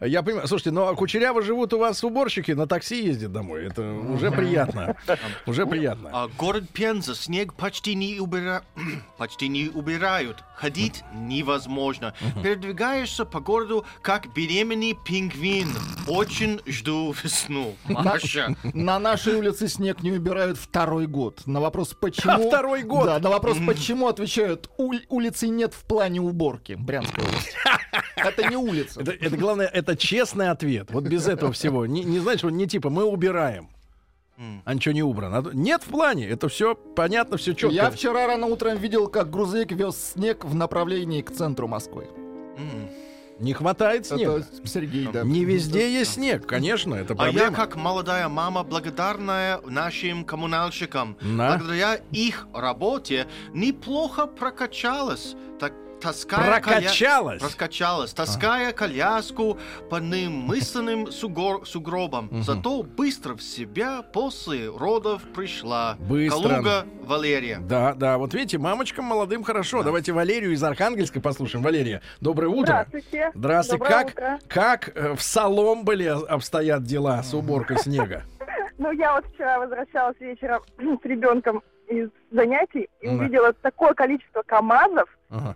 [SPEAKER 1] Я понимаю, слушайте, но кучеряво живут у вас уборщики, на такси ездят домой. Это уже приятно. Уже приятно.
[SPEAKER 2] А, город Пенза снег почти не, убира... почти не убирают. Ходить невозможно. Передвигаешься по городу как беременный пингвин. Очень жду весну. Маша.
[SPEAKER 3] На нашей улице снег не убирают второй год. На вопрос почему...
[SPEAKER 1] Второй год?
[SPEAKER 3] Да, на вопрос почему отвечают, «Уль- улицы нет в плане уборки. Брянская область. Это не улица.
[SPEAKER 1] Это, главное, это честный ответ. Вот без этого всего. Не, не вот не типа мы убираем. А ничего не убрано. А Нет в плане. Это все понятно, все четко.
[SPEAKER 3] Я вчера рано утром видел, как грузовик вез снег в направлении к центру Москвы.
[SPEAKER 1] Не хватает снега.
[SPEAKER 3] Это Сергей, да.
[SPEAKER 1] Не везде есть снег, конечно, это
[SPEAKER 2] А я,
[SPEAKER 1] проблема.
[SPEAKER 2] как молодая мама, благодарная нашим коммунальщикам.
[SPEAKER 1] Да.
[SPEAKER 2] Благодаря их работе неплохо прокачалась. Так таская коля-
[SPEAKER 1] Прокачалась?
[SPEAKER 2] Таская коляску по немысленным сугор- сугробам.
[SPEAKER 1] Мгм.
[SPEAKER 2] Зато быстро в себя после родов пришла
[SPEAKER 1] Быстро.
[SPEAKER 2] Калуга Валерия.
[SPEAKER 1] Да, да, вот видите, мамочкам молодым хорошо. Давайте Валерию из Архангельска послушаем. Валерия, доброе утро.
[SPEAKER 14] Здравствуйте.
[SPEAKER 1] Здравствуйте.
[SPEAKER 14] Доброе
[SPEAKER 1] Как,
[SPEAKER 14] утро.
[SPEAKER 1] как э, в Соломболе обстоят дела с уборкой снега?
[SPEAKER 14] Ну, я вот вчера возвращалась вечером с ребенком из занятий и
[SPEAKER 1] Да.
[SPEAKER 14] увидела такое количество КАМАЗов,
[SPEAKER 1] Ага.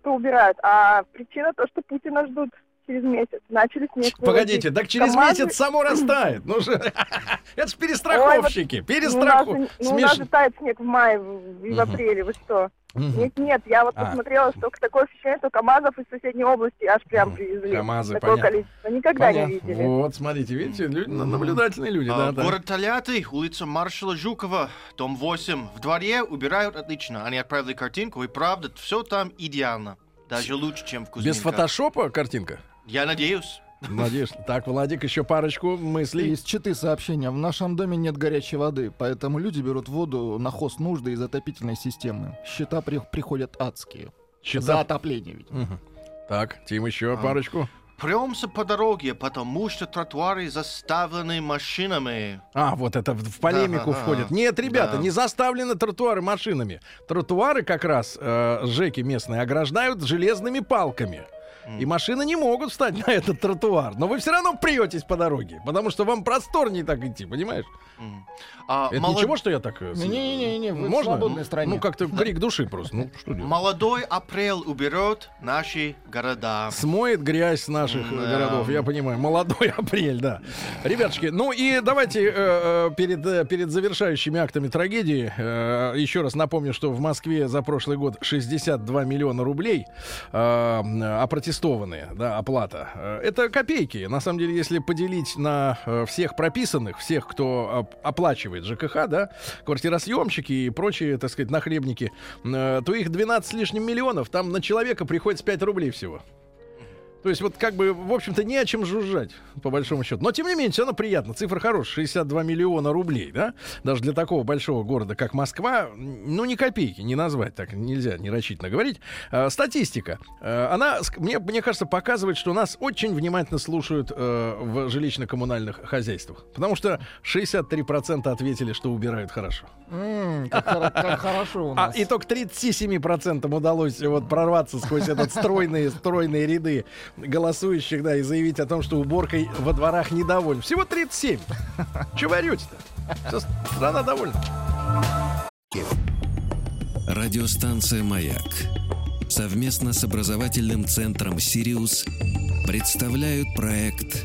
[SPEAKER 14] Что убирают. А причина то, что Путина ждут через месяц. Начали снег
[SPEAKER 1] Погодите, так через
[SPEAKER 14] КАМАЗы-
[SPEAKER 1] месяц само растает. Ну же, это ж
[SPEAKER 14] Ой,
[SPEAKER 1] перестраховщики,
[SPEAKER 14] вот, ну, у нас,
[SPEAKER 1] перестраховщики.
[SPEAKER 14] ну, у нас же тает снег в мае и в апреле. Вы что? Нет, нет, я вот
[SPEAKER 1] А.
[SPEAKER 14] посмотрела, что такое ощущение, что КАМАЗов из соседней области аж прям привезли.
[SPEAKER 1] КАМАЗы,
[SPEAKER 14] Такое
[SPEAKER 1] понятно.
[SPEAKER 14] количество. Никогда
[SPEAKER 1] Понятно.
[SPEAKER 14] не видели.
[SPEAKER 1] Вот, смотрите, видите, люди, наблюдательные люди,
[SPEAKER 2] А,
[SPEAKER 1] да, да.
[SPEAKER 2] Город Тольятти, улица маршала Жукова, дом 8. В дворе убирают отлично. Они отправили картинку, и правда, все там идеально. Даже лучше, чем в Кузьминках.
[SPEAKER 1] Без фотошопа картинка?
[SPEAKER 2] Я надеюсь.
[SPEAKER 1] Надеюсь. Так, Владик, еще парочку мыслей.
[SPEAKER 3] Из Читы сообщения. В нашем доме нет горячей воды, поэтому люди берут воду на хоз нужды из отопительной системы. Счета при- приходят адские.
[SPEAKER 1] Счета-
[SPEAKER 3] За отопление ведь.
[SPEAKER 1] Мгм. Так, Тим, еще
[SPEAKER 2] А.
[SPEAKER 1] парочку.
[SPEAKER 2] Премся по дороге, потому что тротуары заставлены машинами.
[SPEAKER 1] А, вот это в в полемику
[SPEAKER 2] Да,
[SPEAKER 1] входит.
[SPEAKER 2] ага.
[SPEAKER 1] Нет, ребята,
[SPEAKER 2] Да.
[SPEAKER 1] не заставлены тротуары машинами. Тротуары как раз э, жеки местные ограждают железными палками. И машины не могут встать на этот тротуар. Но вы все равно приетесь по дороге, потому что вам просторнее так идти, понимаешь?
[SPEAKER 2] А
[SPEAKER 1] Это
[SPEAKER 2] молод-
[SPEAKER 1] ничего, что я так... э,
[SPEAKER 3] Не-не-не, вы в
[SPEAKER 1] Можно?
[SPEAKER 3] свободной стране.
[SPEAKER 1] Ну, как-то крик души просто. Ну, что делать?
[SPEAKER 2] Молодой апрель уберет наши города.
[SPEAKER 1] Смоет греязь с наших э,
[SPEAKER 2] Да.
[SPEAKER 1] городов, я понимаю. Молодой апрель, да. Ребятушки, ну и давайте э, э, перед, э, перед завершающими актами трагедии э, еще раз напомню, что в Москве за прошлый год 62 миллиона рублей э, опротестованные, да, оплата. Э, Это копейки. На самом деле, если поделить на э, всех прописанных, всех, кто оп- оплачивает ЖКХ, да, квартиросъемщики и прочие, так сказать, нахлебники, э, то их 12 с лишним миллионов, там на человека приходится 5 рублей всего. То есть вот как бы, в общем-то, не о чем жужжать, по большому счету. Но, тем не менее, все равно приятно. Цифра хорошая, 62 миллиона рублей, да? Даже для такого большого города, как Москва, ну, ни копейки не назвать, так нельзя нерочительно говорить. А, статистика. А, она, мне, мне кажется, показывает, что нас очень внимательно слушают э, в жилищно-коммунальных хозяйствах. Потому что 63% ответили, что убирают хорошо.
[SPEAKER 3] Как хорошо у
[SPEAKER 1] А,
[SPEAKER 3] нас.
[SPEAKER 1] и только 37% удалось вот прорваться сквозь этот стройные, стройные ряды голосующих, да, и заявить о том, что уборкой во дворах недовольны. Всего 37. Чего? Всё, страна довольна.
[SPEAKER 15] Радиостанция «Маяк» совместно с образовательным центром «Сириус» представляют проект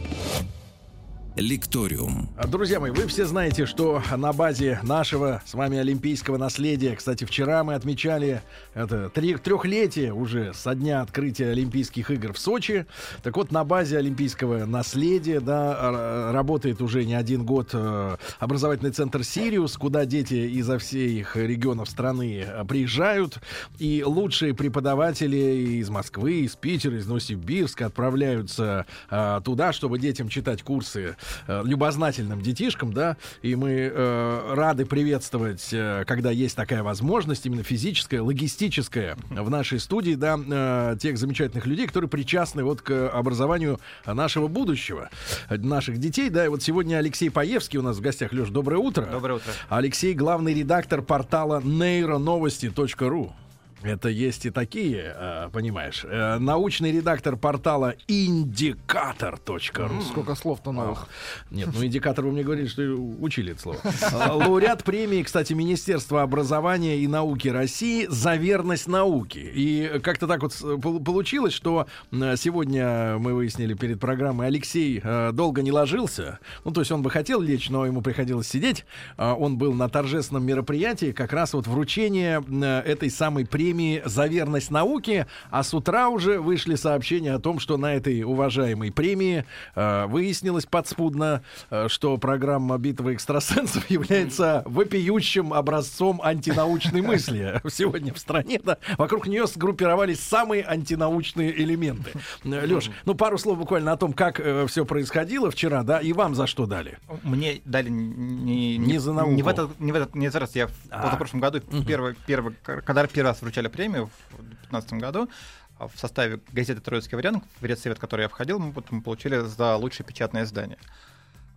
[SPEAKER 15] «Лекториум».
[SPEAKER 1] Друзья мои, вы все знаете, что на базе нашего с вами олимпийского наследия, кстати, вчера мы отмечали это трехлетие уже со дня открытия Олимпийских игр в Сочи. Так вот, на базе олимпийского наследия, да, работает уже не один год э, образовательный центр «Сириус», куда дети изо всех регионов страны э, приезжают, и лучшие преподаватели из Москвы, из Питера, из Новосибирска отправляются э, туда, чтобы детям читать курсы э, любознательным детишкам, да, и мы э, рады приветствовать, э, когда есть такая возможность, именно физическая, логистическая, в нашей студии, да, э, тех замечательных людей, которые причастны вот к образованию нашего будущего, наших детей, да, и вот сегодня Алексей Паевский у нас в гостях. Леш, доброе утро.
[SPEAKER 16] Доброе утро.
[SPEAKER 1] Алексей, главный редактор портала нейроновости.ру. Это есть и такие, э, понимаешь. Э, научный редактор портала индикатор.ру.
[SPEAKER 3] Сколько слов-то новых.
[SPEAKER 1] Нет, ну индикатор вы мне говорили, что учили это слово. А, Лауреат премии, кстати, Министерства образования и науки России за верность науке. И как-то так вот пол- получилось, что сегодня мы выяснили перед программой, Алексей э, долго не ложился. Ну, то есть он бы хотел лечь, но ему приходилось сидеть. А, Он был на торжественном мероприятии, как раз вот вручение этой самой премии за верность науке. А с утра уже вышли сообщения о том, что на этой уважаемой премии э, выяснилось подспудно, э, что программа «Битва экстрасенсов» является вопиющим образцом антинаучной мысли сегодня в стране. Да, вокруг нее сгруппировались самые антинаучные элементы. Леш, ну пару слов буквально о том, как все происходило вчера, да, и вам за что дали.
[SPEAKER 16] Мне дали не,
[SPEAKER 1] Не за науку.
[SPEAKER 16] Не в этот, не в этот, не за раз. Я в
[SPEAKER 1] А.
[SPEAKER 16] позапрошлом году первый, первый, к- когда первый раз вручали получали премию в 2015 году. А В составе газеты «Троицкий вариант», в редсовет, в который я входил, мы, вот мы получили за лучшее печатное издание.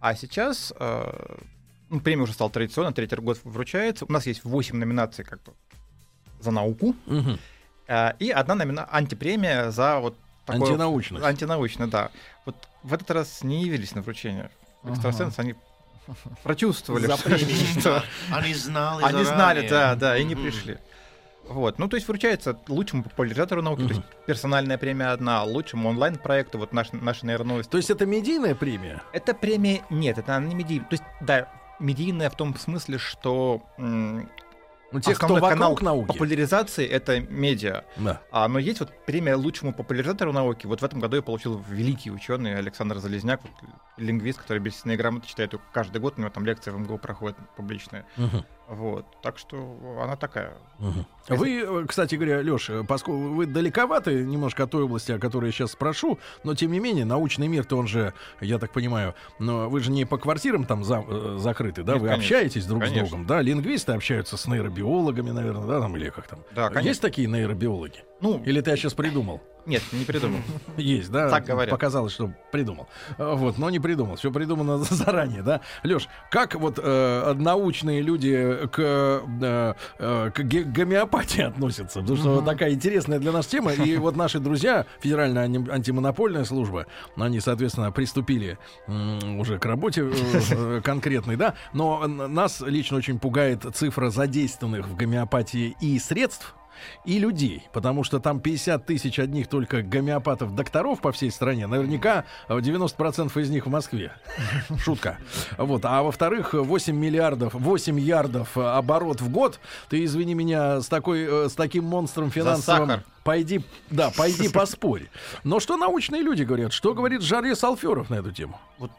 [SPEAKER 16] А сейчас э, ну, премия уже стала традиционной, третий год вручается. У нас есть 8 номинаций как бы за науку. Э, И одна номина... антипремия за вот такое...
[SPEAKER 1] Антинаучность.
[SPEAKER 16] Антинаучно, да. Вот в этот раз не явились на вручение. Экстрасенсы, они прочувствовали, что-.
[SPEAKER 2] Они знали
[SPEAKER 16] Они знали, да, да, и не пришли. Вот, ну то есть вручается лучшему популяризатору науки, то есть персональная премия одна, лучшему онлайн-проекту, вот наш, наши нейроновости.
[SPEAKER 1] То есть это медийная премия?
[SPEAKER 16] Это премия, нет, это она не медийная. То есть, да, медийная в том смысле, что м,
[SPEAKER 1] Ну, те, кто
[SPEAKER 16] основной
[SPEAKER 1] вокруг
[SPEAKER 16] канал
[SPEAKER 1] науки.
[SPEAKER 16] популяризации — это медиа.
[SPEAKER 1] Да.
[SPEAKER 16] А, но есть вот премия лучшему популяризатору науки. Вот в этом году я получил великий ученый Александр Залезняк, вот, лингвист, который беседные грамоты читает каждый год, у него там лекции в МГУ проходят публичные.
[SPEAKER 1] Мгм.
[SPEAKER 16] Вот, так что она такая.
[SPEAKER 1] Мгм. Вы, кстати говоря, Леш, поскольку вы далековаты немножко от той области, о которой я сейчас спрошу, но тем не менее, научный мир-то он же, я так понимаю, но вы же не по квартирам там за- э, закрыты, да?
[SPEAKER 16] Нет,
[SPEAKER 1] вы
[SPEAKER 16] конечно.
[SPEAKER 1] общаетесь друг с
[SPEAKER 16] Конечно.
[SPEAKER 1] другом, да? Лингвисты общаются с нейробиологами, наверное, да, там или как там?
[SPEAKER 16] Да, конечно.
[SPEAKER 1] Есть такие нейробиологи?
[SPEAKER 16] Ну,
[SPEAKER 1] или ты я сейчас придумал?
[SPEAKER 16] Нет, не придумал.
[SPEAKER 1] Есть, да?
[SPEAKER 16] Так говорят.
[SPEAKER 1] Показалось, что придумал. А, Вот, но не придумал. Все придумано заранее, да? Леш, как вот э, научные люди к, э, э, к гомеопатии относятся? Потому что вот такая интересная для нас тема. И вот наши друзья, Федеральная антимонопольная служба, они, соответственно, приступили уже к работе э, конкретной, да? Но нас лично очень пугает цифра задействованных в гомеопатии и средств, и людей, потому что там 50 тысяч одних только гомеопатов-докторов по всей стране, наверняка э, 90% из них в Москве. Шутка. Вот. А во-вторых, 8 миллиардов, 8 ярдов э, оборот в год. Ты, извини меня, с, такой, э, с таким монстром финансовым...
[SPEAKER 16] сахар.
[SPEAKER 1] Пойди, да, пойди поспорь. Но что научные люди говорят? Что говорит Жаре Салферов на эту тему?
[SPEAKER 16] Вот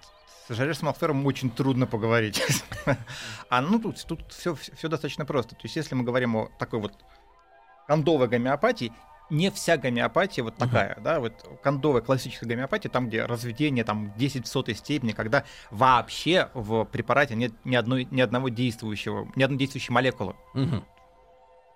[SPEAKER 16] с Жаре Самофером очень трудно поговорить. а ну тут, тут все, все достаточно просто. То есть если мы говорим о такой вот кондовой гомеопатии, не вся гомеопатия вот такая, да, вот кондовая классическая гомеопатия, там, где разведение там 10 в сотой степени, когда вообще в препарате нет ни, одной, ни одного действующего, ни одной действующей молекулы.
[SPEAKER 1] Мгм.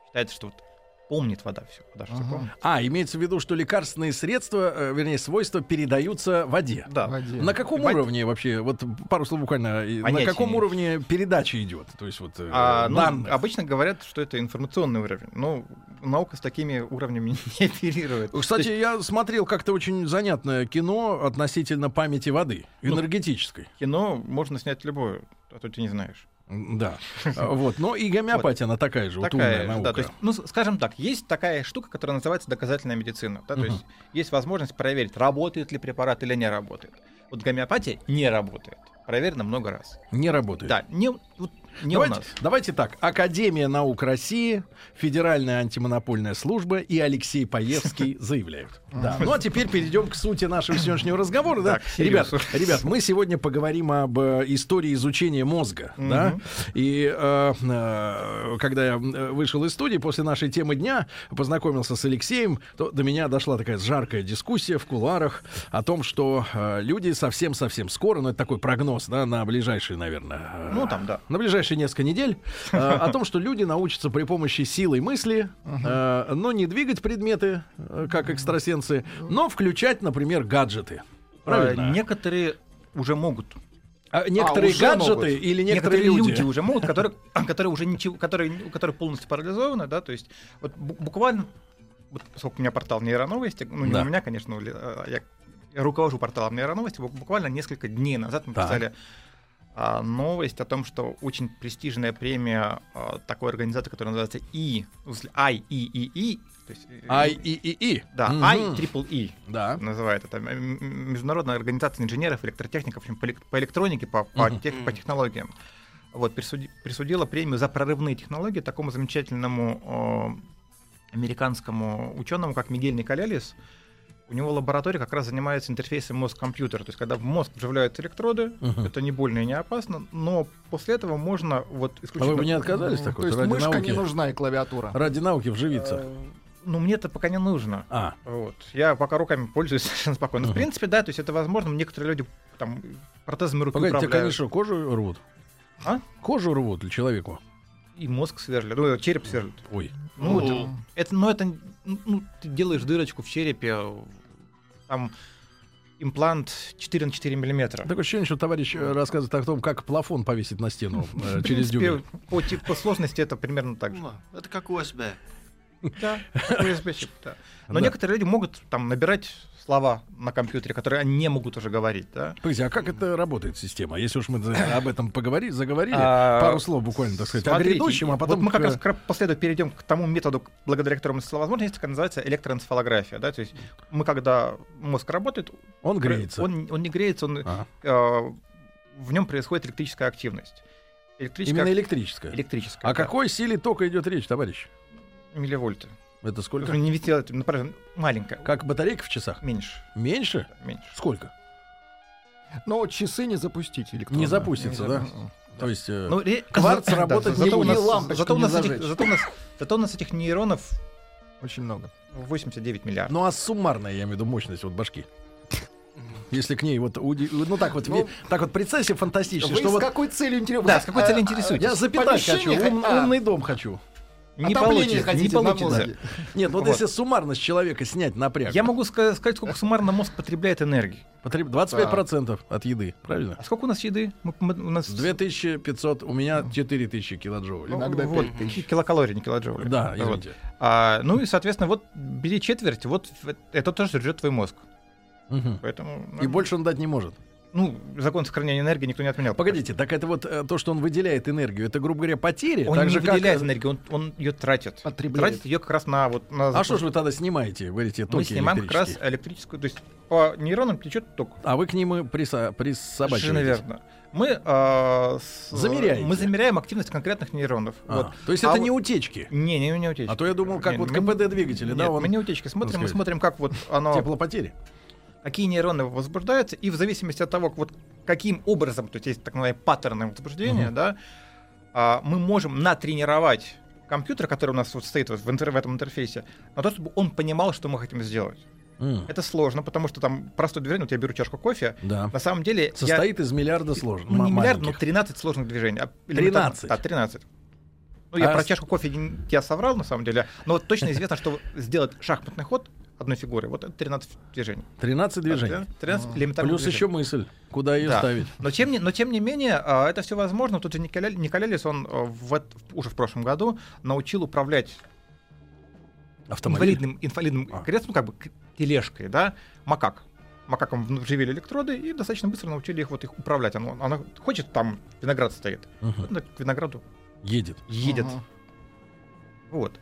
[SPEAKER 16] Считается, что вот помнит вода все. Вода что помнит.
[SPEAKER 1] А, имеется в виду, что лекарственные средства, э, вернее, свойства передаются воде.
[SPEAKER 16] Да.
[SPEAKER 1] На каком
[SPEAKER 16] Воде.
[SPEAKER 1] уровне вообще, вот пару слов буквально, и на
[SPEAKER 16] Понятия
[SPEAKER 1] каком
[SPEAKER 16] не
[SPEAKER 1] уровне передача идет? То есть вот э,
[SPEAKER 16] А, ну, обычно говорят, что это информационный уровень. Но наука с такими уровнями не оперирует.
[SPEAKER 1] Кстати,
[SPEAKER 16] То есть,
[SPEAKER 1] я смотрел как-то очень занятное кино относительно памяти воды,
[SPEAKER 16] Ну,
[SPEAKER 1] энергетической.
[SPEAKER 16] кино можно снять любое, а то ты не знаешь.
[SPEAKER 1] Да. А, Вот. Но и гомеопатия, она такая же, вот
[SPEAKER 16] Такая
[SPEAKER 1] умная
[SPEAKER 16] же,
[SPEAKER 1] наука.
[SPEAKER 16] да, то есть, ну, скажем так, есть такая штука, которая называется доказательная медицина. Да, то
[SPEAKER 1] Мгм.
[SPEAKER 16] есть есть возможность проверить, работает ли препарат или не работает. Вот гомеопатия не работает. Проверено много раз.
[SPEAKER 1] Не работает.
[SPEAKER 16] Да, не, вот не
[SPEAKER 1] давайте,
[SPEAKER 16] у нас.
[SPEAKER 1] давайте так. Академия наук России, Федеральная антимонопольная служба и Алексей Паевский заявляют. Да. Ну а теперь перейдем к сути нашего сегодняшнего разговора. Да?
[SPEAKER 16] Так,
[SPEAKER 1] Ребят, ребят, мы сегодня поговорим об э, истории изучения мозга. Да?
[SPEAKER 16] Мгм.
[SPEAKER 1] И э, э, когда я э, вышел из студии после нашей темы дня, познакомился с Алексеем, то до меня дошла такая жаркая дискуссия в кулуарах о том, что э, люди совсем-совсем скоро, ну это такой прогноз да, на ближайшие, наверное, э,
[SPEAKER 16] Ну, там, да.
[SPEAKER 1] на ближайшие несколько недель, э, о том, что люди научатся при помощи силы мысли, э, но не двигать предметы, э, как экстрасенсы, но включать, например, гаджеты. Правильно?
[SPEAKER 16] А, некоторые уже могут.
[SPEAKER 1] А некоторые
[SPEAKER 16] уже
[SPEAKER 1] гаджеты
[SPEAKER 16] могут.
[SPEAKER 1] или некоторые
[SPEAKER 16] люди?
[SPEAKER 1] люди?
[SPEAKER 16] уже могут, которые, которые уже ничего, которые, которые полностью парализованы, да, то есть вот бу- буквально, вот поскольку у меня портал нейроновости, ну не
[SPEAKER 1] Да.
[SPEAKER 16] у меня, конечно, а, я, я руковожу порталом нейроновости, бу- буквально несколько дней назад мы писали а, новость о том, что очень престижная премия а, такой организации, которая называется И, смысле, IEEE, то есть, э,
[SPEAKER 1] IEEE.
[SPEAKER 16] да,
[SPEAKER 1] Мгм.
[SPEAKER 16] I triple E
[SPEAKER 1] Да.
[SPEAKER 16] называют это. Международная организация инженеров, электротехников, в общем, по, элек- по электронике, по, по,
[SPEAKER 1] Мгм.
[SPEAKER 16] тех- по технологиям. Вот, присуди- присудила премию за прорывные технологии такому замечательному э, американскому ученому, как Мигель Николялис. У него лаборатория как раз занимается интерфейсом мозг-компьютер. То есть, когда в мозг вживляются электроды,
[SPEAKER 1] Мгм.
[SPEAKER 16] это не больно и не опасно, но после этого можно вот
[SPEAKER 1] А
[SPEAKER 16] исключительно...
[SPEAKER 1] вы бы не отказались такой?
[SPEAKER 3] То есть
[SPEAKER 1] ради
[SPEAKER 3] мышка
[SPEAKER 1] науки?
[SPEAKER 3] не нужна и клавиатура.
[SPEAKER 1] Ради науки вживиться.
[SPEAKER 16] Ну, мне это пока не нужно.
[SPEAKER 1] А.
[SPEAKER 16] Вот. Я пока руками пользуюсь совершенно спокойно. В принципе, да, то есть это возможно. Некоторые люди там протезами руки
[SPEAKER 1] Погодите,
[SPEAKER 16] управляют.
[SPEAKER 1] конечно, кожу рвут.
[SPEAKER 16] А?
[SPEAKER 1] Кожу рвут ли человеку?
[SPEAKER 16] И мозг сверлят. Ну, череп сверлят.
[SPEAKER 1] Ой.
[SPEAKER 16] Ну, это- Это, ну, это, ну, ты делаешь дырочку в черепе, там имплант 4 на 4 миллиметра.
[SPEAKER 1] Такое ощущение, что товарищ э, рассказывает о том, как плафон повесить на стену э, через дюбель.
[SPEAKER 16] По, типу- по сложности это примерно так же.
[SPEAKER 2] Ну, Это как USB.
[SPEAKER 16] Да, USB-чип, да. Но
[SPEAKER 1] Да.
[SPEAKER 16] некоторые люди могут там набирать слова на компьютере, которые они не могут уже говорить, да.
[SPEAKER 1] Погоди, а как это работает система? Если уж мы об этом поговорили, заговорили,
[SPEAKER 16] А,
[SPEAKER 1] пару слов буквально, так сказать, о
[SPEAKER 16] Смотрите,
[SPEAKER 1] грядущем, а потом...
[SPEAKER 16] Вот мы как раз как раз после этого перейдем к тому методу, благодаря которому стало возможно, есть такая называется электроэнцефалография. Да? То есть мы, когда мозг работает...
[SPEAKER 1] Он греется.
[SPEAKER 16] Он, он не греется, он,
[SPEAKER 1] Ага.
[SPEAKER 16] э, в нем происходит электрическая активность. Электрическая
[SPEAKER 1] Именно электрическая.
[SPEAKER 16] Электрическая,
[SPEAKER 1] О
[SPEAKER 16] да.
[SPEAKER 1] какой силе тока идет речь, товарищ?
[SPEAKER 16] Милливольты.
[SPEAKER 1] Это сколько?
[SPEAKER 16] Не висит, например, маленькая.
[SPEAKER 1] Как батарейка в часах?
[SPEAKER 16] Меньше.
[SPEAKER 1] Меньше?
[SPEAKER 16] Меньше.
[SPEAKER 1] Сколько?
[SPEAKER 3] Но часы не запустить электронно.
[SPEAKER 1] Не запустится,
[SPEAKER 16] Не
[SPEAKER 1] да?
[SPEAKER 16] запустится.
[SPEAKER 1] То есть э,
[SPEAKER 16] Ну, ре-
[SPEAKER 1] кварц
[SPEAKER 16] за- да,
[SPEAKER 1] работать
[SPEAKER 16] зато
[SPEAKER 1] не
[SPEAKER 16] у
[SPEAKER 1] будет.
[SPEAKER 16] нас,
[SPEAKER 3] лампочку
[SPEAKER 16] зато у нас этих, зато у нас, зато у нас этих нейронов
[SPEAKER 3] Очень много.
[SPEAKER 16] 89 миллиардов.
[SPEAKER 1] Ну а суммарная, я имею в виду, мощность вот башки. Если к ней вот, ну так вот, ве- так вот представь себе фантастично,
[SPEAKER 3] Вы
[SPEAKER 1] что
[SPEAKER 3] с
[SPEAKER 1] вот
[SPEAKER 3] какой целью интересуетесь?
[SPEAKER 16] Да, с какой целью интересуетесь?
[SPEAKER 1] я запитать хочу,
[SPEAKER 3] а.
[SPEAKER 1] умный дом хочу.
[SPEAKER 16] Не
[SPEAKER 3] Отопление
[SPEAKER 16] получится, не
[SPEAKER 3] на
[SPEAKER 16] получится.
[SPEAKER 3] мозге.
[SPEAKER 1] Нет, вот,
[SPEAKER 16] Вот.
[SPEAKER 1] если суммарность человека снять напряг,
[SPEAKER 16] Я могу ска- сказать, сколько суммарно мозг потребляет энергии.
[SPEAKER 1] потреб- 25% от еды, правильно?
[SPEAKER 16] А сколько у нас еды? Мы- мы- у нас
[SPEAKER 1] 2500, у меня 4000 килоджоулей.
[SPEAKER 16] ну,
[SPEAKER 3] иногда
[SPEAKER 16] вот,
[SPEAKER 3] 5000.
[SPEAKER 16] килокалорий, не килоджоулей.
[SPEAKER 1] Да,
[SPEAKER 16] Вот.
[SPEAKER 1] извините.
[SPEAKER 16] А, ну и, соответственно, вот бери четверть, вот это тоже жрет твой мозг.
[SPEAKER 1] Мгм.
[SPEAKER 16] Поэтому,
[SPEAKER 1] И
[SPEAKER 16] ну,
[SPEAKER 1] больше он дать не может.
[SPEAKER 16] Ну, закон сохранения энергии никто не отменял.
[SPEAKER 1] Погодите, так это вот э, то, что он выделяет энергию, это, грубо говоря, потери?
[SPEAKER 16] Он
[SPEAKER 1] так
[SPEAKER 16] не
[SPEAKER 1] же, как,
[SPEAKER 16] выделяет
[SPEAKER 1] э,
[SPEAKER 16] энергию, он, он ее тратит.
[SPEAKER 3] Потребляет.
[SPEAKER 16] Тратит ее как раз на вот на.
[SPEAKER 1] А что же вы тогда снимаете, говорите, токи
[SPEAKER 16] мы снимаем как раз электрическую, то есть по нейронам течет ток.
[SPEAKER 1] А вы к ним приса- присобачиваетесь?
[SPEAKER 16] Совершенно верно. Мы а, с-
[SPEAKER 1] Замеряете?
[SPEAKER 16] Мы замеряем активность конкретных нейронов.
[SPEAKER 1] Ага.
[SPEAKER 16] Вот.
[SPEAKER 1] То есть
[SPEAKER 16] А
[SPEAKER 1] это
[SPEAKER 16] вот-
[SPEAKER 1] не утечки?
[SPEAKER 16] Не, не, не утечки.
[SPEAKER 1] А то я думал, как
[SPEAKER 16] Не,
[SPEAKER 1] вот КПД двигателя, да, он
[SPEAKER 16] мы не утечки смотрим, мы смотрим, как вот оно,
[SPEAKER 1] теплопотери.
[SPEAKER 16] Какие нейроны возбуждаются, и в зависимости от того, вот каким образом, то есть есть так называемые паттерны возбуждения,
[SPEAKER 1] Мгм.
[SPEAKER 16] да, а, мы можем натренировать компьютер, который у нас вот стоит вот в, интер- в этом интерфейсе, на то, чтобы он понимал, что мы хотим сделать.
[SPEAKER 1] М,
[SPEAKER 16] Это сложно, потому что там простое движение, вот я беру чашку кофе,
[SPEAKER 1] Да.
[SPEAKER 16] на самом деле... я-
[SPEAKER 1] Состоит из миллиарда сложных.
[SPEAKER 16] ну, не миллиард, но 13 сложных движений. а элементарно-
[SPEAKER 1] 13?
[SPEAKER 16] Да, 13. Ну, я
[SPEAKER 1] А
[SPEAKER 16] про чашку кофе я соврал, на самом деле. Но вот точно известно, что сделать шахматный ход одной фигуры, вот это 13 движений.
[SPEAKER 1] 13 движений.
[SPEAKER 16] 13 элементарных
[SPEAKER 1] Плюс
[SPEAKER 16] движений.
[SPEAKER 1] еще мысль, куда ее
[SPEAKER 16] Да.
[SPEAKER 1] ставить.
[SPEAKER 16] Но тем, не, но тем не менее, а, это все возможно. Тут же Николя- Николелис, он а, в уже в прошлом году научил управлять
[SPEAKER 1] Автомобиль.
[SPEAKER 16] инвалидным, инвалидным
[SPEAKER 1] А.
[SPEAKER 16] креслом, как бы тележкой, да, макак. Макакам вживили электроды и достаточно быстро научили их вот их управлять. Оно, оно хочет, там виноград стоит. Она к винограду
[SPEAKER 1] Едет.
[SPEAKER 16] едет.
[SPEAKER 3] Ага.
[SPEAKER 16] Вот.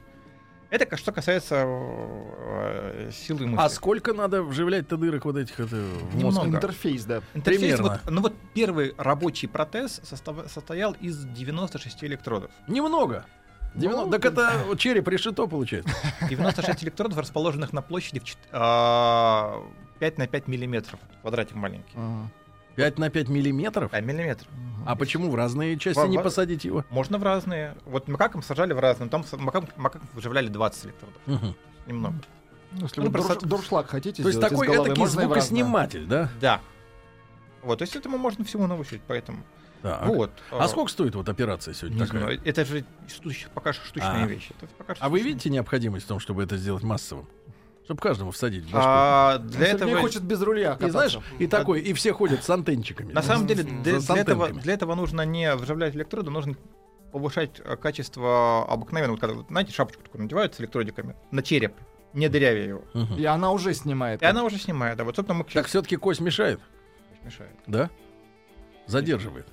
[SPEAKER 16] Это что касается э, силы мысли.
[SPEAKER 1] А сколько надо вживлять-то дырок вот этих это, в мозг?
[SPEAKER 16] Немного.
[SPEAKER 3] Интерфейс, да.
[SPEAKER 16] Интерфейс,
[SPEAKER 1] примерно?
[SPEAKER 16] вот- ну вот первый рабочий протез состав- состоял из 96 электродов.
[SPEAKER 1] Немного. Девяно-
[SPEAKER 16] Ну,
[SPEAKER 1] так это череп решето получается.
[SPEAKER 16] 96 электродов, расположенных на площади в чет- а, 5 на 5 миллиметров. Квадратик маленький.
[SPEAKER 3] Ага.
[SPEAKER 1] 5 на 5 миллиметров?
[SPEAKER 16] 5 миллиметров.
[SPEAKER 1] А почему в разные части
[SPEAKER 16] Во-
[SPEAKER 1] не посадить его?
[SPEAKER 16] Можно в разные. Вот макакам сажали в разные. Там макакам, макакам вживляли 20 электродов.
[SPEAKER 1] Мгм.
[SPEAKER 16] Немного.
[SPEAKER 3] Ну, Если
[SPEAKER 16] Ну,
[SPEAKER 3] вы
[SPEAKER 16] просто-
[SPEAKER 3] дурш- дуршлаг хотите
[SPEAKER 1] То есть такой этакий
[SPEAKER 3] в
[SPEAKER 1] звукосниматель, да?
[SPEAKER 16] Да. Вот, то есть этому можно всего научить, поэтому.
[SPEAKER 1] Так.
[SPEAKER 16] Вот.
[SPEAKER 1] А сколько стоит вот операция сегодня
[SPEAKER 16] Не
[SPEAKER 1] такая?
[SPEAKER 16] знаю, это же пока что штучная
[SPEAKER 1] А.
[SPEAKER 16] вещь. Это пока что
[SPEAKER 1] А вы
[SPEAKER 16] штучная.
[SPEAKER 1] видите необходимость в том, чтобы это сделать массовым? Чтобы каждому всадить в башку.
[SPEAKER 16] А, для
[SPEAKER 3] Сергей
[SPEAKER 16] этого
[SPEAKER 3] хочет без руля
[SPEAKER 1] и
[SPEAKER 3] кататься.
[SPEAKER 1] знаешь, и такой, и все ходят с антенчиками.
[SPEAKER 16] На самом деле, для, для этого, для этого нужно не вживлять электроды, нужно повышать э, качество обыкновенного. Вот когда, знаете, шапочку такую надевают с электродиками на череп, не дырявя его.
[SPEAKER 1] Мгм.
[SPEAKER 3] И она уже снимает.
[SPEAKER 16] И она уже снимает. Да, вот, собственно, мы к
[SPEAKER 1] Так все-таки кость мешает,
[SPEAKER 16] мешает.
[SPEAKER 1] да? Задерживает.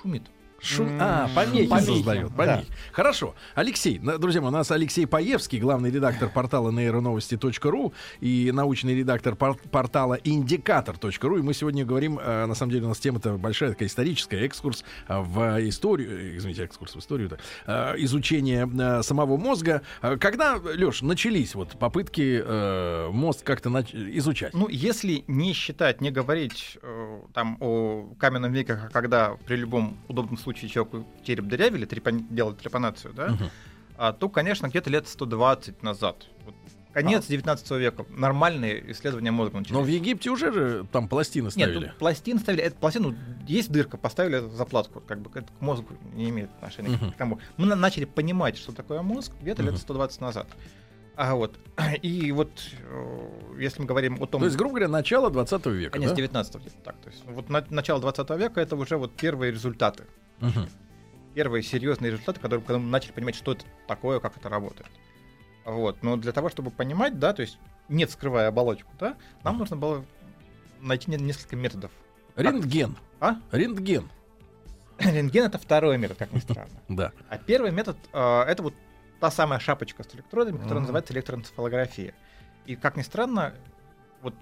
[SPEAKER 16] Шумит.
[SPEAKER 1] Шу- А, помехи,
[SPEAKER 3] помехи,
[SPEAKER 1] создает.
[SPEAKER 16] да.
[SPEAKER 1] Помехи. Хорошо. Алексей, друзья мои, у нас Алексей Паевский, главный редактор портала нейроновости.ру и научный редактор пор- портала индикатор.ру. И мы сегодня говорим, э, на самом деле у нас тема-то большая, такая историческая, экскурс э, в историю, э, извините, экскурс в историю, изучение э, самого мозга. Когда, Леш, начались вот попытки мозг как-то нач- изучать?
[SPEAKER 16] Ну, если не считать, не говорить там о каменном веке, когда при любом удобном случае человеку череп дырявили, трепан- делали трепанацию, да, а, то, конечно, где-то лет 120 назад. Вот Конец 19 века. Нормальные исследования мозга начались.
[SPEAKER 1] Но в Египте уже же там пластины
[SPEAKER 16] Нет,
[SPEAKER 1] ставили.
[SPEAKER 16] тут пластин ставили. Это пластину есть дырка, поставили заплатку. Как бы это к мозгу не имеет отношения
[SPEAKER 1] Мгм.
[SPEAKER 16] к тому. Мы на- начали понимать, что такое мозг где-то лет
[SPEAKER 1] Мгм.
[SPEAKER 16] 120 назад. А вот. И вот, э, если мы говорим о том...
[SPEAKER 1] То есть, грубо говоря, начало 20 века.
[SPEAKER 16] Конец
[SPEAKER 1] да?
[SPEAKER 16] 19 где-то так. То есть, вот на- начало 20 века это уже вот первые результаты.
[SPEAKER 1] Мгм.
[SPEAKER 16] Первые серьезные результаты, которые когда мы начали понимать, что это такое, как это работает. Вот. Но для того, чтобы понимать, да, то есть не вскрывая оболочку, да, нам нужно было найти не- несколько методов.
[SPEAKER 1] Рентген.
[SPEAKER 16] А?
[SPEAKER 1] Рентген.
[SPEAKER 16] Рентген это второй метод, как ни странно.
[SPEAKER 1] Да.
[SPEAKER 16] А первый метод э, это вот та самая шапочка с электродами, которая называется электроэнцефалография. И как ни странно, вот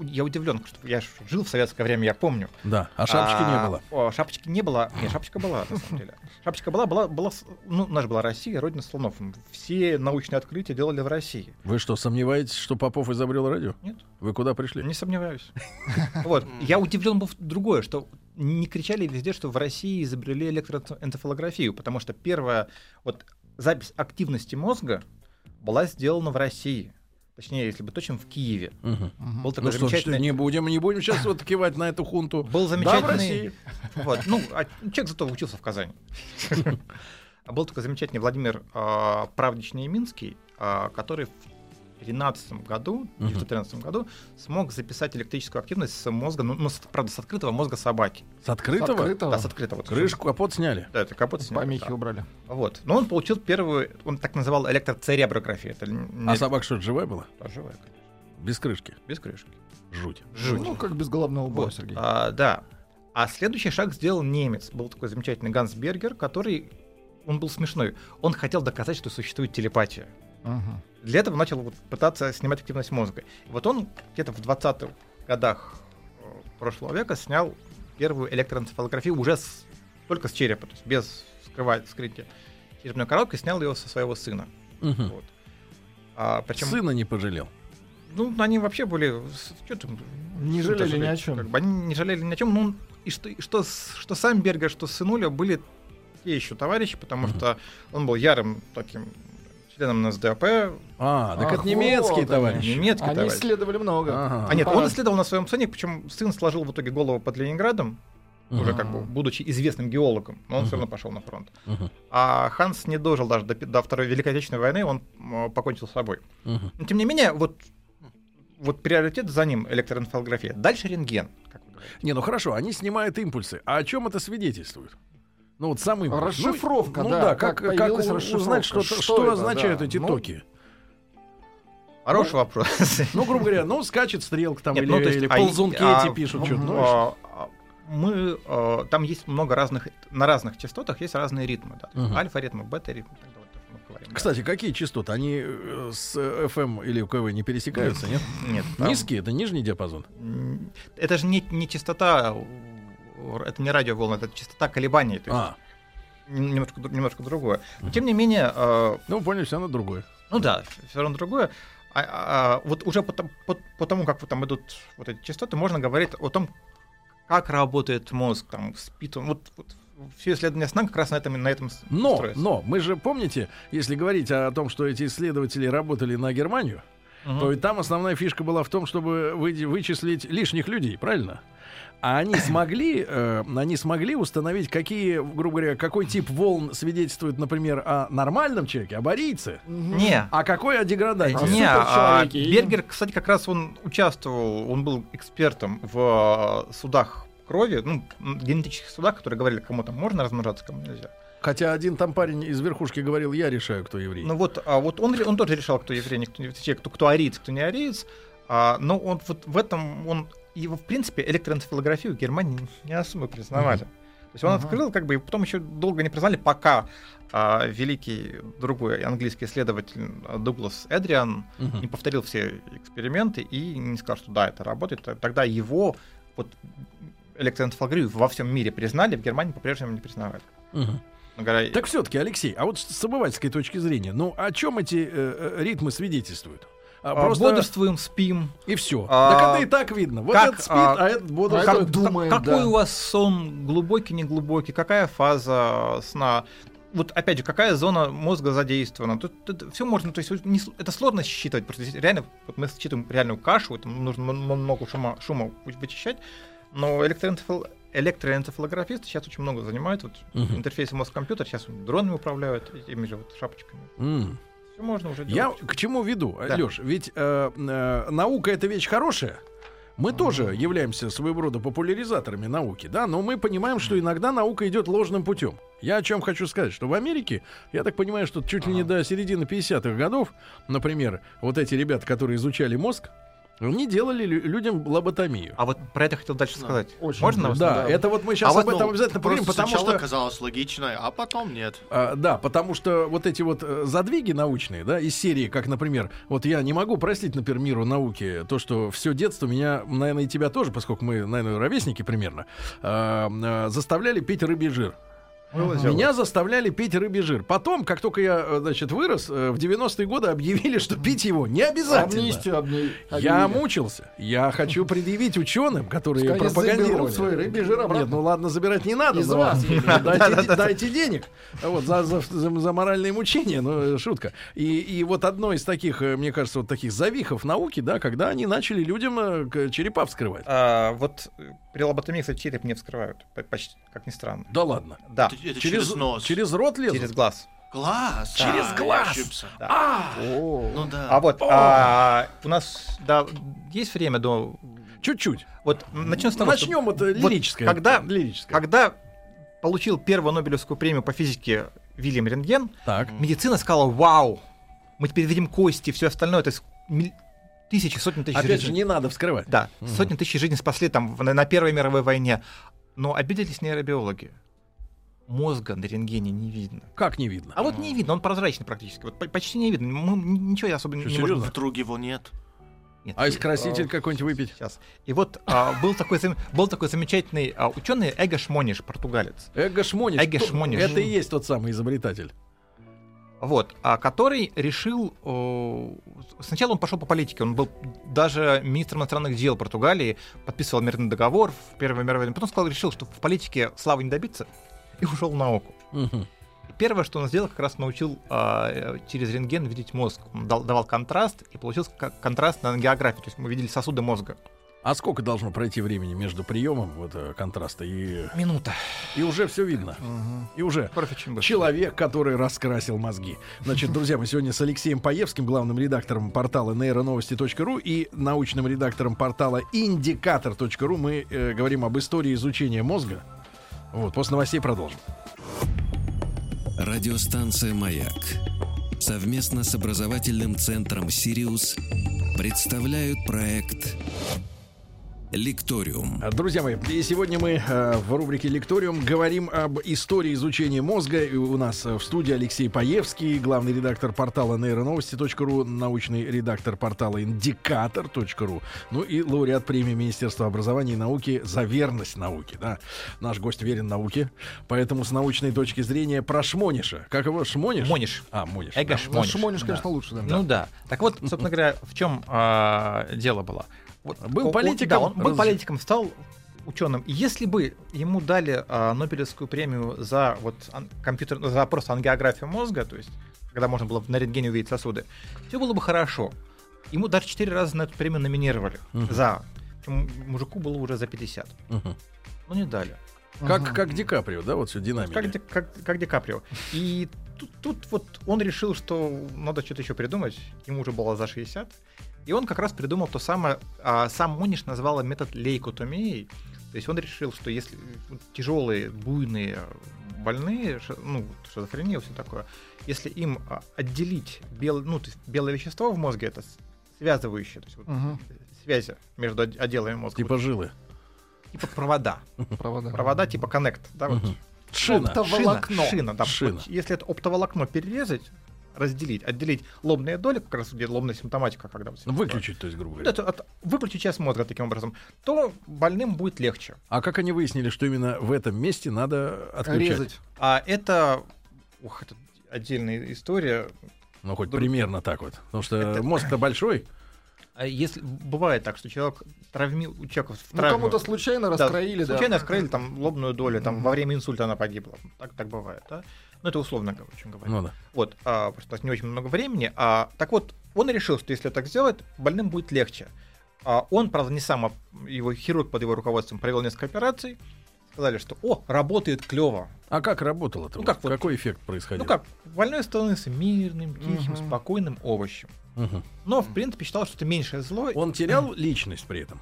[SPEAKER 16] я удивлен, что я жил в советское время, я помню.
[SPEAKER 1] Да, а шапочки не было.
[SPEAKER 16] О, шапочки не было. Нет, шапочка была, на самом деле. Шапочка была, была, была, ну, наша была Россия, родина слонов. Все научные открытия делали в России.
[SPEAKER 1] Вы что, сомневаетесь, что Попов изобрел радио?
[SPEAKER 16] Нет.
[SPEAKER 1] Вы куда пришли?
[SPEAKER 16] Не сомневаюсь. Вот. Я удивлен был другое, что не кричали везде, что в России изобрели электроэнцефалографию, потому что первая вот запись активности мозга была сделана в России. Точнее, если бы точно, в Киеве.
[SPEAKER 1] Мгм.
[SPEAKER 16] Был такой
[SPEAKER 1] Ну что
[SPEAKER 16] замечательный...
[SPEAKER 1] не будем, не будем сейчас вот кивать на эту хунту.
[SPEAKER 16] Был
[SPEAKER 1] Да, в
[SPEAKER 16] замечательный...
[SPEAKER 1] России.
[SPEAKER 16] Вот, ну, а человек зато учился в Казани. А был такой замечательный Владимир а, Правдич Нееминский, а, который в 2013 году, в 1913 году смог записать электрическую активность с мозга, ну, ну, с- правда, с открытого мозга собаки.
[SPEAKER 1] С открытого?
[SPEAKER 3] открытого?
[SPEAKER 16] Да, с открытого.
[SPEAKER 1] Крышку, капот сняли.
[SPEAKER 16] Да, это капот сняли,
[SPEAKER 3] Помехи
[SPEAKER 16] да.
[SPEAKER 3] убрали.
[SPEAKER 16] Вот. Но он получил первую, он так называл электроцеребрографию. Это не-
[SPEAKER 1] А собака что, живая была?
[SPEAKER 16] Да, живая, конечно.
[SPEAKER 1] Без крышки.
[SPEAKER 16] Без крышки.
[SPEAKER 1] Жуть.
[SPEAKER 16] Жуть.
[SPEAKER 3] Ну, как без головного убора,
[SPEAKER 16] Вот,
[SPEAKER 3] Сергей.
[SPEAKER 16] а, да. А следующий шаг сделал немец. Был такой замечательный Ганс Бергер, который... Он был смешной. Он хотел доказать, что существует телепатия.
[SPEAKER 3] Ага.
[SPEAKER 16] Для этого начал вот пытаться снимать активность мозга. И вот он где-то в 20-х годах э, прошлого века снял первую электроэнцефалографию уже с- только с черепа, то есть без скрывать, вскрытия черепной коробки, снял ее со своего сына.
[SPEAKER 1] Мгм.
[SPEAKER 16] Вот. А, причем,
[SPEAKER 1] Сына не пожалел.
[SPEAKER 16] ну, они вообще были... чё там,
[SPEAKER 3] Не
[SPEAKER 16] что
[SPEAKER 3] жалели ни о чем.
[SPEAKER 16] Как бы они не жалели ни о чем. Ну, и что, и что, что сам Бергер, что сынуля были те еще товарищи, потому что он был ярым таким членом НСДАП.
[SPEAKER 1] А, так
[SPEAKER 3] Ах,
[SPEAKER 1] это немецкие
[SPEAKER 3] вот
[SPEAKER 1] товарищи.
[SPEAKER 16] Немецкий
[SPEAKER 3] Они
[SPEAKER 16] товарищ.
[SPEAKER 3] исследовали много.
[SPEAKER 1] Ага.
[SPEAKER 16] А нет,
[SPEAKER 3] Пора.
[SPEAKER 16] он исследовал на своем сыне, причем сын сложил в итоге голову под Ленинградом, уже как бы будучи известным геологом, но он все равно пошел на фронт.
[SPEAKER 1] Мгм.
[SPEAKER 16] А Ханс не дожил даже до, до Второй Великой Отечественной войны, он покончил с собой.
[SPEAKER 1] Мгм.
[SPEAKER 16] Но тем не менее, вот, вот приоритет за ним электроэнцефалография. Дальше рентген. как вы говорите.
[SPEAKER 1] Не, ну хорошо, они снимают импульсы. А о чем это свидетельствует? Ну вот сам импульс. Ну,
[SPEAKER 3] Расшифровка,
[SPEAKER 1] ну,
[SPEAKER 3] да,
[SPEAKER 1] да,
[SPEAKER 3] как
[SPEAKER 1] как, как
[SPEAKER 3] расшифровка.
[SPEAKER 1] узнать, что,
[SPEAKER 3] Что
[SPEAKER 1] что,
[SPEAKER 3] это,
[SPEAKER 1] означают
[SPEAKER 3] да.
[SPEAKER 1] эти
[SPEAKER 3] Ну,
[SPEAKER 1] токи?
[SPEAKER 16] Хороший вопрос.
[SPEAKER 1] Ну, грубо говоря, ну, скачет стрелка там,
[SPEAKER 16] Нет,
[SPEAKER 1] или,
[SPEAKER 16] ну, то есть,
[SPEAKER 1] или
[SPEAKER 16] а,
[SPEAKER 1] ползунки
[SPEAKER 16] а,
[SPEAKER 1] эти пишут что-то. ну,
[SPEAKER 16] а, а, мы э, там есть много разных на разных частотах есть разные ритмы, да,
[SPEAKER 1] Мгм.
[SPEAKER 16] альфа-ритмы, бета-ритмы. говорим, да.
[SPEAKER 1] Кстати, какие частоты? Они э, с FM или УКВ не пересекаются, нет?
[SPEAKER 16] Нет, там-
[SPEAKER 1] Низкие, это нижний диапазон.
[SPEAKER 16] Это же не, не частота, это не радиоволна, это частота колебаний, то есть
[SPEAKER 1] А,
[SPEAKER 16] нем- немножко, немножко другое. Но тем не менее, э,
[SPEAKER 1] ну, поняли, все равно другое.
[SPEAKER 16] ну да, все равно другое. А, а, вот уже по, том- по, по тому, как вот там идут вот эти частоты, можно говорить о том, как работает мозг, там, спит он. Вот, вот все исследования сна как раз на этом, на этом
[SPEAKER 1] Но,
[SPEAKER 16] строятся.
[SPEAKER 1] но, мы же помните, если говорить о том, что эти исследователи работали на Германию,
[SPEAKER 16] Мгм.
[SPEAKER 1] то и там основная фишка была в том, чтобы вы- вычислить лишних людей, правильно? А они смогли, э, они смогли установить, какие, грубо говоря, какой тип волн свидетельствует, например, о нормальном человеке, об арийце,
[SPEAKER 16] Не,
[SPEAKER 1] а какой о деграданте.
[SPEAKER 16] Не, а Бергер, кстати, как раз он участвовал, он был экспертом в э, судах крови, ну, генетических судах, которые говорили, кому там можно размножаться, кому нельзя.
[SPEAKER 1] Хотя один там парень из верхушки говорил, я решаю, кто еврей.
[SPEAKER 16] Ну вот, а вот он, он тоже решал, кто еврей, никто, не- точнее, кто, кто ариец, кто не ариец. А, но он вот в этом, он его, в принципе, электроэнцефалографию в Германии не особо признавали. То есть он
[SPEAKER 3] Ага.
[SPEAKER 16] открыл, как бы, и потом еще долго не признали, пока а, великий другой английский исследователь а, Дуглас Эдриан
[SPEAKER 1] Мгм.
[SPEAKER 16] не повторил все эксперименты и не сказал, что да, это работает. Тогда его вот, электроэнцефалографию во всем мире признали, в Германии по-прежнему не признавали. Говоря,
[SPEAKER 1] Так все-таки, Алексей, а вот с обывательской точки зрения, ну о чем эти э, э, ритмы свидетельствуют? А,
[SPEAKER 16] а, бодрствуем, спим,
[SPEAKER 1] и все.
[SPEAKER 16] а,
[SPEAKER 1] так это и так видно. Вот
[SPEAKER 16] как,
[SPEAKER 1] этот спит,
[SPEAKER 16] а,
[SPEAKER 1] а, этот бодрствует.
[SPEAKER 3] этот думает,
[SPEAKER 16] какой
[SPEAKER 3] да.
[SPEAKER 16] у вас сон, глубокий, неглубокий, какая фаза сна. вот опять же, какая зона мозга задействована? Тут, все можно, то есть не это сложно считывать, просто здесь реально, вот мы считываем реальную кашу, это нужно много шума, шума вычищать, но электроэнцефал- электроэнцефалографисты сейчас очень много занимают, вот
[SPEAKER 1] Мгм.
[SPEAKER 16] интерфейсы мозг-компьютер, сейчас дронами управляют, этими же вот шапочками.
[SPEAKER 1] М.
[SPEAKER 16] Все можно уже
[SPEAKER 1] Я
[SPEAKER 16] делать.
[SPEAKER 1] к чему веду,
[SPEAKER 16] Да.
[SPEAKER 1] Леш? Ведь э, э, наука это вещь хорошая. Мы тоже являемся своего рода популяризаторами науки, да, но мы понимаем, что иногда наука идет ложным путем. Я о чем хочу сказать, что в Америке, я так понимаю, что чуть ли не до середины 50-х годов, например, вот эти ребята, которые изучали мозг, они делали лю- людям лоботомию.
[SPEAKER 16] А вот про это хотел дальше сказать.
[SPEAKER 3] Очень
[SPEAKER 16] Можно?
[SPEAKER 3] интересно,
[SPEAKER 1] Да,
[SPEAKER 3] да.
[SPEAKER 1] это вот мы сейчас
[SPEAKER 2] А вот,
[SPEAKER 1] об этом
[SPEAKER 2] ну,
[SPEAKER 1] обязательно поговорим, потому
[SPEAKER 2] сначала
[SPEAKER 1] что...
[SPEAKER 2] казалось логично, а потом нет.
[SPEAKER 1] А, да, потому что вот эти вот э, задвиги научные, да, из серии, как, например, вот я не могу простить, например, миру науки то, что все детство меня, наверное, и тебя тоже, поскольку мы, наверное, ровесники примерно, а, а, заставляли пить рыбий жир. Меня заставляли пить рыбий жир. Потом, как только я, э, значит, вырос, э, в 90-е годы объявили, что пить его не обязательно.
[SPEAKER 3] Амнистию обне-
[SPEAKER 1] Я мучился. Я хочу предъявить ученым, которые
[SPEAKER 3] Пускай
[SPEAKER 1] пропагандировали.
[SPEAKER 3] свой рыбий жир обратно.
[SPEAKER 1] Нет, ну ладно, забирать не надо.
[SPEAKER 3] Из вас.
[SPEAKER 1] Дайте, дайте денег. Вот, за, за, за- за моральные мучения, ну, э, шутка. И, и вот одно из таких, мне кажется, вот таких завихов науки, да, когда они начали людям черепа вскрывать.
[SPEAKER 16] А, вот при лоботомии, кстати, череп не вскрывают, по- почти, как ни странно.
[SPEAKER 1] Да ладно.
[SPEAKER 16] Да.
[SPEAKER 2] Это, это через, нос.
[SPEAKER 1] Через рот лезут?
[SPEAKER 16] Через глаз.
[SPEAKER 2] глаз.
[SPEAKER 1] Через
[SPEAKER 2] Да,
[SPEAKER 1] глаз.
[SPEAKER 2] я ошибся.
[SPEAKER 1] А,
[SPEAKER 2] Ну да.
[SPEAKER 16] А вот а, у нас да, есть время до.
[SPEAKER 1] чуть-чуть.
[SPEAKER 16] Вот начнем с того, что
[SPEAKER 1] Начнем это
[SPEAKER 16] вот
[SPEAKER 1] лирическое.
[SPEAKER 16] когда,
[SPEAKER 1] лирическое.
[SPEAKER 16] когда получил первую Нобелевскую премию по физике Вильям Рентген,
[SPEAKER 1] Так.
[SPEAKER 16] медицина сказала: Вау, мы теперь видим кости, все остальное, то есть тысячи, сотни тысяч
[SPEAKER 1] Опять же,
[SPEAKER 16] жизней.
[SPEAKER 1] не надо вскрывать.
[SPEAKER 16] Да,
[SPEAKER 1] Мгм.
[SPEAKER 16] сотни тысяч жизней спасли там на, на Первой мировой войне. Но обиделись нейробиологи. Мозга на рентгене не видно.
[SPEAKER 1] Как не видно?
[SPEAKER 16] А вот не видно, он прозрачный практически. Вот по- почти не видно. Мы ничего особо не
[SPEAKER 1] Что,
[SPEAKER 16] можем
[SPEAKER 1] серьезно?
[SPEAKER 2] Вдруг его нет.
[SPEAKER 16] Нет.
[SPEAKER 1] А из краситель какой-нибудь выпить?
[SPEAKER 16] Сейчас. И вот а, был, такой, был такой замечательный ученый Эго Шмониш, португалец.
[SPEAKER 1] Эго Шмониш.
[SPEAKER 16] Эго Шмониш.
[SPEAKER 1] Это и есть тот самый изобретатель.
[SPEAKER 16] Вот, а, который решил... сначала он пошел по политике, он был даже министром иностранных дел Португалии, подписывал мирный договор в Первой мировой войне. Потом сказал, решил, что в политике славы не добиться, и ушел в науку. И Первое, что он сделал, как раз научил э, через рентген видеть мозг. Он дал- давал контраст, и получился контраст на географии. То есть мы видели сосуды мозга.
[SPEAKER 1] А сколько должно пройти времени между приемом вот, э, контраста и...
[SPEAKER 16] Минута.
[SPEAKER 1] И уже все видно. И уже
[SPEAKER 16] быстро.
[SPEAKER 1] человек, который раскрасил мозги. Значит, друзья, мы сегодня с Алексеем Паевским, главным редактором портала нейроновости.ру и научным редактором портала индикатор.ру мы э, говорим об истории изучения мозга. Вот, после новостей продолжим.
[SPEAKER 15] Радиостанция «Маяк» совместно с образовательным центром «Сириус» представляют проект «Лекториум».
[SPEAKER 1] А, Друзья мои, и сегодня мы э, в рубрике «Лекториум» говорим об истории изучения мозга. И у нас э, в студии Алексей Паевский, главный редактор портала нейроновости.ру, научный редактор портала индикатор.ру, ну и лауреат премии Министерства образования и науки за верность науке. Да? Наш гость верен науке, поэтому с научной точки зрения про Шмониша. Как его? Шмониш?
[SPEAKER 16] Мониш.
[SPEAKER 1] А, Мониш.
[SPEAKER 16] Эго
[SPEAKER 1] да.
[SPEAKER 16] Шмониш.
[SPEAKER 3] Шмониш, конечно, лучше, да.
[SPEAKER 16] Ну да. Так вот, собственно говоря, в чем а, дело было? Вот
[SPEAKER 1] Был
[SPEAKER 16] он-
[SPEAKER 1] политиком,
[SPEAKER 16] да, он был
[SPEAKER 1] раз-
[SPEAKER 16] политиком, стал ученым. И если бы ему дали а, Нобелевскую премию за вот ан- компьютер, за просто ангиографию мозга, то есть когда можно было на рентгене увидеть сосуды, все было бы хорошо. Ему даже четыре раза на эту премию номинировали
[SPEAKER 1] Мгм.
[SPEAKER 16] за. Причем мужику было уже за 50.
[SPEAKER 1] Мгм.
[SPEAKER 16] Но не дали.
[SPEAKER 1] Как, как Ди Каприо, да, вот все динамика.
[SPEAKER 16] Как, Ди- как, как Ди Каприо. И тут, тут вот он решил, что надо что-то еще придумать. Ему уже было за 60. И он как раз придумал то самое, а, сам Мониш назвал метод лейкотомии. То есть он решил, что если тяжелые, буйные больные, ну, вот шизофрения, все такое, если им а, отделить бел, ну, то есть белое вещество в мозге, это связывающее, то есть вот
[SPEAKER 3] Мгм.
[SPEAKER 16] связи между от- отделами мозга.
[SPEAKER 1] Типа жилы.
[SPEAKER 16] Типа провода.
[SPEAKER 3] Провода.
[SPEAKER 16] Провода типа коннект, да, вот.
[SPEAKER 1] Мгм. Шина.
[SPEAKER 3] Оптоволокно.
[SPEAKER 16] Шина, шина, да.
[SPEAKER 1] Шина.
[SPEAKER 16] Вот если это оптоволокно перерезать, разделить, отделить лобные доли, как раз где лобная симптоматика, когда вот
[SPEAKER 1] Ну, Выключить, то есть, грубо
[SPEAKER 16] вот
[SPEAKER 1] говоря.
[SPEAKER 16] от- выключить часть мозга таким образом, то больным будет легче.
[SPEAKER 1] А как они выяснили, что именно в этом месте надо отключать?
[SPEAKER 3] Резать.
[SPEAKER 16] А это, ух, это отдельная история.
[SPEAKER 1] Ну, хоть
[SPEAKER 16] Друг-
[SPEAKER 1] примерно так вот. Потому что
[SPEAKER 16] Это-
[SPEAKER 1] мозг-то большой.
[SPEAKER 16] А если бывает так, что человек травмил, у человека в
[SPEAKER 3] Ну,
[SPEAKER 16] травме-
[SPEAKER 3] кому-то случайно раскроили, да.
[SPEAKER 16] случайно раскроили там лобную долю, там во время инсульта она погибла. Так, так бывает, да? Ну, это условно очень говоря.
[SPEAKER 1] Ну да.
[SPEAKER 16] Вот, а, просто у нас не очень много времени. А, так вот, он решил, что если так сделать, больным будет легче. А, он, правда, не сам, а его хирург под его руководством провел несколько операций. Сказали, что, о, работает клево.
[SPEAKER 1] А как работало-то?
[SPEAKER 16] Ну,
[SPEAKER 1] вот?
[SPEAKER 16] как вот-
[SPEAKER 1] Какой эффект происходил?
[SPEAKER 16] Ну как, больной становился мирным, тихим,
[SPEAKER 1] Мгм.
[SPEAKER 16] спокойным овощем.
[SPEAKER 1] Мгм.
[SPEAKER 16] Но, в принципе, считал, что это меньшее зло.
[SPEAKER 1] Он терял личность при этом?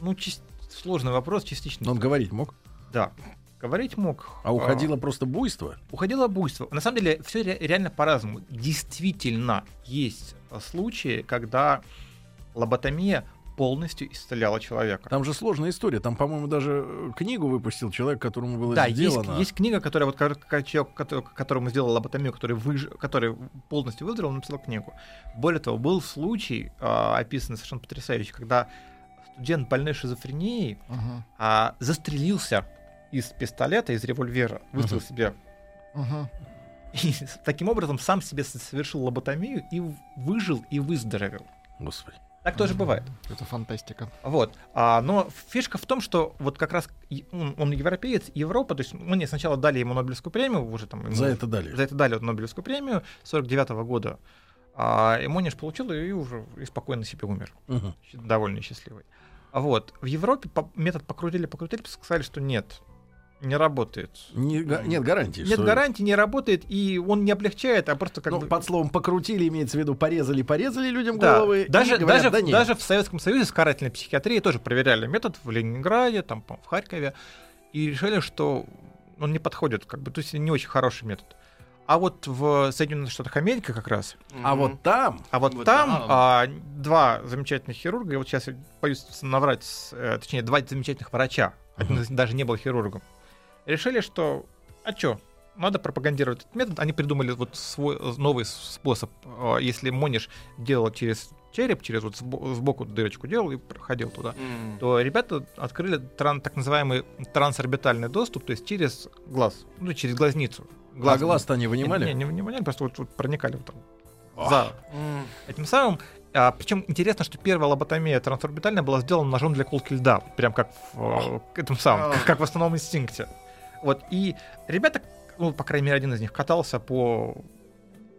[SPEAKER 16] Ну, чис- сложный вопрос, частично.
[SPEAKER 1] Он говорить мог?
[SPEAKER 16] Да. Говорить мог.
[SPEAKER 1] А уходило просто буйство?
[SPEAKER 16] Уходило буйство. На самом деле, все реально по-разному. Действительно, есть а, случаи, когда лоботомия полностью исцеляла человека.
[SPEAKER 1] Там же сложная история. Там, по-моему, даже э, книгу выпустил человек, которому было
[SPEAKER 16] Да, есть,
[SPEAKER 1] сделано.
[SPEAKER 16] есть книга, которая вот как- человек, который- которому сделал лоботомию, который, выж... который полностью выздоровел, он написал книгу. Более того, был случай, а, описанный совершенно потрясающий, когда студент больной шизофренией
[SPEAKER 3] Ага.
[SPEAKER 16] а, застрелился из пистолета, из револьвера, выставил
[SPEAKER 3] Мгм.
[SPEAKER 16] себе
[SPEAKER 3] Ага.
[SPEAKER 16] и таким образом сам себе совершил лоботомию и выжил и выздоровел.
[SPEAKER 1] Господи.
[SPEAKER 16] Так тоже бывает.
[SPEAKER 3] Это фантастика.
[SPEAKER 16] Вот. А, но фишка в том, что вот как раз он, он европеец, Европа, то есть мне сначала дали ему Нобелевскую премию, уже там... ему-
[SPEAKER 1] За это дали?
[SPEAKER 16] За это дали вот Нобелевскую премию 49 года. А и Мониш получил ее и уже и спокойно себе умер. Щ- Довольно счастливый. А вот. В Европе по- метод покрутили, покрутили, сказали, что нет, не работает.
[SPEAKER 1] Не га- нет гарантии.
[SPEAKER 16] Нет
[SPEAKER 1] что-
[SPEAKER 16] гарантии, не работает, и он не облегчает, а просто как
[SPEAKER 1] Ну,
[SPEAKER 16] бы...
[SPEAKER 1] под словом покрутили имеется в виду порезали, порезали людям
[SPEAKER 16] Да,
[SPEAKER 1] головы.
[SPEAKER 16] даже,
[SPEAKER 1] говорят,
[SPEAKER 16] даже,
[SPEAKER 1] да
[SPEAKER 16] в-
[SPEAKER 1] нет.
[SPEAKER 16] даже в Советском Союзе с карательной психиатрией тоже проверяли метод в Ленинграде, там, в Харькове, и решили, что он не подходит, как бы, то есть не очень хороший метод. А вот в Соединенных Штатах Америки как раз.
[SPEAKER 1] А вот там,
[SPEAKER 16] А вот,
[SPEAKER 2] Вот
[SPEAKER 16] там
[SPEAKER 2] там.
[SPEAKER 16] а, два замечательных хирурга, и вот сейчас я боюсь наврать, с- э, точнее, два замечательных врача, один из них даже не был хирургом, решили, что, а чё, надо пропагандировать этот метод. Они придумали вот свой новый способ. Э, Если Мониш делал через череп, через вот сбо- сбоку дырочку делал и проходил туда,
[SPEAKER 2] М.
[SPEAKER 16] то ребята открыли тран- так называемый трансорбитальный доступ, то есть через глаз, ну, через глазницу.
[SPEAKER 1] А глаз-то они вынимали?
[SPEAKER 16] Не, не, не вынимали, просто вот, вот проникали вот там. За
[SPEAKER 2] М.
[SPEAKER 16] этим самым. А, причем интересно, что первая лоботомия трансорбитальная была сделана ножом для колки льда, прям как в э, этом самом, как, как в основном инстинкте. Вот и ребята, ну по крайней мере один из них катался по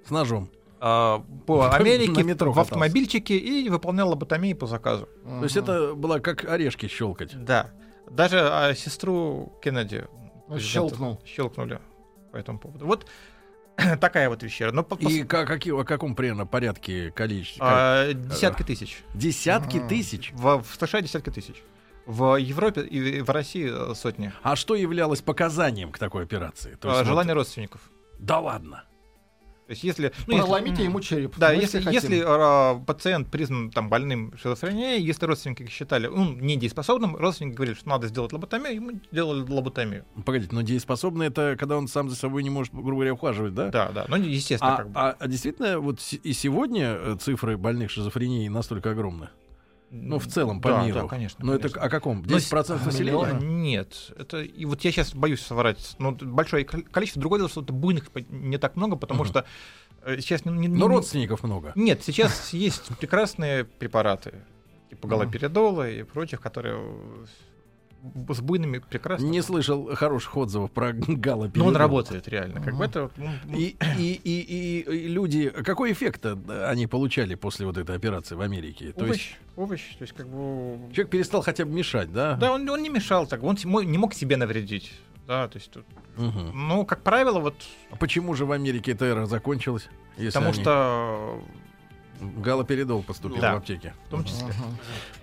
[SPEAKER 1] с ножом.
[SPEAKER 16] а, по
[SPEAKER 1] На
[SPEAKER 16] Америке
[SPEAKER 1] метро
[SPEAKER 16] в
[SPEAKER 1] катался.
[SPEAKER 16] автомобильчике и выполнял лоботомию по заказу.
[SPEAKER 1] То есть это было как орешки щелкать.
[SPEAKER 16] Да. Даже а, сестру Кеннеди
[SPEAKER 3] Ну, щелкнул.
[SPEAKER 16] щелкнули по этому поводу. Вот такая вот вещь. Но по-
[SPEAKER 1] И ка- какие, о каком примерно порядке количества?
[SPEAKER 16] А, десятки тысяч.
[SPEAKER 1] Десятки
[SPEAKER 3] А.
[SPEAKER 1] тысяч?
[SPEAKER 16] В, в США десятки тысяч. В Европе и в России э, сотни.
[SPEAKER 1] А что являлось показанием к такой операции? То
[SPEAKER 16] А,
[SPEAKER 1] есть вот-
[SPEAKER 16] Желание родственников.
[SPEAKER 1] Да ладно.
[SPEAKER 16] То есть если... ну, если-
[SPEAKER 3] Проломите ему череп.
[SPEAKER 16] Да, если, если
[SPEAKER 3] хотим.
[SPEAKER 16] а, пациент признан там больным шизофренией, если родственники считали ну, недееспособным, родственники говорили, что надо сделать лоботомию, ему делали лоботомию.
[SPEAKER 1] Погодите, но дееспособный это когда он сам за собой не может, грубо говоря, ухаживать, да?
[SPEAKER 16] Да, да, ну естественно
[SPEAKER 1] А,
[SPEAKER 16] как бы.
[SPEAKER 1] а- а действительно, вот с- и сегодня э, цифры больных шизофренией настолько огромны? Ну, в целом, по
[SPEAKER 16] Да,
[SPEAKER 1] миру.
[SPEAKER 16] да, конечно,
[SPEAKER 1] Но это
[SPEAKER 16] конечно.
[SPEAKER 1] о каком?
[SPEAKER 16] Но
[SPEAKER 1] 10%
[SPEAKER 16] с-
[SPEAKER 1] населения?
[SPEAKER 16] Нет. Это, и вот я сейчас боюсь соврать. Но большое кол- количество. Другое дело, что это буйных не так много, потому
[SPEAKER 1] Мгм.
[SPEAKER 16] что э, сейчас... Не, не-
[SPEAKER 1] Но родственников много.
[SPEAKER 16] Нет, сейчас есть прекрасные препараты, типа галоперидола и прочих, которые э, с буйными прекрасно.
[SPEAKER 1] Не слышал хороших отзывов про гала
[SPEAKER 16] Но он работает реально. Как бы это... ну, ну,
[SPEAKER 1] И, и, и, и- люди, какой эффект они получали после вот этой операции в Америке? То есть
[SPEAKER 16] овощ, овощ, то есть как бы...
[SPEAKER 1] человек перестал хотя бы мешать, да?
[SPEAKER 16] Да, он, он не мешал так, он не мог себе навредить. Да, то есть, тут-
[SPEAKER 1] Мгм.
[SPEAKER 16] ну, как правило, вот
[SPEAKER 1] А почему же в Америке эта эра закончилась? Если
[SPEAKER 16] потому
[SPEAKER 1] они-
[SPEAKER 16] что
[SPEAKER 1] галоперидол поступил
[SPEAKER 16] Да.
[SPEAKER 1] в аптеке.
[SPEAKER 16] в том числе.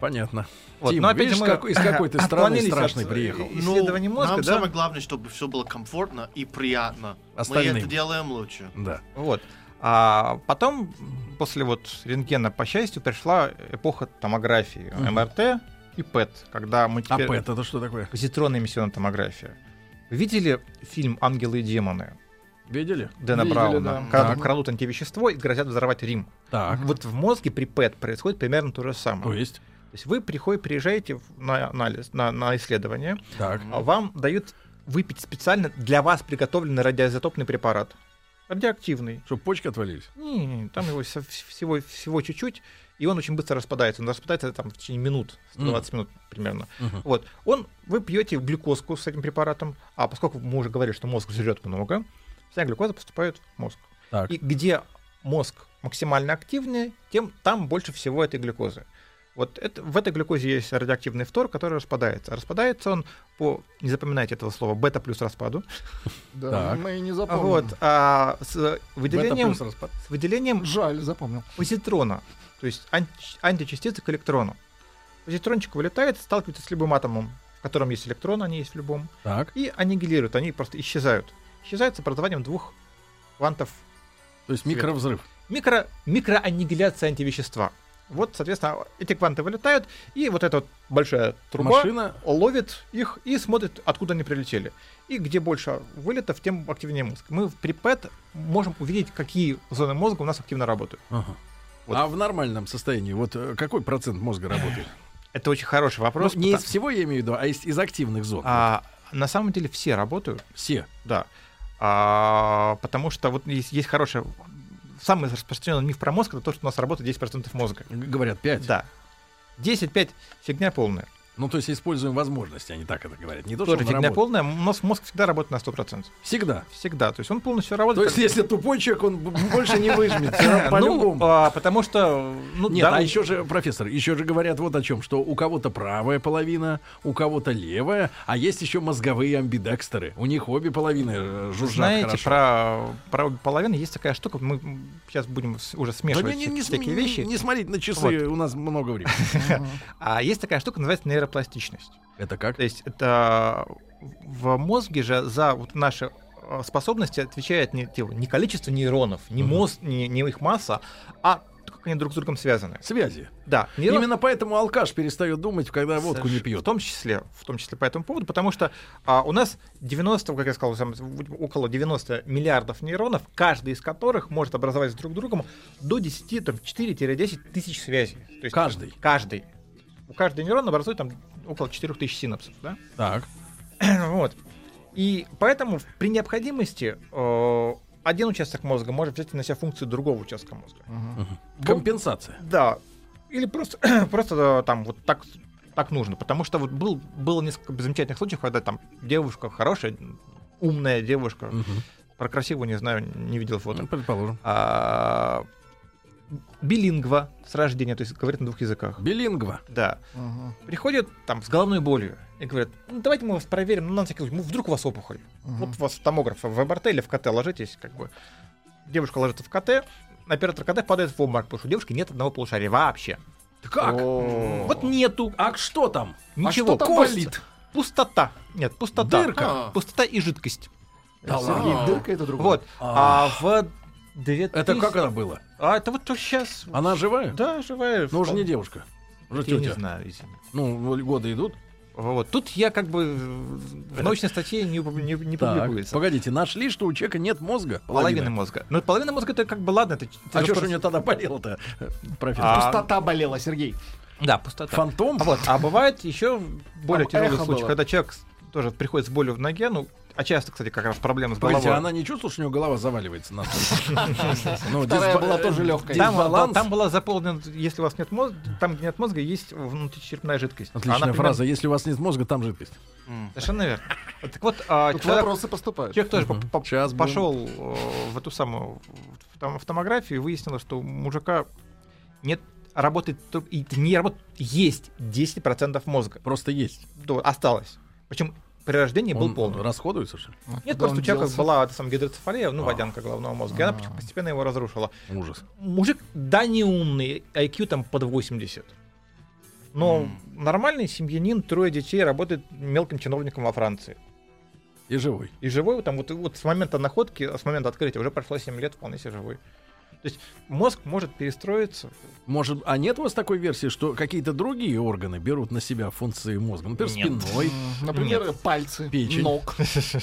[SPEAKER 1] Понятно.
[SPEAKER 16] Вот,
[SPEAKER 1] Тим,
[SPEAKER 16] но опять
[SPEAKER 1] видишь,
[SPEAKER 16] мы
[SPEAKER 1] какой- из какой ты страны страшной
[SPEAKER 16] от,
[SPEAKER 1] приехал?
[SPEAKER 16] э, исследований
[SPEAKER 2] Ну,
[SPEAKER 16] мозга,
[SPEAKER 2] нам
[SPEAKER 16] да?
[SPEAKER 2] самое главное, чтобы все было комфортно и приятно. Мы
[SPEAKER 1] Остальным.
[SPEAKER 2] это делаем лучше.
[SPEAKER 1] Да.
[SPEAKER 16] Вот. А потом, после вот рентгена, по счастью, пришла эпоха томографии,
[SPEAKER 1] Мгм.
[SPEAKER 16] МРТ и ПЭТ, когда мы
[SPEAKER 1] А
[SPEAKER 16] теперь...
[SPEAKER 1] ПЭТ это что такое?
[SPEAKER 16] Позитронная эмиссионная томография. Видели фильм «Ангелы и демоны»
[SPEAKER 1] Видели?
[SPEAKER 16] Дэна
[SPEAKER 3] Видели,
[SPEAKER 16] Брауна?
[SPEAKER 3] да.
[SPEAKER 16] Когда там крадут антивещество и грозят взорвать Рим.
[SPEAKER 1] Так.
[SPEAKER 16] Вот в мозге при ПЭТ происходит примерно то же самое.
[SPEAKER 1] То есть?
[SPEAKER 16] То есть вы приходите, приезжаете на анализ, на, на исследование,
[SPEAKER 1] Так.
[SPEAKER 16] а вам дают выпить специально для вас приготовленный радиоизотопный препарат. радиоактивный.
[SPEAKER 1] Чтобы почки отвалились?
[SPEAKER 16] Не, не, там его всего, всего чуть-чуть, и он очень быстро распадается. Он распадается там в течение минут, 120 минут примерно.
[SPEAKER 1] Мгм.
[SPEAKER 16] Вот. Он, вы пьете глюкозку с этим препаратом, а поскольку мы уже говорили, что мозг жрет много, вся глюкоза поступает в мозг.
[SPEAKER 1] Так.
[SPEAKER 16] И где мозг максимально активнее, тем там больше всего этой глюкозы. Вот это, в этой глюкозе есть радиоактивный фтор, который распадается. Распадается он по, не запоминайте этого слова, бета плюс распаду.
[SPEAKER 3] Да, мы и не запомним.
[SPEAKER 16] Вот, а с выделением, с выделением
[SPEAKER 3] Жаль, запомнил.
[SPEAKER 16] позитрона, то есть анти- античастицы к электрону. Позитрончик вылетает, сталкивается с любым атомом, в котором есть электрон, они есть в любом,
[SPEAKER 1] Так.
[SPEAKER 16] и аннигилируют, они просто исчезают. Исчезают с образованием двух квантов.
[SPEAKER 1] То есть микровзрыв.
[SPEAKER 16] Микро, микроаннигиляция антивещества. Вот, соответственно, эти кванты вылетают, и вот эта вот большая труба
[SPEAKER 1] Машина.
[SPEAKER 16] ловит их и смотрит, откуда они прилетели. И где больше вылетов, тем активнее мозг. Мы в припэт можем увидеть, какие зоны мозга у нас активно работают.
[SPEAKER 1] Ага. А в нормальном состоянии, вот э, какой процент мозга работает?
[SPEAKER 16] Это очень хороший вопрос.
[SPEAKER 1] Ну, не из
[SPEAKER 16] потому-
[SPEAKER 1] всего, я имею в виду, а из, из активных зон.
[SPEAKER 16] А, на самом деле все работают.
[SPEAKER 1] Все.
[SPEAKER 16] Да. А, потому что вот есть, есть хорошая... Самый распространенный миф про мозг это то, что у нас работает 10% мозга.
[SPEAKER 1] Говорят 5.
[SPEAKER 16] Да. 10-5 фигня полная.
[SPEAKER 1] Ну, то есть используем возможности, они так это говорят. Не то,
[SPEAKER 16] Тоже
[SPEAKER 1] что
[SPEAKER 16] фигня полная. У нас мозг всегда работает на 100%.
[SPEAKER 1] Всегда.
[SPEAKER 16] Всегда. То есть он полностью
[SPEAKER 1] То
[SPEAKER 16] работает.
[SPEAKER 1] есть, если тупой человек, он больше не выжмет.
[SPEAKER 16] Ну,
[SPEAKER 1] по-любому.
[SPEAKER 16] а, потому что... Ну,
[SPEAKER 1] Нет, а еще же, профессор, еще же говорят вот о чем, что у кого-то правая половина, у кого-то левая, а есть еще мозговые амбидекстеры. У них обе половины э, жужжат
[SPEAKER 16] Знаете, про, про обе половины есть такая штука, мы сейчас будем уже смешивать всякие
[SPEAKER 1] см-
[SPEAKER 16] вещи.
[SPEAKER 1] не смотрите на часы, у нас много времени.
[SPEAKER 16] А есть такая штука, называется нейропластичность.
[SPEAKER 1] Это как?
[SPEAKER 16] То есть это в мозге же за вот наши э, способности отвечает не, те- не количество нейронов, не
[SPEAKER 1] Мгм.
[SPEAKER 16] мозг, не, не их масса, а как они друг с другом связаны.
[SPEAKER 1] Связи.
[SPEAKER 16] Да, нейрон-
[SPEAKER 1] Именно поэтому алкаш перестает думать, когда водку не
[SPEAKER 16] В
[SPEAKER 1] пьет.
[SPEAKER 16] том числе, в том числе по этому поводу, потому что а, у нас 90, как я сказал, в- около 90 миллиардов нейронов, каждый из которых может образовать с друг другом до 10, там, 4-10 тысяч связей. То есть
[SPEAKER 1] Каждый?
[SPEAKER 16] Каждый. У каждого нейрона образует там около 4 тысяч синапсов, да?
[SPEAKER 1] Так.
[SPEAKER 16] вот. И поэтому при необходимости э, один участок мозга может взять на себя функцию другого участка мозга.
[SPEAKER 1] Компенсация.
[SPEAKER 16] Да. Или просто, просто э, там вот так, так нужно. Потому что вот был, было несколько замечательных случаев, когда там девушка хорошая, умная девушка, про красивую не знаю, не видел фото.
[SPEAKER 1] Ну, предположим.
[SPEAKER 16] А, билингва с рождения, то есть говорит на двух языках.
[SPEAKER 1] Билингва.
[SPEAKER 16] Да. Приходит там с головной болью и говорят, ну давайте мы вас проверим, ну на всякий случай, ну, вдруг у вас опухоль. Вот у вас томограф в МРТ или в КТ ложитесь, как бы. Девушка ложится в КТ, оператор КТ падает в обморок, потому что у девушки нет одного полушария вообще.
[SPEAKER 1] Как?
[SPEAKER 16] Вот нету.
[SPEAKER 1] А что там?
[SPEAKER 16] Ничего.
[SPEAKER 1] А что там
[SPEAKER 16] Кость.
[SPEAKER 1] болит?
[SPEAKER 16] Пустота. Нет, пустота.
[SPEAKER 1] Дырка.
[SPEAKER 16] А. Пустота и жидкость.
[SPEAKER 1] Да
[SPEAKER 3] Сергей, дырка это другое.
[SPEAKER 16] Вот. А, в 2000...
[SPEAKER 1] Это как она была?
[SPEAKER 16] А это вот сейчас.
[SPEAKER 1] Она живая?
[SPEAKER 16] Да, живая.
[SPEAKER 1] Но уже не девушка. Уже
[SPEAKER 16] Я не знаю, извини.
[SPEAKER 1] Ну, годы идут.
[SPEAKER 16] Вот. Тут я как бы в научной статье не, не, не
[SPEAKER 1] Так,
[SPEAKER 16] публикуется.
[SPEAKER 1] погодите, нашли, что у человека нет мозга?
[SPEAKER 16] Половина мозга. Ну, половина мозга это как бы ладно. Это,
[SPEAKER 1] А что ж у нее тогда болело-то, профессор?
[SPEAKER 16] А,
[SPEAKER 3] Пустота болела, Сергей.
[SPEAKER 16] Да, пустота.
[SPEAKER 1] Фантом?
[SPEAKER 16] А, вот. а бывает еще более тяжелый случай,
[SPEAKER 3] было.
[SPEAKER 16] когда человек тоже приходит с болью в ноге, ну, а часто, кстати, как раз проблемы с
[SPEAKER 1] Погодите,
[SPEAKER 16] головой.
[SPEAKER 1] а она не чувствует, что у нее голова заваливается на Ну,
[SPEAKER 3] была тоже легкая.
[SPEAKER 16] Там, была заполнена, если у вас нет мозга, там, где нет мозга, есть внутричерепная жидкость.
[SPEAKER 1] Отличная фраза. Если у вас нет мозга, там жидкость.
[SPEAKER 16] Совершенно верно. Так вот, а, человек,
[SPEAKER 3] вопросы поступают.
[SPEAKER 16] человек тоже пошел э, в эту самую в, томографию и выяснилось, что у мужика нет работает не работает есть 10% мозга.
[SPEAKER 1] Просто есть.
[SPEAKER 16] Да, осталось. Причем при рождении был
[SPEAKER 1] Он
[SPEAKER 16] полный.
[SPEAKER 1] расходуется, что ли?
[SPEAKER 16] Нет, просто у человека была самая гидроцефалия, ну,
[SPEAKER 1] А.
[SPEAKER 16] водянка головного мозга, и она
[SPEAKER 3] А.
[SPEAKER 16] постепенно его разрушила.
[SPEAKER 1] Ужас.
[SPEAKER 16] Мужик, да, не умный, IQ там под 80. Но нормальный семьянин, трое детей, работает мелким чиновником во Франции.
[SPEAKER 1] И живой.
[SPEAKER 16] И живой там вот, вот с момента находки, с момента открытия уже прошло 7 лет, вполне себе живой. То есть мозг может перестроиться.
[SPEAKER 1] Может, а нет у вас такой версии, что какие-то другие органы берут на себя функции мозга? Например,
[SPEAKER 16] Нет.
[SPEAKER 1] спиной,
[SPEAKER 3] Например, пальцы,
[SPEAKER 1] Печень.
[SPEAKER 3] ног,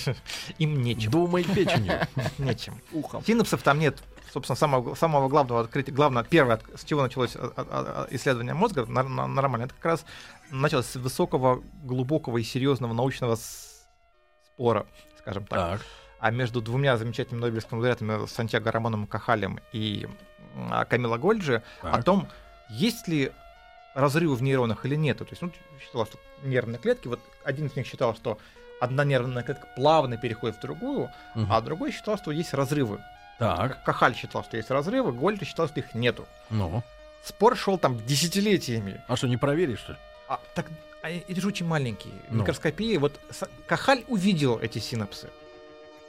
[SPEAKER 16] Им нечем.
[SPEAKER 1] думай печенью.
[SPEAKER 16] Нечем.
[SPEAKER 3] ухом.
[SPEAKER 16] Синапсов там нет. Собственно, самого, самого главного открытия, главное, первое, с чего началось а, а, а, исследование мозга, на- на- нормально, это как раз началось с высокого, глубокого и серьезного научного спора, скажем так.
[SPEAKER 1] Так.
[SPEAKER 16] А между двумя замечательными нобелевскими лауреатами Сантьяго Рамоном Кахалем и м, Камила Гольджи о
[SPEAKER 1] Так.
[SPEAKER 16] том, есть ли разрывы в нейронах или нет. То есть, ну, считалось, что нервные клетки, вот один из них считал, что одна нервная клетка плавно переходит в другую,
[SPEAKER 1] Мгм.
[SPEAKER 16] а другой считал, что есть разрывы.
[SPEAKER 1] Так.
[SPEAKER 16] Кахаль считал, что есть разрывы, Гольджи считал, что их нету.
[SPEAKER 1] Ну.
[SPEAKER 16] Спор шел там десятилетиями.
[SPEAKER 1] А что, не проверишь, что ли?
[SPEAKER 16] А, так, а эти же очень маленькие.
[SPEAKER 1] Ну.
[SPEAKER 16] Микроскопия. Вот Кахаль увидел эти синапсы,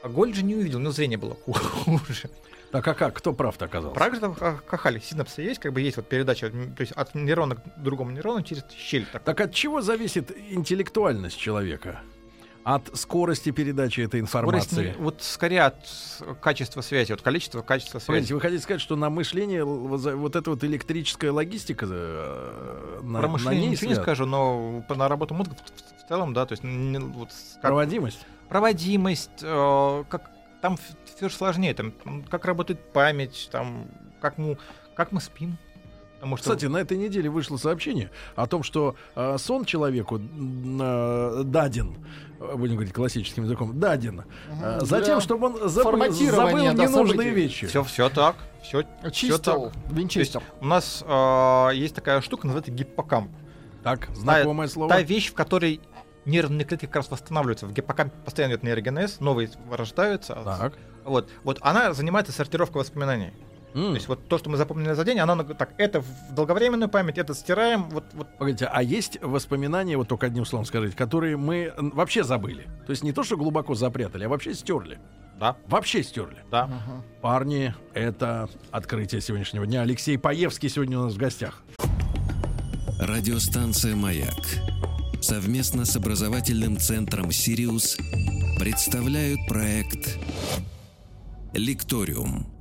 [SPEAKER 16] а Гольджи не увидел, у него зрение было хуже.
[SPEAKER 1] Так а как? Кто прав-то оказался?
[SPEAKER 16] Правильно, что в Кахале синапсы есть, как бы есть вот передача, то есть от нейрона к другому нейрону через щель. Так.
[SPEAKER 1] Так от чего зависит интеллектуальность человека? От скорости передачи этой
[SPEAKER 16] Скорость
[SPEAKER 1] информации?
[SPEAKER 16] не- вот скорее от качества связи, от количества качества связи.
[SPEAKER 1] Погодите, вы хотите сказать, что на мышление вот эта вот электрическая логистика э, на,
[SPEAKER 16] Про
[SPEAKER 1] на
[SPEAKER 16] мышление
[SPEAKER 1] ней
[SPEAKER 16] ничего не скажу, но на работу мозга в, целом, да, то есть вот как-
[SPEAKER 1] Проводимость?
[SPEAKER 16] Проводимость, э, как там все сложнее, там как работает память, там как мы как мы спим. Потому что
[SPEAKER 1] Кстати, на этой неделе вышло сообщение о том, что э, сон человеку э, даден, э, будем говорить классическим языком, даден, э,
[SPEAKER 3] Для
[SPEAKER 1] затем, чтобы он забыл, забыл
[SPEAKER 3] да,
[SPEAKER 1] ненужные
[SPEAKER 3] событий.
[SPEAKER 1] вещи.
[SPEAKER 16] Все, все так. Все,
[SPEAKER 3] Чистил Винчестер.
[SPEAKER 16] У нас э, есть такая штука, называется гиппокамп.
[SPEAKER 1] Так, знакомое
[SPEAKER 16] Та-
[SPEAKER 1] слово.
[SPEAKER 16] Та вещь, в которой нервные клетки как раз восстанавливаются. В гиппокампе постоянно идет нейрогенез, новые рождаются.
[SPEAKER 1] Так.
[SPEAKER 16] Вот, вот она занимается сортировкой воспоминаний. То есть вот то, что мы запомнили за день, оно так, это в долговременную память, это стираем, вот, вот
[SPEAKER 1] Погодите, а есть воспоминания, вот только одним словом скажите, которые мы вообще забыли? То есть не то, что глубоко запрятали, а вообще стерли?
[SPEAKER 16] Да.
[SPEAKER 1] Вообще стерли?
[SPEAKER 16] Да.
[SPEAKER 1] Парни, это открытие сегодняшнего дня. Алексей Паевский сегодня у нас в гостях.
[SPEAKER 15] Радиостанция «Маяк» совместно с образовательным центром «Сириус» представляют проект «Лекториум».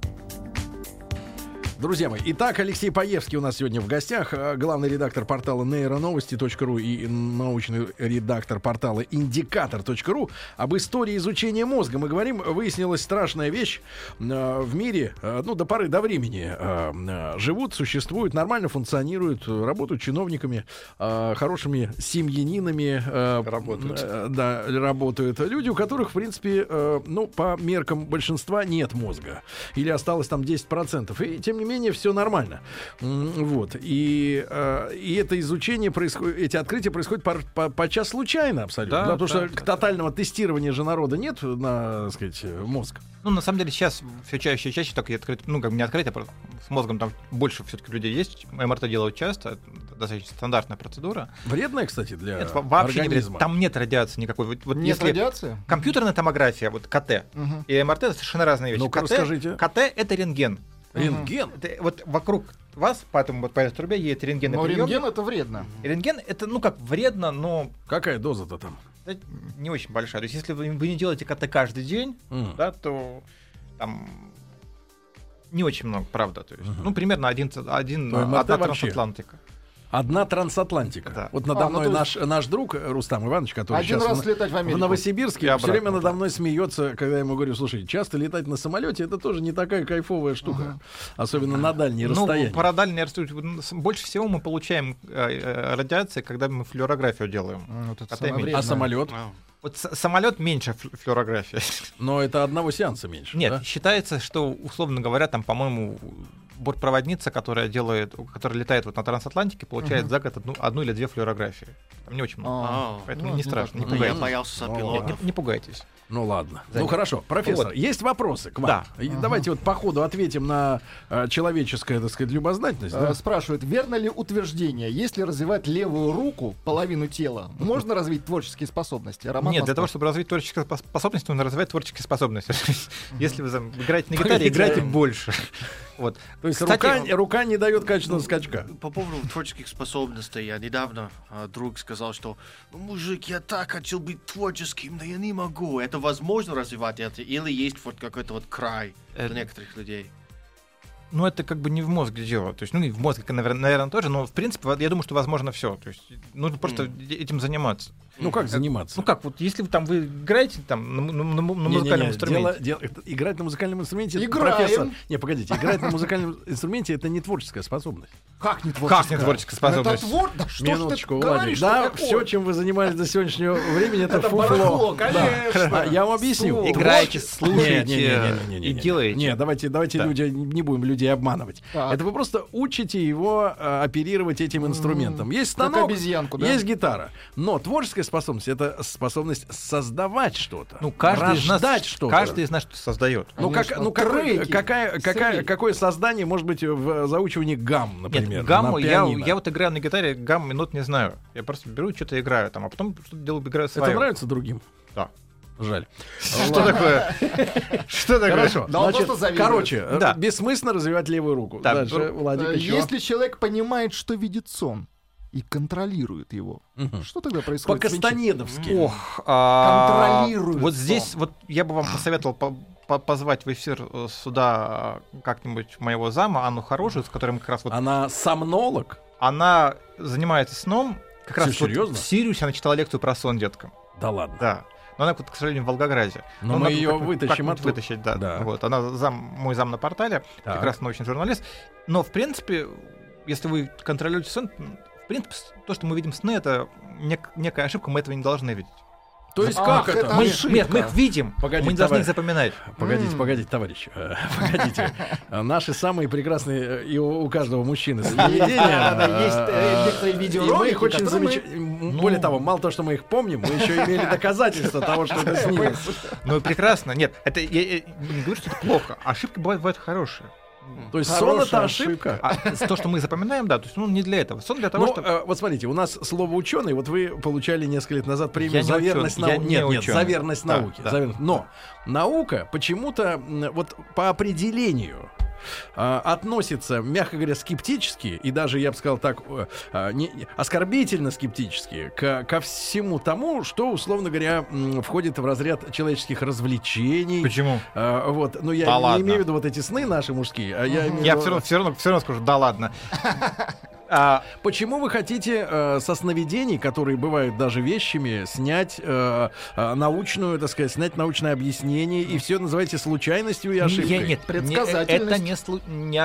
[SPEAKER 1] Друзья мои, итак, Алексей Паевский у нас сегодня в гостях, э, главный редактор портала нейроновости.ру и научный редактор портала индикатор.ру об истории изучения мозга. Мы говорим, выяснилась страшная вещь э, в мире, э, ну, до поры до времени живут, существуют, нормально функционируют, работают чиновниками, хорошими семьянинами.
[SPEAKER 16] Работают.
[SPEAKER 1] да, работают. Люди, у которых, в принципе, ну, по меркам большинства нет мозга. Или осталось там 10%. И, тем не менее, все нормально. Вот. И, э, и это изучение происходит, эти открытия происходят по, по, подчас случайно абсолютно.
[SPEAKER 16] Да,
[SPEAKER 1] Да, потому
[SPEAKER 16] да,
[SPEAKER 1] что тотального тестирования же народа нет на, так сказать, мозг.
[SPEAKER 16] Ну, на самом деле, сейчас все чаще и чаще так и открыто, ну, как бы не открыто, а с мозгом там больше все-таки людей есть. МРТ делают часто, это достаточно стандартная процедура.
[SPEAKER 1] Вредная, кстати, для
[SPEAKER 16] Нет, во- вообще не
[SPEAKER 1] организма.
[SPEAKER 16] Там нет радиации никакой. Вот, вот
[SPEAKER 3] Нет
[SPEAKER 16] если
[SPEAKER 3] радиации?
[SPEAKER 16] Компьютерная томография, вот КТ,
[SPEAKER 3] Мгм.
[SPEAKER 16] и МРТ это совершенно разные вещи.
[SPEAKER 1] Ну-ка,
[SPEAKER 16] КТ,
[SPEAKER 1] расскажите.
[SPEAKER 16] КТ это рентген.
[SPEAKER 1] Рентген?
[SPEAKER 16] Это вот вокруг вас, поэтому вот по этой трубе едет рентген.
[SPEAKER 3] Но рентген это вредно.
[SPEAKER 16] Рентген это, ну как, вредно, но
[SPEAKER 1] Какая доза-то там?
[SPEAKER 16] да, не очень большая. То есть, если вы, вы не делаете КТ каждый день,
[SPEAKER 1] М.
[SPEAKER 16] да, то там не очень много, правда. То есть, ну, примерно один, один
[SPEAKER 1] МРТ
[SPEAKER 16] одна
[SPEAKER 1] вообще? Одна трансатлантика. Вот надо
[SPEAKER 3] А, ну,
[SPEAKER 1] мной
[SPEAKER 3] то
[SPEAKER 1] наш, наш друг Рустам Иванович, который
[SPEAKER 3] Один
[SPEAKER 1] сейчас
[SPEAKER 3] раз
[SPEAKER 1] в,
[SPEAKER 3] слетать в Америку.
[SPEAKER 1] Новосибирске,
[SPEAKER 16] И
[SPEAKER 1] все время надо мной смеется, когда я ему говорю, слушай, часто летать на самолете это тоже не такая кайфовая штука. Особенно на дальние
[SPEAKER 16] Ну,
[SPEAKER 1] расстояния.
[SPEAKER 16] по радальной расстоянию- больше всего мы получаем э, э, радиации, когда мы флюорографию делаем.
[SPEAKER 3] Вот это самое.
[SPEAKER 1] А самолет?
[SPEAKER 16] Вот с- самолет меньше фл- флюорографии.
[SPEAKER 1] Но это одного сеанса меньше.
[SPEAKER 16] Нет,
[SPEAKER 1] да?
[SPEAKER 16] считается, что, условно говоря, там, по-моему, бортпроводница, которая делает, которая летает вот на трансатлантике, получает
[SPEAKER 3] Мгм.
[SPEAKER 16] за год одну, одну или две флюорографии. Там не очень много.
[SPEAKER 3] А,
[SPEAKER 16] Поэтому
[SPEAKER 3] ну,
[SPEAKER 16] не
[SPEAKER 3] не
[SPEAKER 16] страшно, не
[SPEAKER 3] так много.
[SPEAKER 16] пугайтесь.
[SPEAKER 2] Я боялся
[SPEAKER 1] Ну,
[SPEAKER 2] сопилок.
[SPEAKER 16] Нет, не, не пугайтесь.
[SPEAKER 1] Ну ладно.
[SPEAKER 16] За
[SPEAKER 1] Ну хорошо, профессор,
[SPEAKER 16] Вот.
[SPEAKER 1] есть вопросы к вам?
[SPEAKER 16] Да.
[SPEAKER 1] И Давайте вот по ходу ответим на э, человеческое, так сказать, любознательность.
[SPEAKER 3] Э,
[SPEAKER 1] да?
[SPEAKER 3] Спрашивают, верно ли утверждение, если развивать левую руку, половину тела, можно развить творческие способности? Роман
[SPEAKER 16] Нет, для
[SPEAKER 3] Москва.
[SPEAKER 16] того, чтобы развить творческие спос- способности, нужно развивать творческие способности. Если вы там играете на гитаре, играйте больше. Вот.
[SPEAKER 1] То есть
[SPEAKER 16] Кстати,
[SPEAKER 1] рука, рука не дает качественного скачка.
[SPEAKER 2] По поводу творческих способностей, я недавно а, друг сказал, что ну, мужик, я так хотел быть творческим, но я не могу. Это возможно развивать это? Или есть вот какой-то вот край
[SPEAKER 16] Э,
[SPEAKER 2] для некоторых людей?
[SPEAKER 16] Ну, это как бы не в мозге дело. То есть, ну, и в мозге, наверное, тоже, но, в принципе, я думаю, что возможно все. То есть, нужно просто этим заниматься.
[SPEAKER 1] Ну, как заниматься?
[SPEAKER 16] Ну, как, вот если вы там вы играете там на, на- на- на музыкальном инструменте.
[SPEAKER 1] дело- дело- играть на музыкальном инструменте,
[SPEAKER 3] Играем.
[SPEAKER 1] профессор. Не, погодите, играть на музыкальном инструменте это не творческая способность.
[SPEAKER 3] Как не
[SPEAKER 16] Как не творческая способность?
[SPEAKER 3] Это твор... Да что ты
[SPEAKER 1] Минуточку, Владик.
[SPEAKER 3] говоришь
[SPEAKER 1] Да,
[SPEAKER 3] такое?
[SPEAKER 1] все, чем вы занимались до сегодняшнего времени, это,
[SPEAKER 3] Это
[SPEAKER 1] фуфло. Да.
[SPEAKER 3] конечно.
[SPEAKER 1] Я вам объясню.
[SPEAKER 16] Играете, слушаете и делаете.
[SPEAKER 1] Нет, давайте, давайте
[SPEAKER 16] Да.
[SPEAKER 1] люди, не будем людей обманывать.
[SPEAKER 3] Так.
[SPEAKER 1] Это вы просто учите его э, оперировать этим инструментом. Есть станок,
[SPEAKER 3] обезьянку, да?
[SPEAKER 1] есть гитара. Но творческая способность это способность создавать что-то.
[SPEAKER 16] Ну, каждый из нас,
[SPEAKER 1] что-то.
[SPEAKER 16] каждый из нас что-то создает.
[SPEAKER 1] Ну, как, ну какой-
[SPEAKER 3] треки,
[SPEAKER 1] какая, какая,
[SPEAKER 3] сырые.
[SPEAKER 1] какое создание может быть в заучивании гамм, например?
[SPEAKER 16] Нет, гамму,
[SPEAKER 1] на
[SPEAKER 16] я,
[SPEAKER 1] пианино?
[SPEAKER 16] я вот играю на гитаре, гамм минут не знаю. Я просто беру, что-то играю там, а потом что-то делаю, играю
[SPEAKER 1] Это
[SPEAKER 16] свое.
[SPEAKER 1] нравится другим?
[SPEAKER 16] Да.
[SPEAKER 1] Жаль.
[SPEAKER 16] Что такое? Что такое?
[SPEAKER 1] Хорошо.
[SPEAKER 3] Да он
[SPEAKER 1] Значит, короче, э,
[SPEAKER 16] Да.
[SPEAKER 1] бессмысленно развивать левую руку.
[SPEAKER 16] Так,
[SPEAKER 1] Дальше, Владик,
[SPEAKER 3] Э. Если человек понимает, что видит сон и контролирует его,
[SPEAKER 1] Мгм.
[SPEAKER 3] что тогда происходит?
[SPEAKER 1] По-кастанедовски.
[SPEAKER 16] Ох, а,
[SPEAKER 3] Контролирует
[SPEAKER 16] Вот здесь вот я бы вам посоветовал по- по- позвать в эфир э, сюда э, как-нибудь моего зама Анну Хорошую, с которой мы как раз вот...
[SPEAKER 1] Она сомнолог?
[SPEAKER 16] Она занимается сном. Как
[SPEAKER 1] Всё
[SPEAKER 16] раз вот
[SPEAKER 1] серьезно?
[SPEAKER 16] в Сириусе она читала лекцию про сон деткам.
[SPEAKER 1] Да ладно.
[SPEAKER 16] Да. Но она, вот, к сожалению, в Волгограде.
[SPEAKER 1] Но
[SPEAKER 16] Ну,
[SPEAKER 1] мы её
[SPEAKER 16] как-нибудь-
[SPEAKER 1] вытащим оттуда.
[SPEAKER 16] вытащить, да.
[SPEAKER 1] Да.
[SPEAKER 16] Вот, она зам, мой зам на портале,
[SPEAKER 1] Так.
[SPEAKER 16] прекрасный научный журналист. Но, в принципе, если вы контролируете сон, принципе, то, что мы видим сны, это нек- некая ошибка, мы этого не должны видеть.
[SPEAKER 1] То есть
[SPEAKER 3] Ах,
[SPEAKER 1] как это?
[SPEAKER 3] это
[SPEAKER 16] Мы,
[SPEAKER 3] ошибка.
[SPEAKER 16] нет, мы их видим,
[SPEAKER 1] Погоди,
[SPEAKER 16] мы не должны
[SPEAKER 1] давай.
[SPEAKER 16] их запоминать.
[SPEAKER 1] Погодите,
[SPEAKER 3] М.
[SPEAKER 1] погодите, товарищ. Э, Погодите. Э, Наши самые прекрасные, э, и у у каждого мужчины сновидения.
[SPEAKER 3] Да, да, есть, э,
[SPEAKER 1] э,
[SPEAKER 3] некоторые
[SPEAKER 1] мы их очень
[SPEAKER 3] мы-
[SPEAKER 1] замечательно. Более того, мало того, что мы их помним, мы еще имели доказательства того, что это снилось.
[SPEAKER 16] Ну, прекрасно. Нет, это я, я не говорю, что это плохо. Ошибки бывают, бывают хорошие.
[SPEAKER 1] То есть сон это ошибка.
[SPEAKER 16] А то, что мы запоминаем, да, то есть ну, не для этого. Сон для того,
[SPEAKER 1] Ну,
[SPEAKER 16] чтобы...
[SPEAKER 1] э, вот смотрите, у нас слово ученый, вот вы получали несколько лет назад премию
[SPEAKER 16] Я
[SPEAKER 1] за верность
[SPEAKER 16] я
[SPEAKER 1] науке.
[SPEAKER 16] не
[SPEAKER 1] Нет, нет, за верность
[SPEAKER 16] Да,
[SPEAKER 1] науки.
[SPEAKER 16] да.
[SPEAKER 1] за верность- Но наука почему-то вот по определению а, относится, мягко говоря, скептически, и даже, я бы сказал так, э, а, не- не- оскорбительно скептически к- ко всему тому, что, условно говоря, входит в разряд человеческих развлечений.
[SPEAKER 16] Почему?
[SPEAKER 1] А, вот, но я
[SPEAKER 16] Да
[SPEAKER 1] не
[SPEAKER 16] ладно.
[SPEAKER 1] имею в виду вот эти сны наши мужские, а я имею в
[SPEAKER 16] Я
[SPEAKER 1] виду-
[SPEAKER 16] все равно, все равно, все равно скажу, да ладно. А,
[SPEAKER 1] Почему вы хотите э, со сновидений, которые бывают даже вещами, снять э, э, научную, так сказать, снять научное объяснение и все называете случайностью и ошибкой?
[SPEAKER 16] я- нет, не-
[SPEAKER 3] Предсказательность.
[SPEAKER 16] это не, слу- не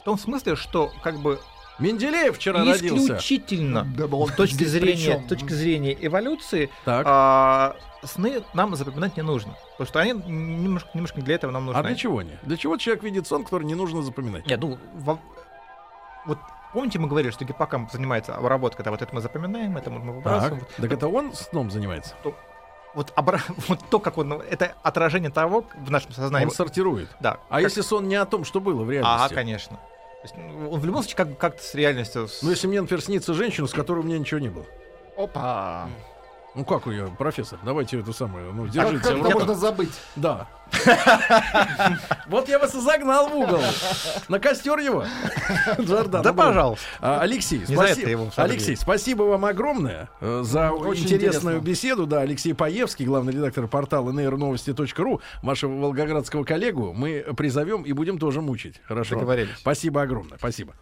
[SPEAKER 16] в том смысле, что как бы
[SPEAKER 1] Менделеев вчера родился.
[SPEAKER 16] исключительно
[SPEAKER 3] Да,
[SPEAKER 16] с точки зрения, с точки зрения эволюции
[SPEAKER 1] Так.
[SPEAKER 16] а, сны нам запоминать не нужно, потому что они немножко, немножко не для этого нам нужны.
[SPEAKER 1] А для чего они? Для чего человек видит сон, который не нужно запоминать?
[SPEAKER 16] Нет, ну во- вот помните мы говорили, что гиппокамп занимается обработкой, да, вот это мы запоминаем, это мы
[SPEAKER 1] Так,
[SPEAKER 16] выбрасываем.
[SPEAKER 1] так это он сном занимается?
[SPEAKER 16] Вот, обра- вот то, как он, ну, это отражение того в нашем сознании.
[SPEAKER 1] Он сортирует.
[SPEAKER 16] Да.
[SPEAKER 1] А
[SPEAKER 16] как-
[SPEAKER 1] если сон не о том, что было в
[SPEAKER 16] А,
[SPEAKER 1] реальности?
[SPEAKER 16] конечно. То есть, ну, он в любом случае как, как-то с реальностью... с-
[SPEAKER 1] Ну, если мне, например, снится женщина, с которой у меня ничего не было.
[SPEAKER 3] Опа.
[SPEAKER 1] Ну, как ее, профессор? Давайте это самое, ну,
[SPEAKER 3] Как,
[SPEAKER 1] держите
[SPEAKER 3] как
[SPEAKER 1] в
[SPEAKER 3] это можно забыть?
[SPEAKER 1] Да. Вот я вас и загнал в угол. На костер его. Джордан.
[SPEAKER 16] Да,
[SPEAKER 1] ну,
[SPEAKER 16] пожалуйста.
[SPEAKER 1] А, Алексей, спасибо. Алексей, спасибо вам огромное э, за
[SPEAKER 3] Очень
[SPEAKER 1] интересную беседу. Да, Алексей Паевский, главный редактор портала nrnovости.ру, вашего волгоградского коллегу, мы призовем и будем тоже мучить. Хорошо?
[SPEAKER 16] Договорились.
[SPEAKER 1] Спасибо огромное. Спасибо.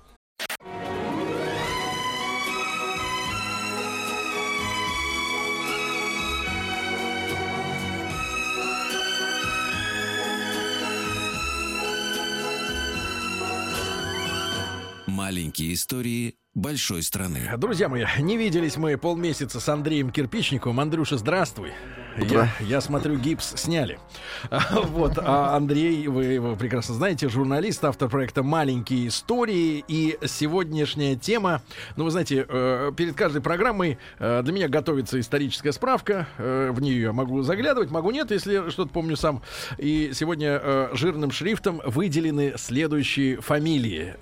[SPEAKER 15] Маленькие истории большой страны.
[SPEAKER 1] Друзья мои, не виделись мы полмесяца с Андреем Кирпичниковым. Андрюша, здравствуй. Я, я смотрю, гипс сняли. А, Вот, а Андрей, вы его прекрасно знаете, журналист, автор проекта «Маленькие истории». И сегодняшняя тема, ну, вы знаете, э, перед каждой программой э, для меня готовится историческая справка. Э, В нее я могу заглядывать, могу нет, если что-то помню сам. И сегодня жирным шрифтом выделены следующие фамилии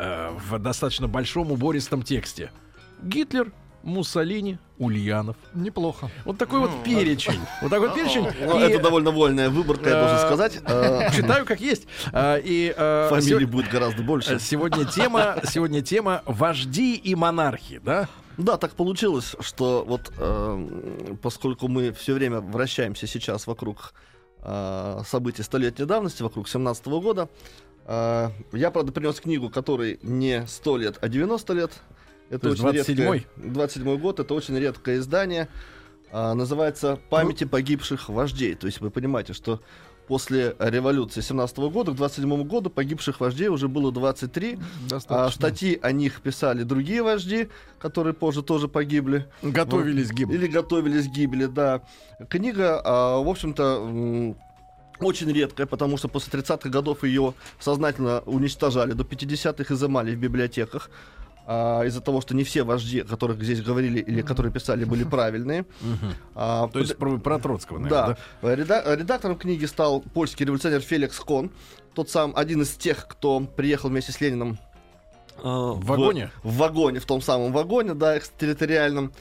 [SPEAKER 1] в достаточно большом убористом тексте. Гитлер, Муссолини, Ульянов.
[SPEAKER 3] Неплохо.
[SPEAKER 1] Вот такой вот перечень. Вот такой вот перечень.
[SPEAKER 17] Ну,
[SPEAKER 1] И,
[SPEAKER 17] это довольно вольная выборка, я должен
[SPEAKER 1] э,
[SPEAKER 17] сказать. Э,
[SPEAKER 1] Читаю как есть. А, И э,
[SPEAKER 17] Фамилий будет гораздо больше.
[SPEAKER 1] э, Сегодня тема, сегодня тема вожди и монархи, да?
[SPEAKER 17] Да, так получилось, что вот э, поскольку мы все время вращаемся сейчас вокруг э, событий столетней давности, вокруг 17 года, Я, правда, принес книгу, которой не 100 лет, а 90 лет. Это
[SPEAKER 1] То есть
[SPEAKER 17] очень
[SPEAKER 1] 27-й?
[SPEAKER 17] редкое- 27 год, это очень редкое издание. А, Называется «Памяти погибших вождей». То есть вы понимаете, что после революции 17 года к 27 году погибших вождей уже было 23.
[SPEAKER 1] Достаточно.
[SPEAKER 17] А статьи о них писали другие вожди, которые позже тоже погибли.
[SPEAKER 1] Готовились к гибели.
[SPEAKER 17] Или готовились к гибели, да. Книга, а, в общем-то, очень редкая, потому что после 30-х годов ее сознательно уничтожали, до 50-х изымали в библиотеках. А, из-за того, что не все вожди, о которых здесь говорили или которые писали, были правильные. А,
[SPEAKER 1] То есть про, про Троцкого,
[SPEAKER 17] да.
[SPEAKER 1] наверное,
[SPEAKER 17] Реда- редактором книги стал польский революционер Феликс Кон, тот сам один из тех, кто приехал вместе с Лениным э, в
[SPEAKER 1] вагоне?
[SPEAKER 17] В, вагоне, в том самом вагоне, да, экстерриториальном.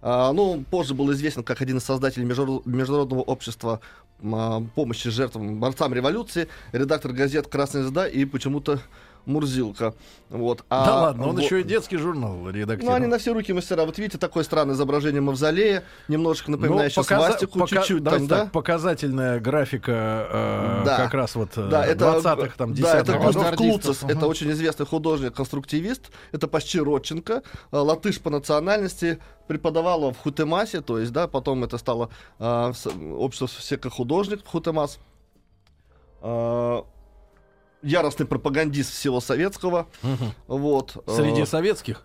[SPEAKER 17] А, ну, позже был известен как один из создателей международного общества а, помощи жертвам, борцам революции, редактор газет «Красная звезда» и почему-то Мурзилка. Вот. А
[SPEAKER 1] Да ладно, он
[SPEAKER 17] вот-
[SPEAKER 1] еще и детский журнал
[SPEAKER 17] ну,
[SPEAKER 1] редактировал.
[SPEAKER 17] они на все руки мастера. Вот видите, такое странное изображение мавзолея, немножечко напоминающее
[SPEAKER 1] Ну, показа-
[SPEAKER 17] свастику,
[SPEAKER 1] пока-
[SPEAKER 17] чуть-чуть там,
[SPEAKER 1] так,
[SPEAKER 17] да?
[SPEAKER 1] показательная графика э,
[SPEAKER 17] Да.
[SPEAKER 1] как раз вот
[SPEAKER 17] Да, это,
[SPEAKER 1] 20-х, там, 10-х
[SPEAKER 17] да, это. Густав Клуцес, это очень известный художник-конструктивист, это почти Родченко, э, латыш по национальности, преподавала в Хутемасе, то есть, да, потом это стало э, общество всех художник в Хутемас. Э, яростный пропагандист всего советского. Вот. э,
[SPEAKER 1] Среди советских?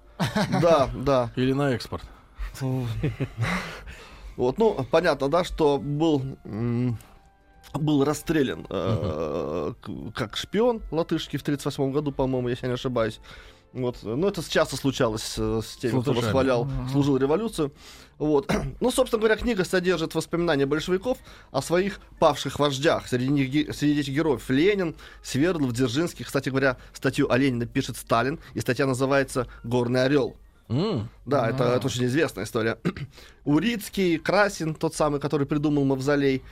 [SPEAKER 17] Да, да.
[SPEAKER 1] Или на экспорт?
[SPEAKER 17] Вот, ну, понятно, да, что был, был расстрелян э, как шпион латышский в 1938 году, по-моему, если я не ошибаюсь. Вот. Ну, это часто случалось э, с теми, кто восхвалял,
[SPEAKER 1] Мгм.
[SPEAKER 17] служил революцию. Вот. Ну, собственно говоря, книга содержит воспоминания большевиков о своих павших вождях. Среди, них, среди этих героев Ленин, Свердлов, Дзержинский. Кстати говоря, статью о Ленине пишет Сталин, и статья называется «Горный орел». Да, это,
[SPEAKER 1] А.
[SPEAKER 17] это очень известная история. Урицкий, Красин, тот самый, который придумал мавзолей,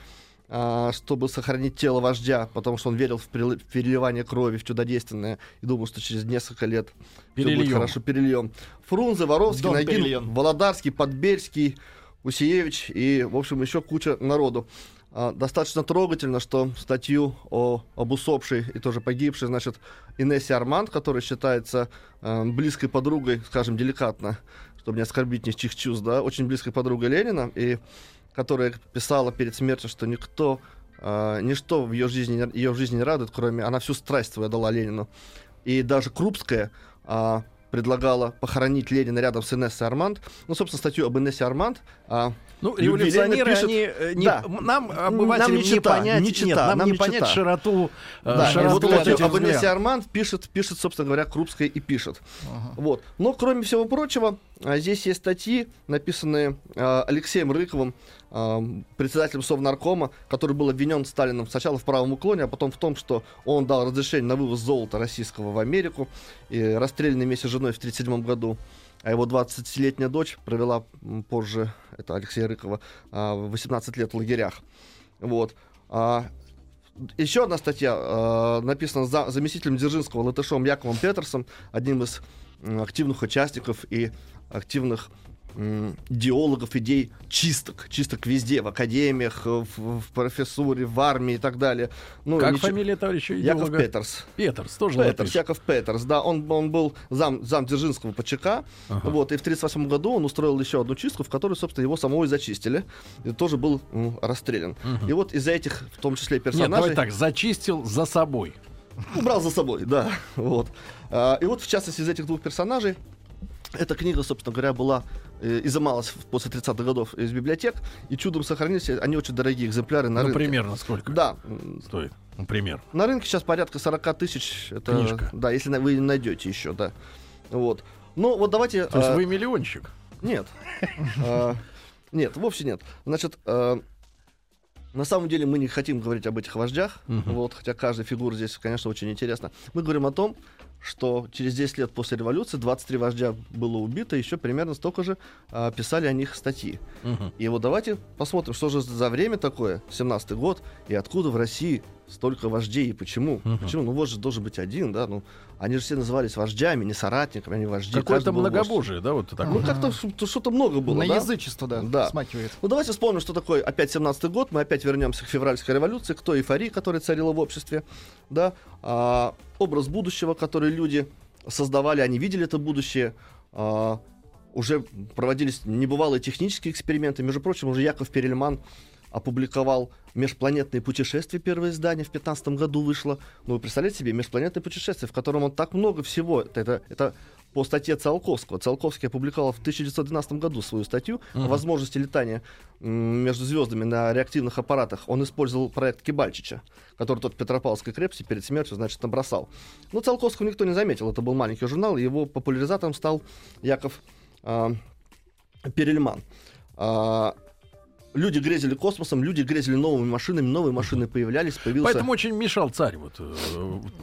[SPEAKER 17] чтобы сохранить тело вождя, потому что он верил в перел- в переливание крови, в чудодейственное, и думал, что через несколько лет все будет
[SPEAKER 1] Перельем.
[SPEAKER 17] хорошо перельем. Фрунзе, Воровский, Нагин. Володарский, Подбельский, Усиевич и, в общем, еще куча народу. А, достаточно трогательно, что статью о, об усопшей и тоже погибшей, значит, Инессе Арманд, которая считается э, близкой подругой, скажем, деликатно, чтобы не оскорбить ничьих чувств, да, очень близкой подругой Ленина, и которая писала перед смертью, что никто, э, ничто в ее жизни, ее жизни не радует, кроме она всю страсть свою дала Ленину. И даже Крупская а, предлагала похоронить Ленина рядом с Инессой Арманд. Ну, собственно, статью об Инессе Арманд. а,
[SPEAKER 1] Ну, революционеры,
[SPEAKER 17] пишет-
[SPEAKER 1] они э, не,
[SPEAKER 17] Да.
[SPEAKER 1] нам, обывателям,
[SPEAKER 17] Нам
[SPEAKER 1] не,
[SPEAKER 17] не чита,
[SPEAKER 1] понять,
[SPEAKER 17] не
[SPEAKER 1] нет,
[SPEAKER 17] чита,
[SPEAKER 1] нам,
[SPEAKER 17] нам
[SPEAKER 1] не
[SPEAKER 17] не
[SPEAKER 1] понять
[SPEAKER 17] чита.
[SPEAKER 1] широту, э,
[SPEAKER 17] Да,
[SPEAKER 1] широту
[SPEAKER 17] вот статью об Инессе. Арманд пишет, пишет, собственно говоря, Крупская и пишет. Вот. Но, кроме всего прочего, здесь есть статьи, написанные а, Алексеем Рыковым, а, председателем Совнаркома, который был обвинен Сталином сначала в правом уклоне, а потом в том, что он дал разрешение на вывоз золота российского в Америку, и расстрелянный вместе с женой в 1937 году. А его 20-летняя дочь провела позже, это Алексея Рыкова, а, 18 лет в лагерях. Вот. А, еще одна статья написана за, заместителем Дзержинского Латышом Яковом Петерсом, одним из активных участников и активных идеологов идей чисток. Чисток везде, в академиях, в, в профессуре, в армии и так далее. Ну,
[SPEAKER 1] Как
[SPEAKER 17] ничего-
[SPEAKER 1] фамилия товарища
[SPEAKER 17] Яков
[SPEAKER 1] идеолога?
[SPEAKER 17] Петерс.
[SPEAKER 1] Петерс, тоже
[SPEAKER 17] Петерс,
[SPEAKER 1] латыш.
[SPEAKER 17] Яков Петерс, да, он, он был зам, зам Дзержинского по ЧК,
[SPEAKER 1] Ага.
[SPEAKER 17] вот, и в 1938 году он устроил еще одну чистку, в которой, собственно, его самого и зачистили, и тоже был м, расстрелян.
[SPEAKER 1] Мгм.
[SPEAKER 17] И вот из-за этих, в том числе,
[SPEAKER 1] Нет,
[SPEAKER 17] персонажей...
[SPEAKER 1] давай так, зачистил за собой.
[SPEAKER 17] Убрал за собой, да. Вот. А, и вот, в частности, из этих двух персонажей, эта книга, собственно говоря, была э, изымалась после 30-х годов из библиотек, и чудом сохранились. Они очень дорогие экземпляры на
[SPEAKER 1] Ну,
[SPEAKER 17] рынке.
[SPEAKER 1] примерно сколько?
[SPEAKER 17] Да.
[SPEAKER 1] Стоит. Ну, пример.
[SPEAKER 17] На рынке сейчас порядка 40 тысяч. Это,
[SPEAKER 1] Книжка.
[SPEAKER 17] Да, если вы найдете еще, да. Вот. Ну, вот давайте...
[SPEAKER 1] То есть
[SPEAKER 17] а,
[SPEAKER 1] вы миллионщик?
[SPEAKER 17] Нет. А, Нет, вовсе нет. Значит, а, на самом деле мы не хотим говорить об этих вождях, вот, хотя каждая фигура здесь, конечно, очень интересна. Мы говорим о том, что через 10 лет после революции 23 вождя было убито, еще примерно столько же а, писали о них статьи.
[SPEAKER 1] Мгм.
[SPEAKER 17] И вот давайте посмотрим, что же за время такое, 17-й год, и откуда в России столько вождей, и почему.
[SPEAKER 1] Мгм.
[SPEAKER 17] Почему? Ну, вождь же должен быть один, да, ну, они же все назывались вождями, не соратниками, они вожди.
[SPEAKER 1] Какое-то
[SPEAKER 17] был вождь.
[SPEAKER 1] многобожие, да, вот такое?
[SPEAKER 17] Ну, как-то что-то много было,
[SPEAKER 3] На
[SPEAKER 17] да?
[SPEAKER 3] язычество, да,
[SPEAKER 17] Да.
[SPEAKER 3] смакивает.
[SPEAKER 17] Ну, давайте вспомним, что такое опять 17-й год. Мы опять вернемся к февральской революции, к той эйфории, которая царила в обществе. Да? А, образ будущего, который люди создавали, они видели это будущее. а, уже проводились небывалые технические эксперименты. Между прочим, уже Яков Перельман опубликовал «Межпланетные путешествия», первое издание в 15 году вышло. Ну, вы представляете себе, «Межпланетные путешествия», в котором он так много всего, это, это, это по статье Циолковского. Циолковский опубликовал в 1912 году свою статью о
[SPEAKER 1] Мгм.
[SPEAKER 17] возможности летания между звездами на реактивных аппаратах. Он использовал проект Кибальчича, который тот в Петропавловской крепости перед смертью, значит, набросал. Но Циолковского никто не заметил. Это был маленький журнал, и его популяризатором стал Яков а, Перельман. А, люди грезили космосом, люди грезили новыми машинами, новые машины появлялись, появился...
[SPEAKER 1] Поэтому очень мешал царь вот э,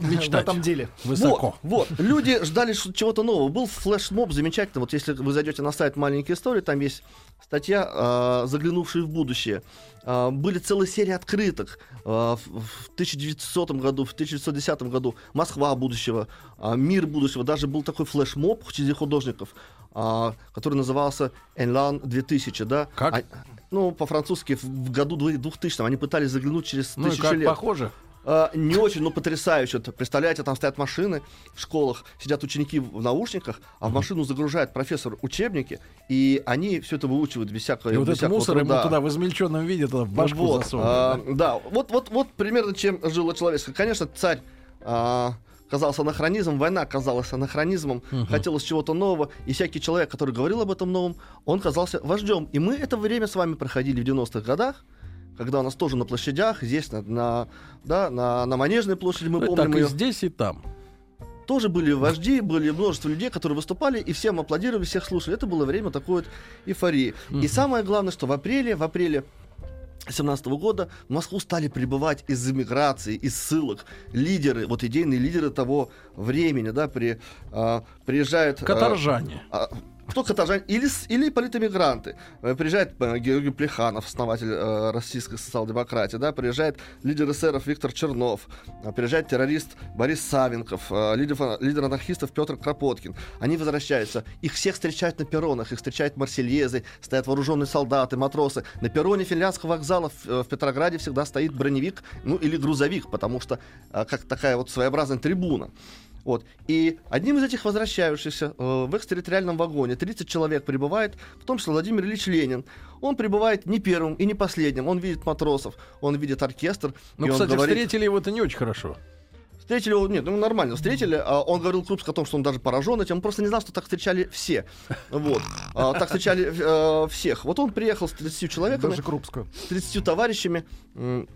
[SPEAKER 1] мечтать.
[SPEAKER 3] В этом деле.
[SPEAKER 1] Высоко.
[SPEAKER 17] Вот, вот. люди ждали чего-то нового. Был флешмоб замечательно. Вот если вы зайдете на сайт «Маленькие истории», там есть статья, а, заглянувшая в будущее. А, были целые серии открыток а, в, в 1900 году, в 1910 году. Москва будущего, мир будущего. Даже был такой флешмоб среди художников, который назывался «Энлан 2000». Да?
[SPEAKER 1] Как?
[SPEAKER 17] Ну, по-французски в, году 2000 они пытались заглянуть через
[SPEAKER 1] Ну
[SPEAKER 17] тысячу
[SPEAKER 1] как,
[SPEAKER 17] лет.
[SPEAKER 1] похоже?
[SPEAKER 17] А, не очень, но потрясающе. Представляете, там стоят машины в школах, сидят ученики в наушниках, а в машину загружает профессор учебники, и они все это выучивают без всякого
[SPEAKER 1] И вот
[SPEAKER 17] без
[SPEAKER 1] этот мусор ему
[SPEAKER 17] труда.
[SPEAKER 1] туда в измельченном виде туда в башку
[SPEAKER 17] Вот,
[SPEAKER 1] засовывают.
[SPEAKER 17] а,
[SPEAKER 1] да?
[SPEAKER 17] вот, вот, вот примерно чем жило человечество. Конечно, царь а, казался анахронизмом, война казалась анахронизмом,
[SPEAKER 1] Мгм.
[SPEAKER 17] хотелось чего-то нового, и всякий человек, который говорил об этом новом, он казался вождем. И мы это время с вами проходили в 90-х годах, когда у нас тоже на площадях, здесь на, на, да, на, на Манежной площади, мы
[SPEAKER 1] Ну,
[SPEAKER 17] помним
[SPEAKER 1] так и
[SPEAKER 17] её.
[SPEAKER 1] здесь, и там.
[SPEAKER 17] Тоже были вожди, были множество людей, которые выступали, и всем аплодировали, всех слушали. Это было время такой вот эйфории. И самое главное, что в апреле, в апреле 2017 года в Москву стали прибывать из эмиграции, из ссылок лидеры, вот идейные лидеры того времени, да, при, а, приезжают... а,
[SPEAKER 1] Каторжане.
[SPEAKER 17] а, кто каторжане? Или, или политэмигранты. Э, Приезжает э, Георгий Плеханов, основатель э, российской социал-демократии, да, приезжает лидер эсеров Виктор Чернов, э, приезжает террорист Борис Савенков, э, лидер, лидер анархистов Петр Кропоткин. Они возвращаются. Их всех встречают на перронах, их встречают марсельезы, стоят вооруженные солдаты, матросы. На перроне финляндского вокзала в, в Петрограде всегда стоит броневик, ну или грузовик, потому что э, как такая вот своеобразная трибуна. Вот. И одним из этих возвращающихся э, в экстерриториальном вагоне 30 человек прибывает, в том числе Владимир Ильич Ленин. Он прибывает не первым и не последним. Он видит матросов, он видит оркестр.
[SPEAKER 1] Ну, кстати,
[SPEAKER 17] говорит,
[SPEAKER 1] встретили его-то не очень хорошо.
[SPEAKER 17] Встретили его, нет, ну нормально, встретили. а он говорил Крупск о том, что он даже поражен этим. Он просто не знал, что так встречали все. Вот. А, так встречали э, всех. Вот он приехал с 30 человеками.
[SPEAKER 3] Даже Крупскую.
[SPEAKER 17] С 30 товарищами.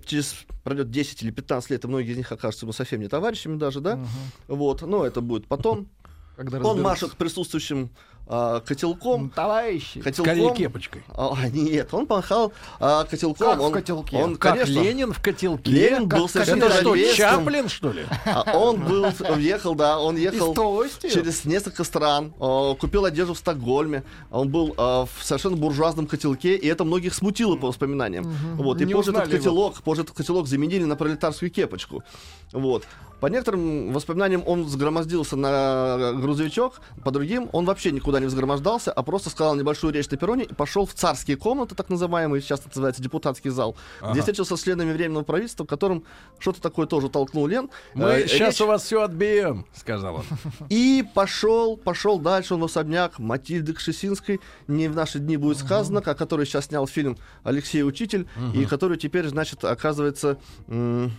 [SPEAKER 17] Через пройдет 10 или 15 лет, и многие из них окажутся ему совсем не товарищами даже, да? Вот. Но это будет потом.
[SPEAKER 3] Когда
[SPEAKER 17] Он машет присутствующим а, котелком.
[SPEAKER 3] Товарищи.
[SPEAKER 17] Котелком.
[SPEAKER 1] Скорее кепочкой.
[SPEAKER 17] А, нет, он махал а, котелком.
[SPEAKER 3] Как в
[SPEAKER 17] он,
[SPEAKER 3] котелке?
[SPEAKER 17] Он,
[SPEAKER 1] Как
[SPEAKER 17] конечно,
[SPEAKER 1] Ленин в котелке.
[SPEAKER 17] Ленин был
[SPEAKER 1] Как-
[SPEAKER 17] совершенно
[SPEAKER 1] Это что. Чаплин, что ли?
[SPEAKER 17] А он был, ехал, да, он ехал через несколько стран, э, купил одежду в Стокгольме, он был в совершенно буржуазном котелке, и это многих смутило по воспоминаниям. Вот, и
[SPEAKER 3] Не
[SPEAKER 17] позже этот
[SPEAKER 3] его.
[SPEAKER 17] котелок, позже этот котелок заменили на пролетарскую кепочку. Вот. По некоторым воспоминаниям он взгромоздился на грузовичок, по другим он вообще никуда не взгромождался, а просто сказал небольшую речь на перроне и пошел в царские комнаты, так называемые, сейчас называется депутатский зал,
[SPEAKER 1] Ага.
[SPEAKER 17] где встретился с членами Временного правительства, которым что-то такое тоже толкнул Лен.
[SPEAKER 1] Мы
[SPEAKER 17] Э,
[SPEAKER 1] сейчас
[SPEAKER 17] речь-
[SPEAKER 1] у вас все отбьем, сказал он.
[SPEAKER 17] и пошел, пошел дальше он в особняк Матильды Кшесинской. Не в наши дни будет сказано, о которой сейчас снял фильм Алексей Учитель, и который теперь, значит, оказывается... м,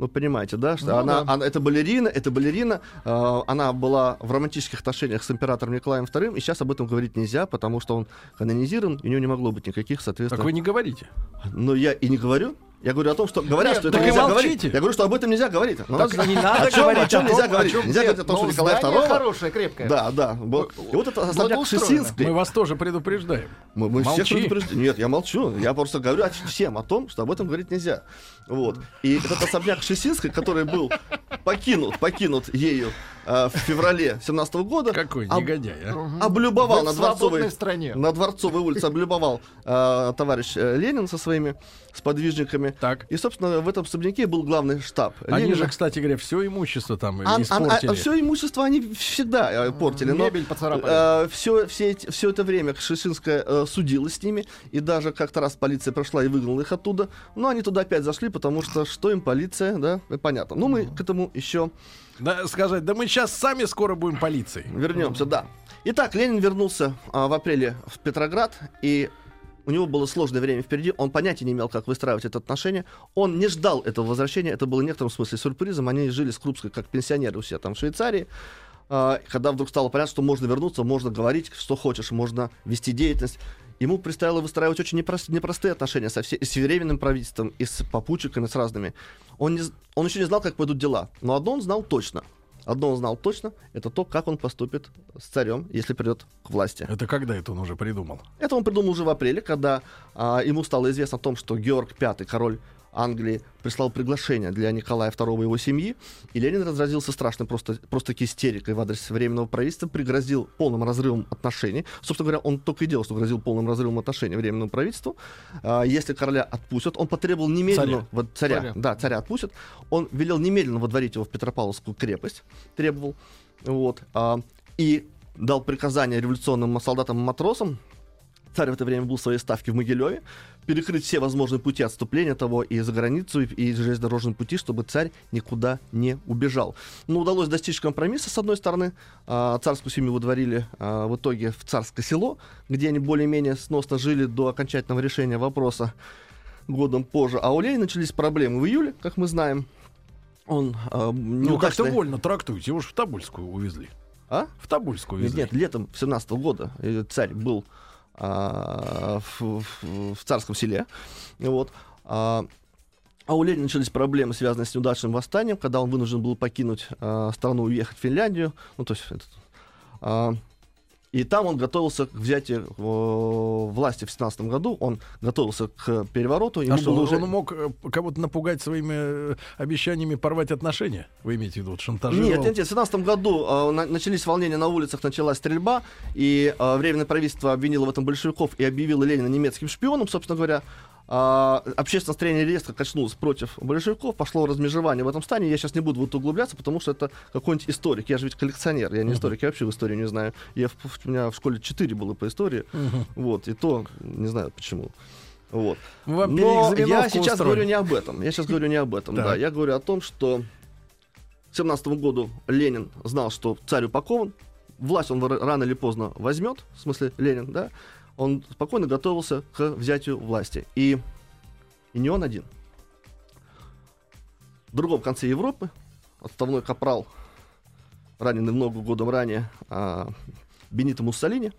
[SPEAKER 17] ну, понимаете, да, что
[SPEAKER 3] Ну
[SPEAKER 17] она,
[SPEAKER 3] да.
[SPEAKER 17] она- это балерина, это балерина, э, она была в романтических отношениях с императором Николаем II, и сейчас об этом говорить нельзя, потому что он канонизирован, и у него не могло быть никаких, соответственно...
[SPEAKER 1] Так вы не говорите.
[SPEAKER 17] Но я и не говорю. Я говорю о том, что говорят,
[SPEAKER 1] Нет,
[SPEAKER 17] что это нельзя говорить. Я говорю, что об этом нельзя говорить. Ну,
[SPEAKER 1] Так
[SPEAKER 17] надо-
[SPEAKER 1] не надо
[SPEAKER 17] о чем,
[SPEAKER 1] говорить
[SPEAKER 17] о чем
[SPEAKER 1] о
[SPEAKER 17] нельзя говорить.
[SPEAKER 1] о чем
[SPEAKER 17] нельзя
[SPEAKER 1] нет.
[SPEAKER 17] говорить о том,
[SPEAKER 3] Но
[SPEAKER 17] что Николай II...
[SPEAKER 3] хорошее, крепкое.
[SPEAKER 17] Да, да. Вот. И вот это особняк. Кшесинской.
[SPEAKER 1] Мы вас тоже предупреждаем.
[SPEAKER 17] Мы, мы всех
[SPEAKER 1] Молчи.
[SPEAKER 17] предупреждаем. Нет, я молчу. Я просто говорю всем о том, что об этом говорить нельзя. Вот. И этот особняк Кшесинской, который был покинут, покинут ею э, в феврале 17 года,
[SPEAKER 1] Какой
[SPEAKER 17] об-
[SPEAKER 1] негодяй, а?
[SPEAKER 17] облюбовал на Дворцовой,
[SPEAKER 3] стране.
[SPEAKER 17] на Дворцовой улице облюбовал э, товарищ э, Ленин со своими сподвижниками.
[SPEAKER 1] Так.
[SPEAKER 17] И, собственно, в этом особняке был главный штаб.
[SPEAKER 1] Они
[SPEAKER 17] Ленина.
[SPEAKER 1] же, кстати говоря, все имущество там
[SPEAKER 17] А,
[SPEAKER 1] испортили.
[SPEAKER 17] все имущество они всегда э, портили. но,
[SPEAKER 3] Мебель поцарапали.
[SPEAKER 17] э, все, все, эти- все это время Кшесинская э, судилась с ними, и даже как-то раз полиция прошла и выгнала их оттуда. Но они туда опять зашли, потому что что им полиция, да, понятно. Но мы к этому еще
[SPEAKER 1] Да, сказать, да мы сейчас сами скоро будем полицией.
[SPEAKER 17] Вернемся, да. Итак, Ленин вернулся а, в апреле в Петроград, и у него было сложное время впереди, он понятия не имел, как выстраивать это отношение. Он не ждал этого возвращения, это было в некотором смысле сюрпризом. Они жили с Крупской как пенсионеры у себя там в Швейцарии. А, Когда вдруг стало понятно, что можно вернуться, можно говорить, что хочешь, можно вести деятельность. Ему предстояло выстраивать очень непрост- непростые отношения со все, с временным правительством, и с попутчиками, с разными. Он, не он еще не знал, как пойдут дела. Но одно он знал точно. Одно он знал точно, это то, как он поступит с царем, если придет к власти.
[SPEAKER 1] Это когда это он уже придумал?
[SPEAKER 17] Это он придумал уже в апреле, когда а, ему стало известно о том, что Георг V, король Англии, прислал приглашение для Николая II и его семьи, и Ленин разразился страшной просто, просто истерикой в адрес Временного правительства, пригрозил полным разрывом отношений. Собственно говоря, он только и делал, что грозил полным разрывом отношений Временному правительству. А, если короля отпустят, он потребовал немедленно...
[SPEAKER 1] Царя.
[SPEAKER 17] Вот, царя,
[SPEAKER 1] Царя.
[SPEAKER 17] да, царя отпустят. Он велел немедленно водворить его в Петропавловскую крепость, требовал. Вот. а, и дал приказание революционным солдатам и матросам, царь в это время был в своей ставке в Могилеве, перекрыть все возможные пути отступления того и за границу, и, железнодорожные пути, чтобы царь никуда не убежал. Но удалось достичь компромисса, с одной стороны, а, царскую семью выдворили а, в итоге в царское село, где они более-менее сносно жили до окончательного решения вопроса годом позже. А у Ленина начались проблемы в июле, как мы знаем. Он а,
[SPEAKER 1] Ну, как-то вольно трактуете. Его же в Тобольскую увезли.
[SPEAKER 17] А?
[SPEAKER 1] В Тобольскую
[SPEAKER 17] Нет,
[SPEAKER 1] увезли.
[SPEAKER 17] нет, летом 17 года э, царь был а, в, в- царском селе. Вот. А, а у Ленина начались проблемы, связанные с неудачным восстанием, когда он вынужден был покинуть а, страну уехать в Финляндию. Ну, то есть, этот, а, и там он готовился к взятию э, власти в 17 году. Он готовился к перевороту. Ему
[SPEAKER 1] А что,
[SPEAKER 17] уже...
[SPEAKER 1] он мог э, кого-то напугать своими э, обещаниями порвать отношения? Вы имеете в виду, вот шантажировал?
[SPEAKER 17] Нет, нет, нет. В 17 году э, на- начались волнения на улицах, началась стрельба, и э, Временное правительство обвинило в этом большевиков и объявило Ленина немецким шпионом, собственно говоря. А, общественное настроение резко качнулось против большевиков, пошло размежевание в этом стане. Я сейчас не буду в это углубляться, потому что это какой-нибудь историк. Я же ведь коллекционер, я не историк, я вообще в историю не знаю. Я в- у меня в школе 4 было по истории, вот, и то не знаю почему. Вот.
[SPEAKER 1] Вам
[SPEAKER 17] Но я сейчас
[SPEAKER 1] устроим.
[SPEAKER 17] говорю не об этом. Я сейчас говорю не об этом, да. Я говорю о том, что к 17 году Ленин знал, что царь упакован, власть он рано или поздно возьмет, в смысле Ленин, да, он спокойно готовился к взятию власти. И, и не он один. В другом конце Европы отставной капрал, раненый много годом ранее, а, Бенито Муссолини,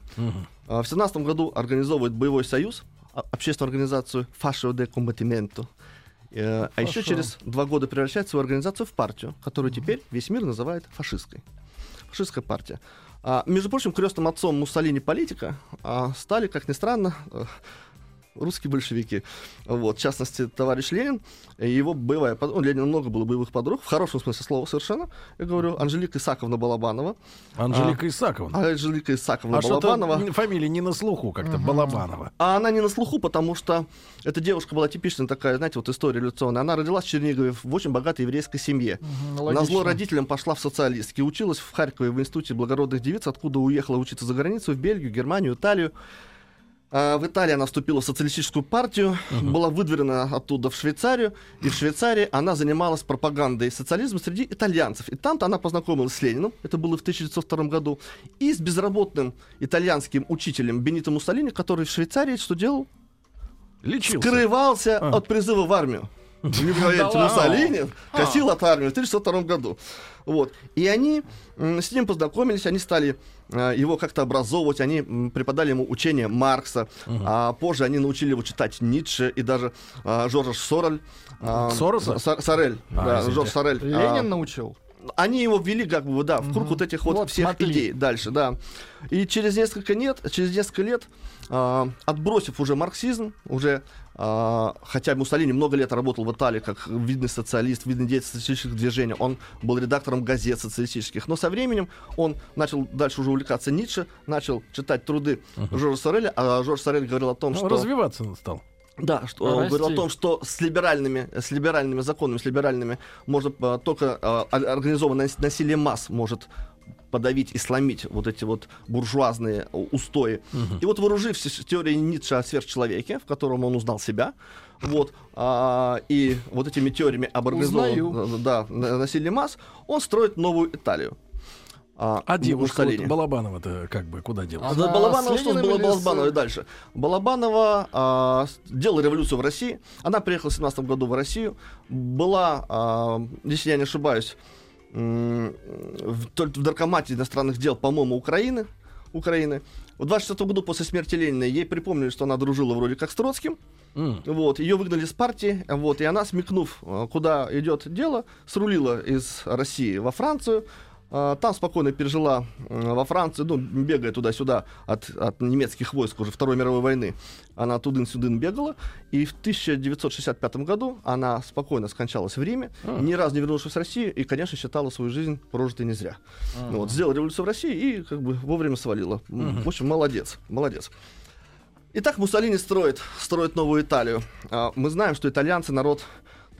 [SPEAKER 17] а, в 17 году организовывает боевой союз, а- общественную организацию de Combattimento. Э, А еще через два года превращает свою организацию в партию, которую теперь весь мир называет фашистской. Фашистская партия. А, между прочим, крестным отцом Муссолини политика а, стали, как ни странно, э, русские большевики. Вот, в частности, товарищ Ленин его боевая под- У Ленина много было боевых подруг, в хорошем смысле слова совершенно. Я говорю, Анжелика Исаковна Балабанова.
[SPEAKER 1] Анжелика
[SPEAKER 17] А,
[SPEAKER 1] Исаковна.
[SPEAKER 17] Анжелика Исаковна
[SPEAKER 1] А
[SPEAKER 17] Балабанова.
[SPEAKER 1] фамилия не на слуху как-то, Балабанова.
[SPEAKER 17] А она не на слуху, потому что эта девушка была типичная такая, знаете, вот история революционная. Она родилась в Чернигове в очень богатой еврейской семье.
[SPEAKER 3] Мгм,
[SPEAKER 17] На зло родителям пошла в социалистки. Училась в Харькове в институте благородных девиц, откуда уехала учиться за границу, в Бельгию, Германию, Италию. А, В Италии она вступила в социалистическую партию, была выдворена оттуда в Швейцарию, и в Швейцарии она занималась пропагандой социализма среди итальянцев. И там-то она познакомилась с Лениным, это было в 1902 году, и с безработным итальянским учителем Бенито Муссолини, который в Швейцарии что делал?
[SPEAKER 1] Лечился.
[SPEAKER 17] Скрывался от призыва в армию.
[SPEAKER 1] Ладно?
[SPEAKER 17] Муссолини косил от армии в 1902 году. Вот. И они с ним познакомились, они стали э, его как-то образовывать, они преподали ему учение Маркса, а позже они научили его читать Ницше и даже э, Жоржа Сорель. э,
[SPEAKER 1] Сороса?
[SPEAKER 17] Са- Сорель,
[SPEAKER 1] А,
[SPEAKER 17] да,
[SPEAKER 1] извините.
[SPEAKER 17] Жорж Сорель.
[SPEAKER 3] Ленин
[SPEAKER 17] А,
[SPEAKER 3] научил?
[SPEAKER 17] они его ввели, как бы, да, в круг вот этих вот,
[SPEAKER 3] Вот,
[SPEAKER 17] всех
[SPEAKER 3] смотри.
[SPEAKER 17] идей дальше, да. И через несколько лет, через несколько лет, а, отбросив уже марксизм, уже, а, хотя Муссолини много лет работал в Италии как видный социалист, видный деятель социалистических движений, он был редактором газет социалистических, но со временем он начал дальше уже увлекаться Ницше, начал читать труды Жоржа Сореля, а Жорж Сорель говорил о том,
[SPEAKER 1] Ну,
[SPEAKER 17] что...
[SPEAKER 1] развиваться он стал.
[SPEAKER 17] Да, что он
[SPEAKER 3] Расти.
[SPEAKER 17] говорил о том, что с либеральными, с либеральными законами, с либеральными можно а, только а, ор- организованное нас- насилие масс может подавить и сломить вот эти вот буржуазные у- устои. И вот вооружившись теорией Ницше о сверхчеловеке, в котором он узнал себя, вот, а, и вот этими теориями об организованном да, на- насилии масс, он строит новую Италию. А,
[SPEAKER 1] А девушка вот Балабанова-то как бы куда делась?
[SPEAKER 17] А за Балабанова что было Балабанова и дальше? Балабанова а, делала революцию в России. Она приехала в 17 году в Россию. Была, а, если я не ошибаюсь, в, только в Наркомате иностранных дел, по-моему, Украины. Украины. В 24 году после смерти Ленина ей припомнили, что она дружила вроде как с Троцким. Вот, ее выгнали с партии, вот, и она, смекнув, э, куда идет дело, срулила из России во Францию, там спокойно пережила э, во Франции, ну, бегая туда-сюда от, от немецких войск уже Второй мировой войны. Она тудын-сюдын бегала, и в 1965 году она спокойно скончалась в Риме,
[SPEAKER 1] А.
[SPEAKER 17] ни разу не вернувшись в Россию, и, конечно, считала свою жизнь прожитой не зря. Ну Вот, сделала революцию в России и как бы вовремя свалила.
[SPEAKER 1] Мгм.
[SPEAKER 17] В общем, молодец, молодец. Итак, Муссолини строит, строит новую Италию. А, Мы знаем, что итальянцы народ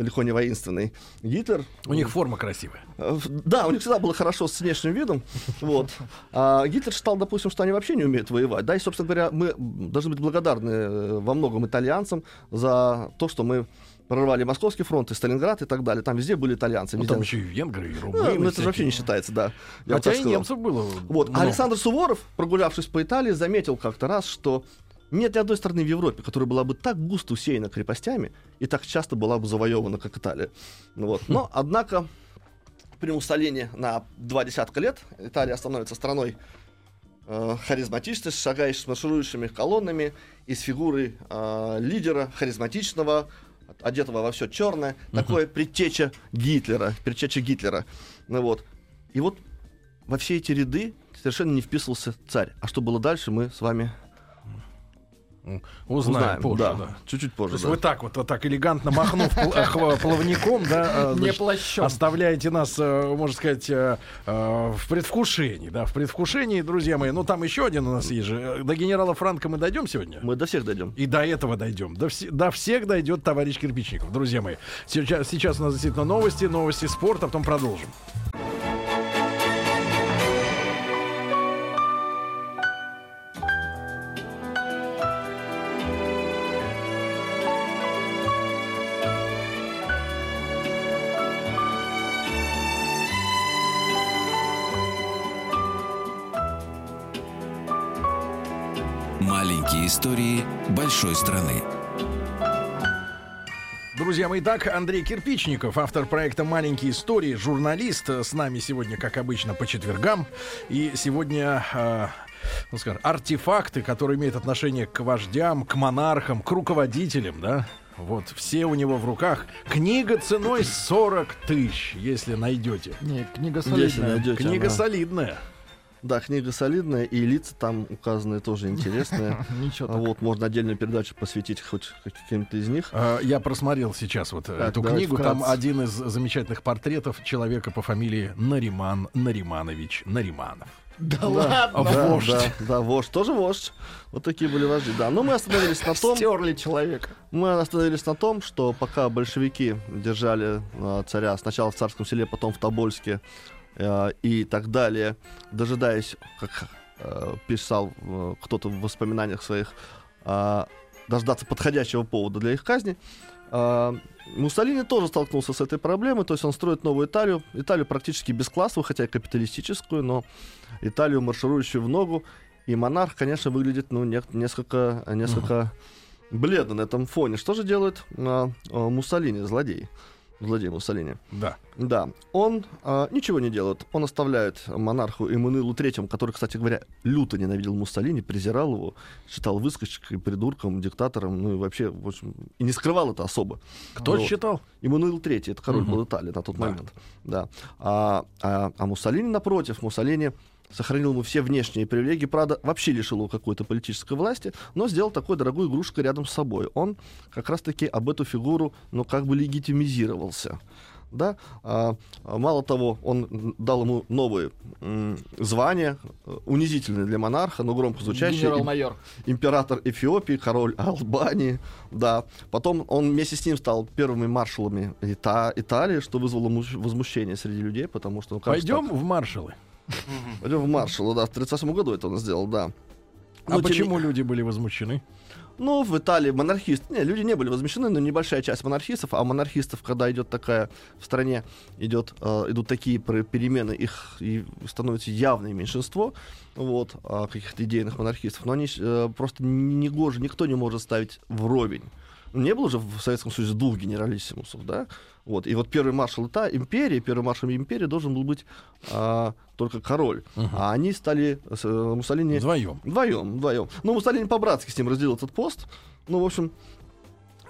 [SPEAKER 17] далеко не воинственный. Гитлер...
[SPEAKER 1] У них форма красивая.
[SPEAKER 17] Э, Да, у них всегда было хорошо с внешним видом. Вот. А Гитлер считал, допустим, что они вообще не умеют воевать. Да, и, собственно говоря, мы должны быть благодарны э, во многом итальянцам за то, что мы прорвали Московский фронт и Сталинград и так далее. Там везде были итальянцы.
[SPEAKER 1] Ну,
[SPEAKER 17] везде-
[SPEAKER 1] там еще и венгры, и
[SPEAKER 17] Ну,
[SPEAKER 1] румыны.
[SPEAKER 17] ну, это же вообще
[SPEAKER 1] всякие.
[SPEAKER 17] не считается, да. Я
[SPEAKER 1] Хотя и
[SPEAKER 17] сказал.
[SPEAKER 1] немцев было
[SPEAKER 17] Вот.
[SPEAKER 1] Много.
[SPEAKER 17] Александр Суворов, прогулявшись по Италии, заметил как-то раз, что нет ни одной страны в Европе, которая была бы так густо усеяна крепостями и так часто была бы завоевана, как Италия. Ну Вот. Но, однако, при Муссолини на два десятка лет Италия становится страной э, харизматичной, с шагающими, марширующими колоннами и с фигурой э, лидера харизматичного, одетого во все черное, такое предтеча Гитлера, предтеча Гитлера. Ну вот. И вот во все эти ряды совершенно не вписывался царь. А что было дальше, мы с вами
[SPEAKER 1] Узнаем, позже,
[SPEAKER 17] да.
[SPEAKER 1] да.
[SPEAKER 17] Чуть-чуть
[SPEAKER 1] То
[SPEAKER 17] позже.
[SPEAKER 1] есть
[SPEAKER 17] да.
[SPEAKER 1] вы так вот, вот так элегантно махнув э, плавником, да, э,
[SPEAKER 3] Не плащом.
[SPEAKER 1] оставляете нас, э, можно сказать, в предвкушении, да, в предвкушении, друзья мои. Ну, там еще один у нас есть же. До генерала Франка мы дойдем сегодня?
[SPEAKER 17] Мы до всех дойдем.
[SPEAKER 1] И до этого дойдем. До, все- до всех дойдет товарищ Кирпичников, друзья мои. Сейчас, сейчас у нас действительно новости, новости спорта, а потом продолжим.
[SPEAKER 15] Маленькие истории большой страны.
[SPEAKER 1] Друзья мои, итак, Андрей Кирпичников, автор проекта «Маленькие истории», журналист, э, с нами сегодня, как обычно, по четвергам. И сегодня, э, ну, скажем, артефакты, которые имеют отношение к вождям, к монархам, к руководителям, да, вот, все у него в руках. Книга ценой 40 тысяч, если найдете.
[SPEAKER 3] Не, книга
[SPEAKER 17] Если
[SPEAKER 3] солидная.
[SPEAKER 17] найдете,
[SPEAKER 1] Книга
[SPEAKER 17] она-
[SPEAKER 1] солидная.
[SPEAKER 17] Да, книга солидная, и лица там указанные тоже интересные.
[SPEAKER 3] Ничего
[SPEAKER 17] А Вот, можно отдельную передачу посвятить хоть каким-то из них.
[SPEAKER 1] Э, Я просмотрел сейчас вот э,
[SPEAKER 17] Так,
[SPEAKER 1] эту книгу. Там один из замечательных портретов человека по фамилии Нариман Нариманович Нариманов.
[SPEAKER 3] Да,
[SPEAKER 1] А
[SPEAKER 3] ладно.
[SPEAKER 17] Да,
[SPEAKER 1] вождь.
[SPEAKER 17] да, да, вождь, тоже вождь. Вот такие были вожди. Да, но мы остановились на том,
[SPEAKER 3] Стерли человека.
[SPEAKER 17] мы остановились на том, что пока большевики держали э, царя сначала в Царском селе, потом в Тобольске э, и так далее, дожидаясь, как э, писал э, кто-то в воспоминаниях своих, э, дождаться подходящего повода для их казни, э, Муссолини тоже столкнулся с этой проблемой, то есть он строит новую Италию, Италию практически бесклассовую, хотя и капиталистическую, но Италию, марширующую в ногу, и монарх, конечно, выглядит ну, не- несколько, несколько бледно на этом фоне. Что же делает а, а, Муссолини, злодей? Злодей Муссолини.
[SPEAKER 1] Да.
[SPEAKER 17] Да, он а, ничего не делает. Он оставляет монарху Эммануилу Третьему, который, кстати говоря, люто ненавидел Муссолини, презирал его, считал выскочкой, придурком, диктатором, ну и вообще, в общем, и не скрывал это особо.
[SPEAKER 1] Кто
[SPEAKER 17] Вот.
[SPEAKER 1] считал?
[SPEAKER 17] Эммануил Третий, это король
[SPEAKER 1] Мгм.
[SPEAKER 17] был Италии на тот
[SPEAKER 1] Да.
[SPEAKER 17] момент. Да. А, а, а Муссолини, напротив, Муссолини сохранил ему все внешние привилегии, правда, вообще лишил его какой-то политической власти, но сделал такой дорогую игрушкой рядом с собой. Он как раз-таки об эту фигуру, ну, как бы легитимизировался. Да? А, мало того, он дал ему новые м, звания, э, унизительные для монарха, но громко звучащие.
[SPEAKER 3] Генерал-майор.
[SPEAKER 17] Император Эфиопии, король Албании, да. Потом он вместе с ним стал первыми маршалами Ита- Италии, что вызвало му- возмущение среди людей, потому что... ну, же
[SPEAKER 1] Пойдем
[SPEAKER 17] так?
[SPEAKER 1] в маршалы.
[SPEAKER 17] В маршал, да, в 38 году это он сделал, да.
[SPEAKER 1] А
[SPEAKER 17] Но тем
[SPEAKER 1] почему
[SPEAKER 17] не-
[SPEAKER 1] люди были возмущены?
[SPEAKER 17] Ну, в Италии монархисты. Не, люди не были возмущены, но небольшая часть монархистов. А монархистов, когда идет такая в стране, идет, э, идут такие перемены, их и становится явное меньшинство, вот, а, каких-то идейных монархистов. Но они э, просто не гоже, никто не может ставить вровень. Ну, Не было же в Советском Союзе двух генералиссимусов, да? Вот. И вот первый маршал Ита империи, первый маршал империи должен был быть а, только король. А они стали с, э, Муссолини...
[SPEAKER 1] Вдвоем.
[SPEAKER 17] Вдвоем, вдвоем. Ну, Муссолини по-братски с ним разделил этот пост. Ну, в общем,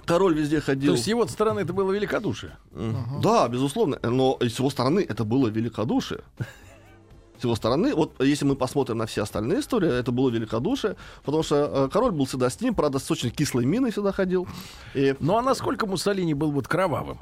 [SPEAKER 17] король везде ходил.
[SPEAKER 1] То есть с его стороны это было великодушие.
[SPEAKER 17] Мгм. Да, безусловно. Но с его стороны это было великодушие. С его стороны, вот если мы посмотрим на все остальные истории, это было великодушие, потому что э, король был всегда с ним, правда, с очень кислой миной всегда ходил. И
[SPEAKER 1] Ну а насколько Муссолини был вот кровавым?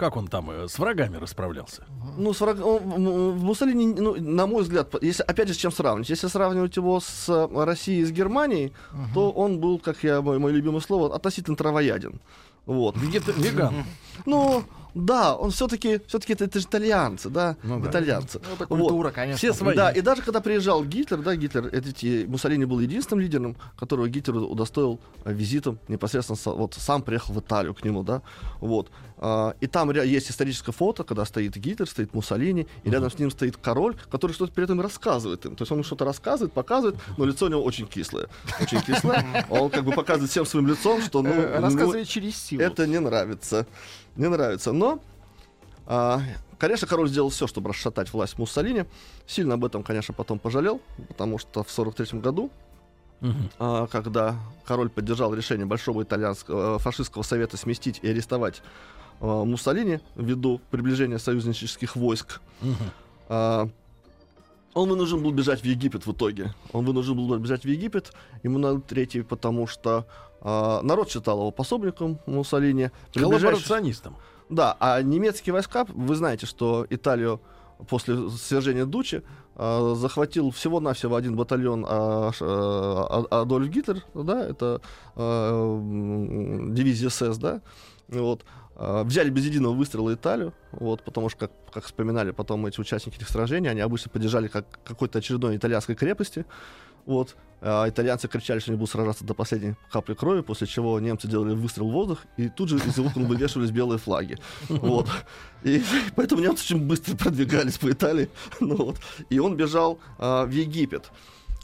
[SPEAKER 1] Как он там э, с врагами расправлялся?
[SPEAKER 17] Ну, с враг- он- Муссолини, ну, на мой взгляд, если, опять же, с чем сравнивать? Если сравнивать его с э, Россией и с Германией, то он был, как я, мой, мое любимое слово, относительно травояден. Вот.
[SPEAKER 1] Веган.
[SPEAKER 17] Ну, да, он все-таки, все-таки это, это же итальянцы, да,
[SPEAKER 1] Ну да.
[SPEAKER 17] итальянцы.
[SPEAKER 3] Ну, это культура, конечно.
[SPEAKER 1] Все свои.
[SPEAKER 17] Да, и даже когда приезжал Гитлер, да, Гитлер, эти, Муссолини был единственным лидером, которого Гитлер удостоил э, визитом непосредственно, вот сам приехал в Италию к нему, да, вот. А, и там есть историческое фото, когда стоит Гитлер, стоит Муссолини, и рядом с ним стоит король, который что-то перед этим рассказывает им. То есть он что-то рассказывает, показывает, но лицо у него очень кислое. Очень кислое. Он как бы показывает всем своим лицом, что, ну,
[SPEAKER 3] Э,
[SPEAKER 17] ну,
[SPEAKER 3] Рассказывает через силу.
[SPEAKER 17] это не нравится. Не нравится. Но, а, конечно, король сделал все, чтобы расшатать власть Муссолини. Сильно об этом, конечно, потом пожалел, потому что в 43 году, а, когда король поддержал решение Большого итальянского э, фашистского совета сместить и арестовать а, Муссолини ввиду приближения союзнических войск, а, он вынужден был бежать в Египет в итоге. Он вынужден был бежать в Египет, ему на третий, потому что а, народ считал его пособником Муссолини.
[SPEAKER 1] Коллаборационистом.
[SPEAKER 17] Да, а немецкие войска, вы знаете, что Италию после свержения Дучи а, захватил всего-навсего один батальон а, А- Адольф Гитлер, да, это м, дивизия СС, да, вот. А, Взяли без единого выстрела Италию, вот, потому что, как, как вспоминали потом эти участники этих сражений, они обычно поддержали как какой-то очередной итальянской крепости, вот. А итальянцы кричали, что они будут сражаться до последней капли крови, после чего немцы делали выстрел в воздух, и тут же из окон вывешивались белые флаги. Вот. И поэтому немцы очень быстро продвигались по Италии. Ну, вот. И он бежал а, в Египет.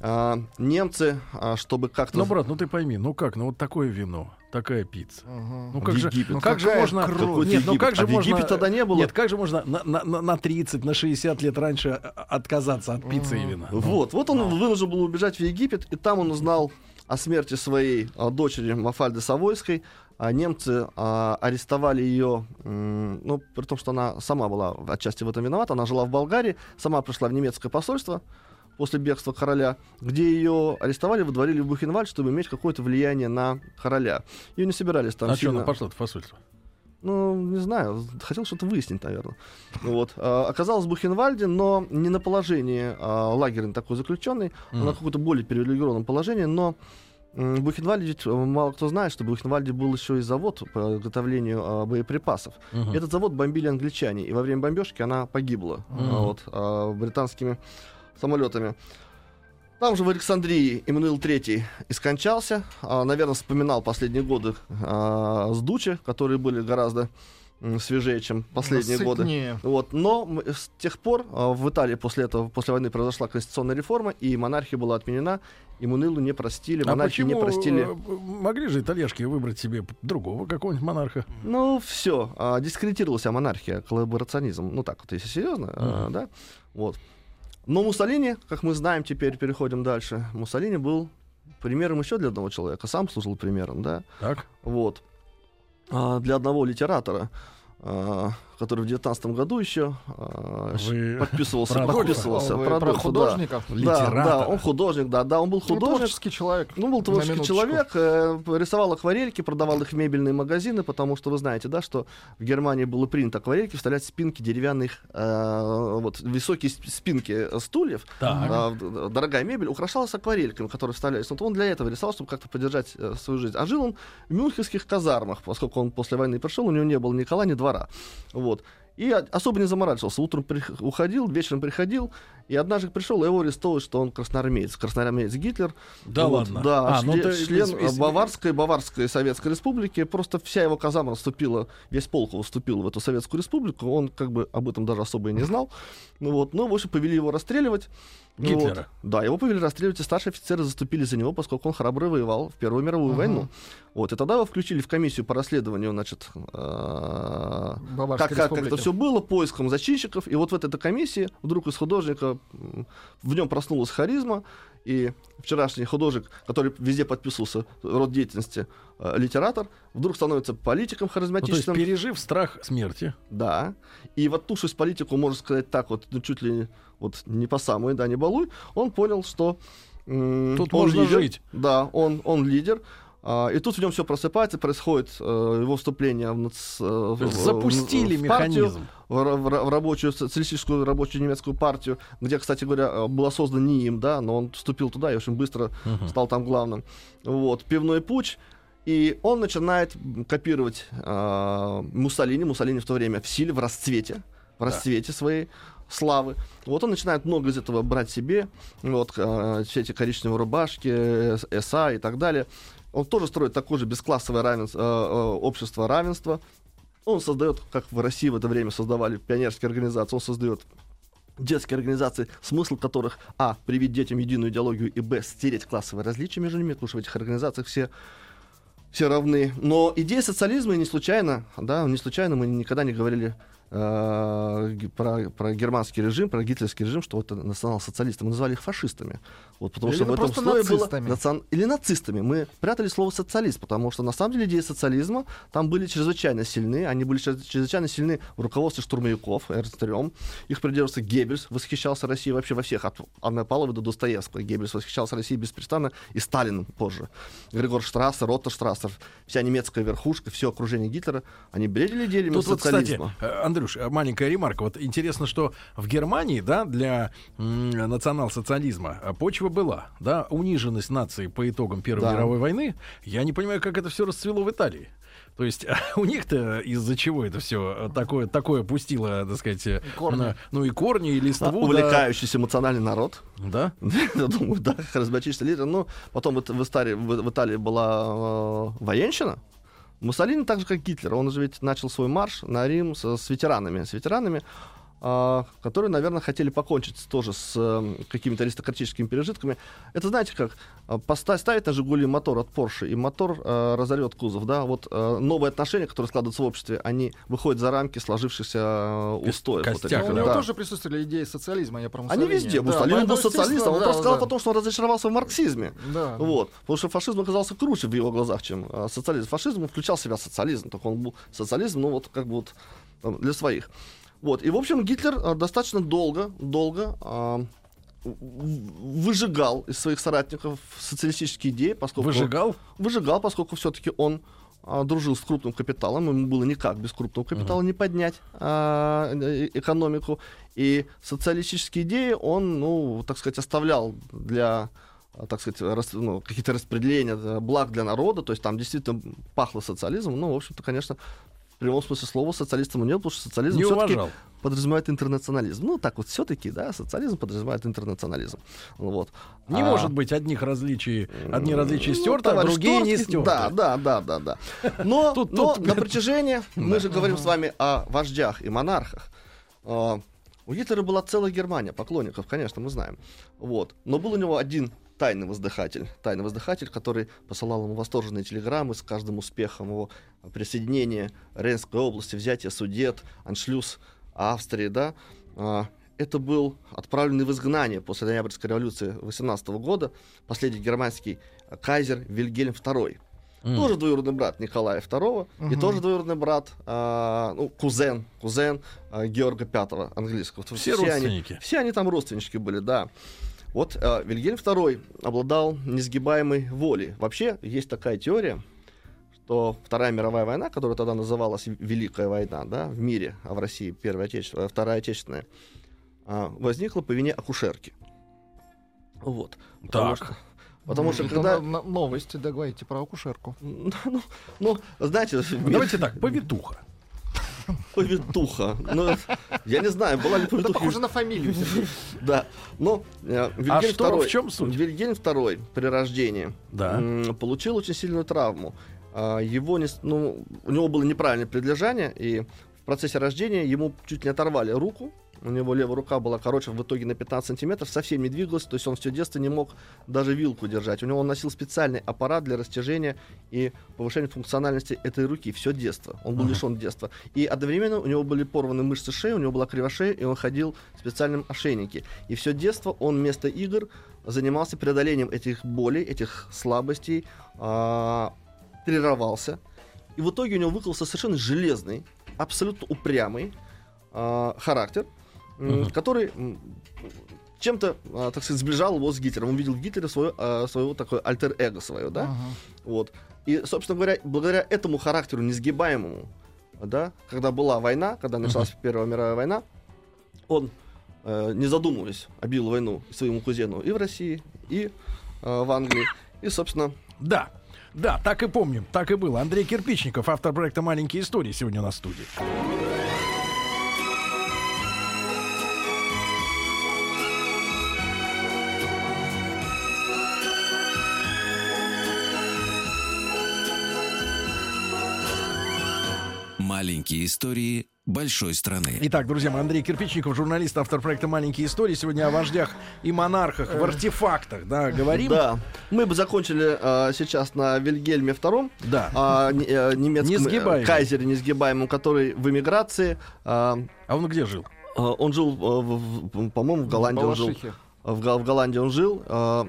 [SPEAKER 17] А, немцы, а, чтобы как-то...
[SPEAKER 1] Ну, брат, ну ты пойми, ну как, ну вот такое вино, такая пицца. Ну
[SPEAKER 17] В
[SPEAKER 1] как же,
[SPEAKER 17] Египет.
[SPEAKER 1] ну
[SPEAKER 17] Ну
[SPEAKER 1] как же можно...
[SPEAKER 17] кровь?
[SPEAKER 1] Нет, ну
[SPEAKER 17] Египет?
[SPEAKER 1] как же
[SPEAKER 17] А
[SPEAKER 1] можно...
[SPEAKER 17] Египте тогда не было?
[SPEAKER 1] Нет, как же можно на, на, на- на 30, на 60 лет раньше а, отказаться от пиццы и вина? Ну.
[SPEAKER 17] Вот, вот он вынужден был убежать в Египет, и там он узнал о смерти своей а, дочери Мафальды Савойской. А немцы а, арестовали ее, ну, при том, что она сама была отчасти в этом виновата. Она жила в Болгарии, сама пришла в немецкое посольство после бегства короля, где ее арестовали, выдворили в Бухенвальд, чтобы иметь какое-то влияние на короля. Ее не собирались там
[SPEAKER 1] А что
[SPEAKER 17] сильно...
[SPEAKER 1] она пошла в посольство?
[SPEAKER 17] Ну, не знаю, хотел что-то выяснить, наверное. Вот. А, оказалось в Бухенвальде, но не на положении а, лагерный такой заключенный, а на каком-то более привилегированном положении, но в Бухенвальде ведь, э, мало кто знает, что в Бухенвальде был еще и завод по изготовлению а, боеприпасов.
[SPEAKER 1] Мгм.
[SPEAKER 17] Этот завод бомбили англичане, и во время бомбежки она погибла а, вот, а, британскими самолетами. Там же в Александрии Эммануил III и скончался. А, наверное, вспоминал последние годы а, с Дучи, которые были гораздо свежее, чем последние годы. Вот. Но с тех пор а, в Италии после этого, после войны произошла конституционная реформа, и монархия была отменена. Эммануилу не простили,
[SPEAKER 1] А
[SPEAKER 17] монархии не простили.
[SPEAKER 1] э, могли же итальяшки выбрать себе другого какого-нибудь монарха?
[SPEAKER 17] Ну, все, дискредитировалась монархия, коллаборационизм. Ну, так вот, если серьезно, а,
[SPEAKER 1] Мгм.
[SPEAKER 17] да. Вот. Но Муссолини, как мы знаем, теперь переходим дальше. Муссолини был примером еще для одного человека, сам служил примером, да.
[SPEAKER 1] Так.
[SPEAKER 17] Вот. А, для одного литератора, а, который в девятнадцатом году еще а,
[SPEAKER 1] Вы
[SPEAKER 17] подписывался,
[SPEAKER 1] про
[SPEAKER 17] подписывался про
[SPEAKER 3] про
[SPEAKER 17] да.
[SPEAKER 3] художников?
[SPEAKER 17] Да,
[SPEAKER 1] Литератора.
[SPEAKER 17] да, он художник, да, да, он был
[SPEAKER 3] Ну,
[SPEAKER 17] художник.
[SPEAKER 3] творческий человек.
[SPEAKER 17] Ну, был творческий человек, э, рисовал акварельки, продавал их в мебельные магазины, потому что вы знаете, да, что в Германии было принято акварельки вставлять в спинки деревянных, э, вот, высокие сп- спинки э, стульев.
[SPEAKER 1] Так.
[SPEAKER 17] Д- дорогая мебель украшалась акварельками, которые вставлялись. Вот он для этого рисовал, чтобы как-то поддержать э, свою жизнь. А жил он в мюнхенских казармах, поскольку он после войны пришел, у него не было ни кола, ни двора. Вот вот. И особо не заморачивался. Утром уходил, вечером приходил, и однажды пришел, и его арестовывают, что он красноармеец. Красноармеец Гитлер.
[SPEAKER 1] Да ладно?
[SPEAKER 17] Да,
[SPEAKER 1] А, ну
[SPEAKER 17] член,
[SPEAKER 1] то-
[SPEAKER 17] член
[SPEAKER 1] из- из-
[SPEAKER 17] Баварской, Баварской Советской Республики. Просто вся его казамра вступила, весь полк вступил в эту Советскую Республику. Он как бы об этом даже особо и не знал. Ну вот, ну, в общем, повели его расстреливать. Ну вот.
[SPEAKER 1] Гитлера?
[SPEAKER 17] Да, его повели расстреливать, и старшие офицеры заступили за него, поскольку он храбро воевал в Первую мировую
[SPEAKER 3] Ага.
[SPEAKER 17] войну. Вот, и тогда его включили в комиссию по расследованию, значит, э, как, как, как это. Все было, поиском зачинщиков. И вот в этой комиссии вдруг из художника в нем проснулась харизма, и вчерашний художник, который везде подписывался род деятельности э, литератор, вдруг становится политиком
[SPEAKER 1] Ну, то есть,
[SPEAKER 17] харизматичным.
[SPEAKER 1] пережив страх смерти.
[SPEAKER 17] Да. И вот тушись политику, можно сказать так, вот ну, чуть ли вот не по самой, да, не балуй, он понял, что
[SPEAKER 1] Тут
[SPEAKER 17] он
[SPEAKER 1] можно
[SPEAKER 17] лидер.
[SPEAKER 1] жить.
[SPEAKER 17] Да, он, он лидер. А, и тут в нем все просыпается, происходит э, его вступление в, нац- э, в-
[SPEAKER 1] есть
[SPEAKER 17] в-
[SPEAKER 1] запустили
[SPEAKER 17] в партию,
[SPEAKER 1] механизм.
[SPEAKER 17] в, в в рабочую социалистическую рабочую немецкую партию, где, кстати говоря, э, была создана не им, да, но он вступил туда и очень быстро
[SPEAKER 1] Мгм.
[SPEAKER 17] стал там главным. Вот, пивной путь. И он начинает копировать а, Муссолини. Муссолини в то время в силе, в расцвете, в расцвете своей славы. Вот он начинает много из этого брать себе. Вот а, все эти коричневые рубашки, эс- СА и так далее. Он тоже строит такое же бесклассовое равенство, а, а, общество равенства. Он создает, как в России в это время создавали пионерские организации, он создает детские организации, смысл которых, а, привить детям единую идеологию, и, б, стереть классовые различия между ними, потому что в этих организациях все все равны. Но идея социализма не случайно, да, не случайно мы никогда не говорили э, про, про германский режим, про гитлерский режим, что вот национал-социалисты. Мы назвали их фашистами. Вот, потому
[SPEAKER 3] Или
[SPEAKER 17] что в этом
[SPEAKER 3] просто
[SPEAKER 17] слое было
[SPEAKER 3] нацистами.
[SPEAKER 17] национ- Или нацистами. Мы прятали слово социалист, потому что на самом деле идеи социализма там были чрезвычайно сильны. Они были чрез- чрезвычайно сильны в руководстве штурмовиков, Эрнст Рём. Их придерживался Геббельс, восхищался Россией вообще во всех, от Анны Павловой до Достоевского. Геббельс восхищался Россией беспрестанно, и Сталином позже. Григор Штрассер, Отто Штрассер, вся немецкая верхушка, все окружение Гитлера, они бредили идеями
[SPEAKER 1] Тут вот, кстати,
[SPEAKER 17] социализма.
[SPEAKER 1] э, Андрюш, э, маленькая ремарка. Вот интересно, что в Германии, да, для национал-социализма э, почва была, да, униженность нации по итогам Первой
[SPEAKER 17] Да.
[SPEAKER 1] мировой войны. Я не понимаю, как это все расцвело в Италии. То есть у них-то из-за чего это все такое, такое пустило, так сказать, э,
[SPEAKER 3] корни.
[SPEAKER 1] на- ну и корни, и
[SPEAKER 17] А,
[SPEAKER 1] листву. да.
[SPEAKER 17] увлекающийся эмоциональный народ.
[SPEAKER 1] Да?
[SPEAKER 17] Я думаю, да, харизматичный лидер. Ну, потом вот в, Италии, в, в Италии была э, военщина. Муссолини так же, как Гитлер. Он же ведь начал свой марш на Рим с, с ветеранами. С ветеранами, которые, наверное, хотели покончить тоже с э, какими-то аристократическими пережитками. Это, знаете, как а, поста- ставить на «Жигули» мотор от Porsche, и мотор э, разорвет кузов. Да? Вот э, новые отношения, которые складываются в обществе, они выходят за рамки сложившихся э, устоев. вот этих.
[SPEAKER 3] У него
[SPEAKER 17] Да.
[SPEAKER 3] тоже присутствовали идеи социализма, я про
[SPEAKER 17] Они везде.
[SPEAKER 3] Да,
[SPEAKER 17] Муссолини был социалистом. Он
[SPEAKER 3] естественно,
[SPEAKER 17] рассказал
[SPEAKER 3] да,
[SPEAKER 17] о том, что он разочаровался в марксизме.
[SPEAKER 3] Да.
[SPEAKER 17] Вот. Потому что фашизм оказался круче в его глазах, чем а, социализм. Фашизм включал в себя социализм. Только он был социализм, ну вот как бы вот там, для своих. Вот. И, в общем, Гитлер а, достаточно долго, долго а, выжигал из своих соратников социалистические идеи, поскольку...
[SPEAKER 1] Выжигал?
[SPEAKER 17] Выжигал, поскольку все-таки он а, дружил с крупным капиталом, ему было никак без крупного капитала не поднять а, э, экономику. И социалистические идеи он, ну, так сказать, оставлял для так сказать, рас- ну, какие-то распределения благ для народа, то есть там действительно пахло социализмом, ну, в общем-то, конечно, в прямом смысле слова социалистом он не был, потому что социализм
[SPEAKER 1] Не
[SPEAKER 17] все-таки подразумевает интернационализм. Ну, так вот, все-таки, да, социализм подразумевает интернационализм. Вот.
[SPEAKER 1] Не
[SPEAKER 17] А,
[SPEAKER 1] может быть одних различий, одни различия
[SPEAKER 17] ну,
[SPEAKER 1] стерты, а другие не
[SPEAKER 17] Троцкий,
[SPEAKER 1] стерты.
[SPEAKER 17] Да, да, да, да, да. Но,
[SPEAKER 1] Тут-
[SPEAKER 17] но
[SPEAKER 1] тут-
[SPEAKER 17] на протяжении, мы же говорим с вами о вождях и монархах. А, У Гитлера была целая Германия, поклонников, конечно, мы знаем. Вот. Но был у него один тайный воздыхатель, тайный воздыхатель, который посылал ему восторженные телеграммы с каждым успехом его присоединения Рейнской области, взятия Судет, Аншлюз Австрии, да. А, Это был отправленный в изгнание после Ноябрьской революции 18 года последний германский кайзер Вильгельм II.
[SPEAKER 1] М.
[SPEAKER 17] Тоже двоюродный брат Николая II, и
[SPEAKER 1] Мгм.
[SPEAKER 17] тоже двоюродный брат, а, ну, кузен, кузен а, Георга V английского.
[SPEAKER 1] Все
[SPEAKER 17] они-
[SPEAKER 1] родственники.
[SPEAKER 17] все они там родственнички были, да. Вот а, Вильгельм II обладал несгибаемой волей. Вообще есть такая теория, что Вторая мировая война, которая тогда называлась Великая война, да, в мире, а в России Первая Отечественная, Вторая Отечественная, а, возникла по вине акушерки. Вот. Потому
[SPEAKER 1] Так.
[SPEAKER 17] что, потому что
[SPEAKER 3] Это
[SPEAKER 17] когда...
[SPEAKER 3] новости, да, говорите про акушерку.
[SPEAKER 17] Ну, ну, знаете... в мире-
[SPEAKER 1] Давайте так, повитуха.
[SPEAKER 17] Повитуха. Ну, я не знаю, была ли
[SPEAKER 3] Это
[SPEAKER 17] повитуха.
[SPEAKER 3] похоже на фамилию.
[SPEAKER 17] Да. Но э, Вильгельм II,
[SPEAKER 1] в чем суть?
[SPEAKER 17] Вильгельм II при рождении
[SPEAKER 1] Да.
[SPEAKER 17] получил очень сильную травму. А, Его не, ну, у него было неправильное предлежание, и в процессе рождения ему чуть не оторвали руку. У него левая рука была короче в итоге на 15 сантиметров, совсем не двигалась, то есть он все детство не мог даже вилку держать. У него он носил специальный аппарат для растяжения и повышения функциональности этой руки все детство. Он был лишен детства. И одновременно у него были порваны мышцы шеи, у него была кривошея, и он ходил в специальном ошейнике. И все детство он вместо игр занимался преодолением этих болей, этих слабостей, а, тренировался. И в итоге у него выкался совершенно железный, абсолютно упрямый а, характер,
[SPEAKER 1] Мгм.
[SPEAKER 17] который чем-то, а, так сказать, сближал его с Гитлером. Он видел в Гитлере свое, а, своего такое альтер-эго свое, да?
[SPEAKER 3] Ага.
[SPEAKER 17] Вот. И, собственно говоря, благодаря этому характеру несгибаемому, да, когда была война, когда началась Первая мировая война, он, э, не задумываясь, объявил войну своему кузену и в России, и э, в Англии. И, собственно,
[SPEAKER 1] Да. Да, так и помним, так и было. Андрей Кирпичников, автор проекта «Маленькие истории», сегодня на студии.
[SPEAKER 15] Маленькие истории большой страны.
[SPEAKER 1] Итак, друзья мои, Андрей Кирпичников, журналист, автор проекта «Маленькие истории». Сегодня о вождях и монархах в артефактах, да, говорим.
[SPEAKER 17] Да. Мы бы закончили э, сейчас на Вильгельме II,
[SPEAKER 1] Да.
[SPEAKER 17] а, э, немецком э,
[SPEAKER 1] Несгибаемый.
[SPEAKER 17] кайзере несгибаемом, который в эмиграции. а,
[SPEAKER 1] А он где жил?
[SPEAKER 17] э, он жил, э, в- в- по-моему, в Голландии он жил. В, в Голландии он жил, э,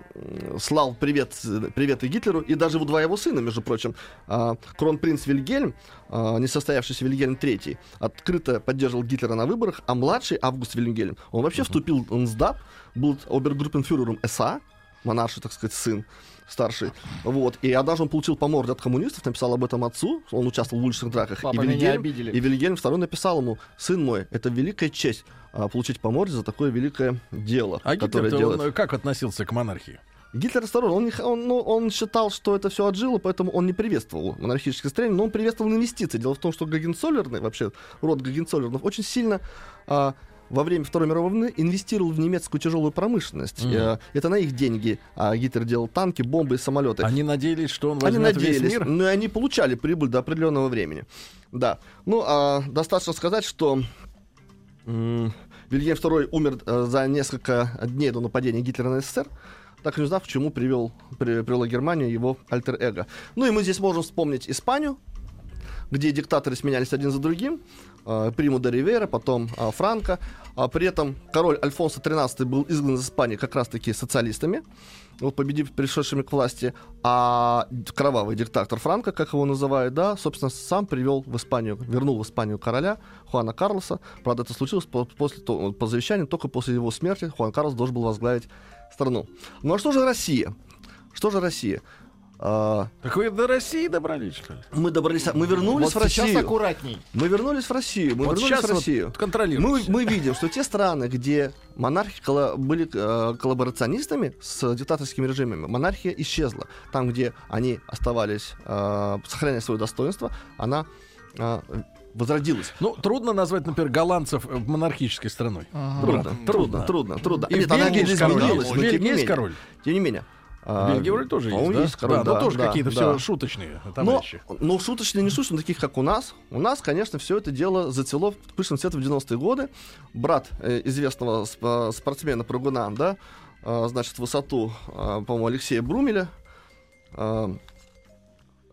[SPEAKER 17] слал привет, привет и Гитлеру, и даже его два его сына, между прочим, э, кронпринц Вильгельм, э, несостоявшийся Вильгельм III, открыто поддерживал Гитлера на выборах, а младший Август Вильгельм, он вообще вступил в НСДАП, был обергруппенфюрером СА, монарший, так сказать, сын старший, вот, и однажды он получил по морде от коммунистов, написал об этом отцу, он участвовал в уличных драках,
[SPEAKER 3] Папа,
[SPEAKER 17] и
[SPEAKER 3] меня
[SPEAKER 17] Вильгельм,
[SPEAKER 3] обидели.
[SPEAKER 17] и Вильгельм II написал ему, сын мой, это великая честь а, получить по морде за такое великое дело,
[SPEAKER 1] А
[SPEAKER 17] которое
[SPEAKER 1] Гитлер
[SPEAKER 17] делает.
[SPEAKER 1] он как относился к монархии?
[SPEAKER 17] Гитлер осторожен, он, не он, ну, он считал, что это все отжило, поэтому он не приветствовал монархическое строение, но он приветствовал инвестиции. Дело в том, что Гагенцоллерный, вообще род Гагенцоллернов, очень сильно а, во время Второй мировой войны инвестировал в немецкую тяжелую промышленность.
[SPEAKER 1] Мгм.
[SPEAKER 17] Э, это на их деньги а, Гитлер делал танки, бомбы и самолеты.
[SPEAKER 1] Они надеялись, что он
[SPEAKER 17] Они
[SPEAKER 1] возьмет весь
[SPEAKER 17] надеялись,
[SPEAKER 1] мир?
[SPEAKER 17] но и они получали прибыль до определенного времени. Да. Ну, а достаточно сказать, что м, Вильгельм II умер э, за несколько дней до нападения Гитлера на СССР, так и не узнав, к чему привел, при- привела Германию его альтер-эго. Ну и мы здесь можем вспомнить Испанию, где диктаторы сменялись один за другим. Э, Приму де Ривера, потом э, Франко. А при этом король Альфонсо XIII был изгнан из Испании как раз-таки социалистами, вот победив пришедшими к власти. А кровавый диктатор Франко, как его называют, да, собственно, сам привел в Испанию, вернул в Испанию короля Хуана Карлоса. Правда, это случилось по, после, по завещанию, только после его смерти Хуан Карлос должен был возглавить страну. Ну а что же Россия? Что же Россия? А,
[SPEAKER 1] Так вы до России добрались, что ли?
[SPEAKER 17] мы добрались, мы вернулись
[SPEAKER 3] Вот
[SPEAKER 17] в
[SPEAKER 3] сейчас
[SPEAKER 17] Россию.
[SPEAKER 3] аккуратней.
[SPEAKER 17] Мы вернулись в Россию. Мы
[SPEAKER 1] Вот
[SPEAKER 17] вернулись
[SPEAKER 1] сейчас
[SPEAKER 17] в Россию.
[SPEAKER 1] вот контролируйте.
[SPEAKER 17] мы, мы видим, что те страны, где монархи колла- были э, коллаборационистами с диктаторскими режимами, монархия исчезла. Там, где они оставались, э, сохраняя свое достоинство, она э, возродилась.
[SPEAKER 1] Ну, трудно назвать, например, голландцев монархической страной.
[SPEAKER 17] Трудно,
[SPEAKER 1] Брат,
[SPEAKER 17] трудно, трудно, трудно.
[SPEAKER 1] И
[SPEAKER 17] Нет, она изменилась, но тем не
[SPEAKER 1] есть
[SPEAKER 17] менее.
[SPEAKER 1] король.
[SPEAKER 17] Тем не менее.
[SPEAKER 1] В
[SPEAKER 17] а,
[SPEAKER 1] Бельгии вроде тоже есть, да?
[SPEAKER 17] есть король,
[SPEAKER 1] да,
[SPEAKER 17] да,
[SPEAKER 1] но тоже
[SPEAKER 17] да,
[SPEAKER 1] какие-то
[SPEAKER 17] да.
[SPEAKER 1] все шуточные
[SPEAKER 17] Но,
[SPEAKER 1] товарищи.
[SPEAKER 17] но шуточные не шуточные, таких как у нас. У нас, конечно, все это дело зацело пышным цветом в 90-е годы. Брат э, известного сп- спортсмена прыгуна, да, э, значит, высоту, э, по-моему, Алексея Брумеля, э,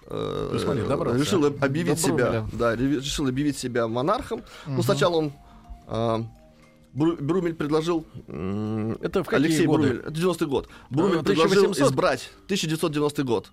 [SPEAKER 17] э,
[SPEAKER 1] смотри, добрался,
[SPEAKER 17] решил об- объявить
[SPEAKER 3] До Брумеля.
[SPEAKER 17] себя, да, решил объявить себя монархом. Ну,
[SPEAKER 3] Мгм.
[SPEAKER 17] сначала он э, Брумель предложил...
[SPEAKER 1] Это в какие
[SPEAKER 17] Алексей
[SPEAKER 1] годы?
[SPEAKER 17] Брумель, это 90-й год. Брумель
[SPEAKER 1] Э,
[SPEAKER 17] предложил
[SPEAKER 1] 1800?
[SPEAKER 17] избрать 1990 год.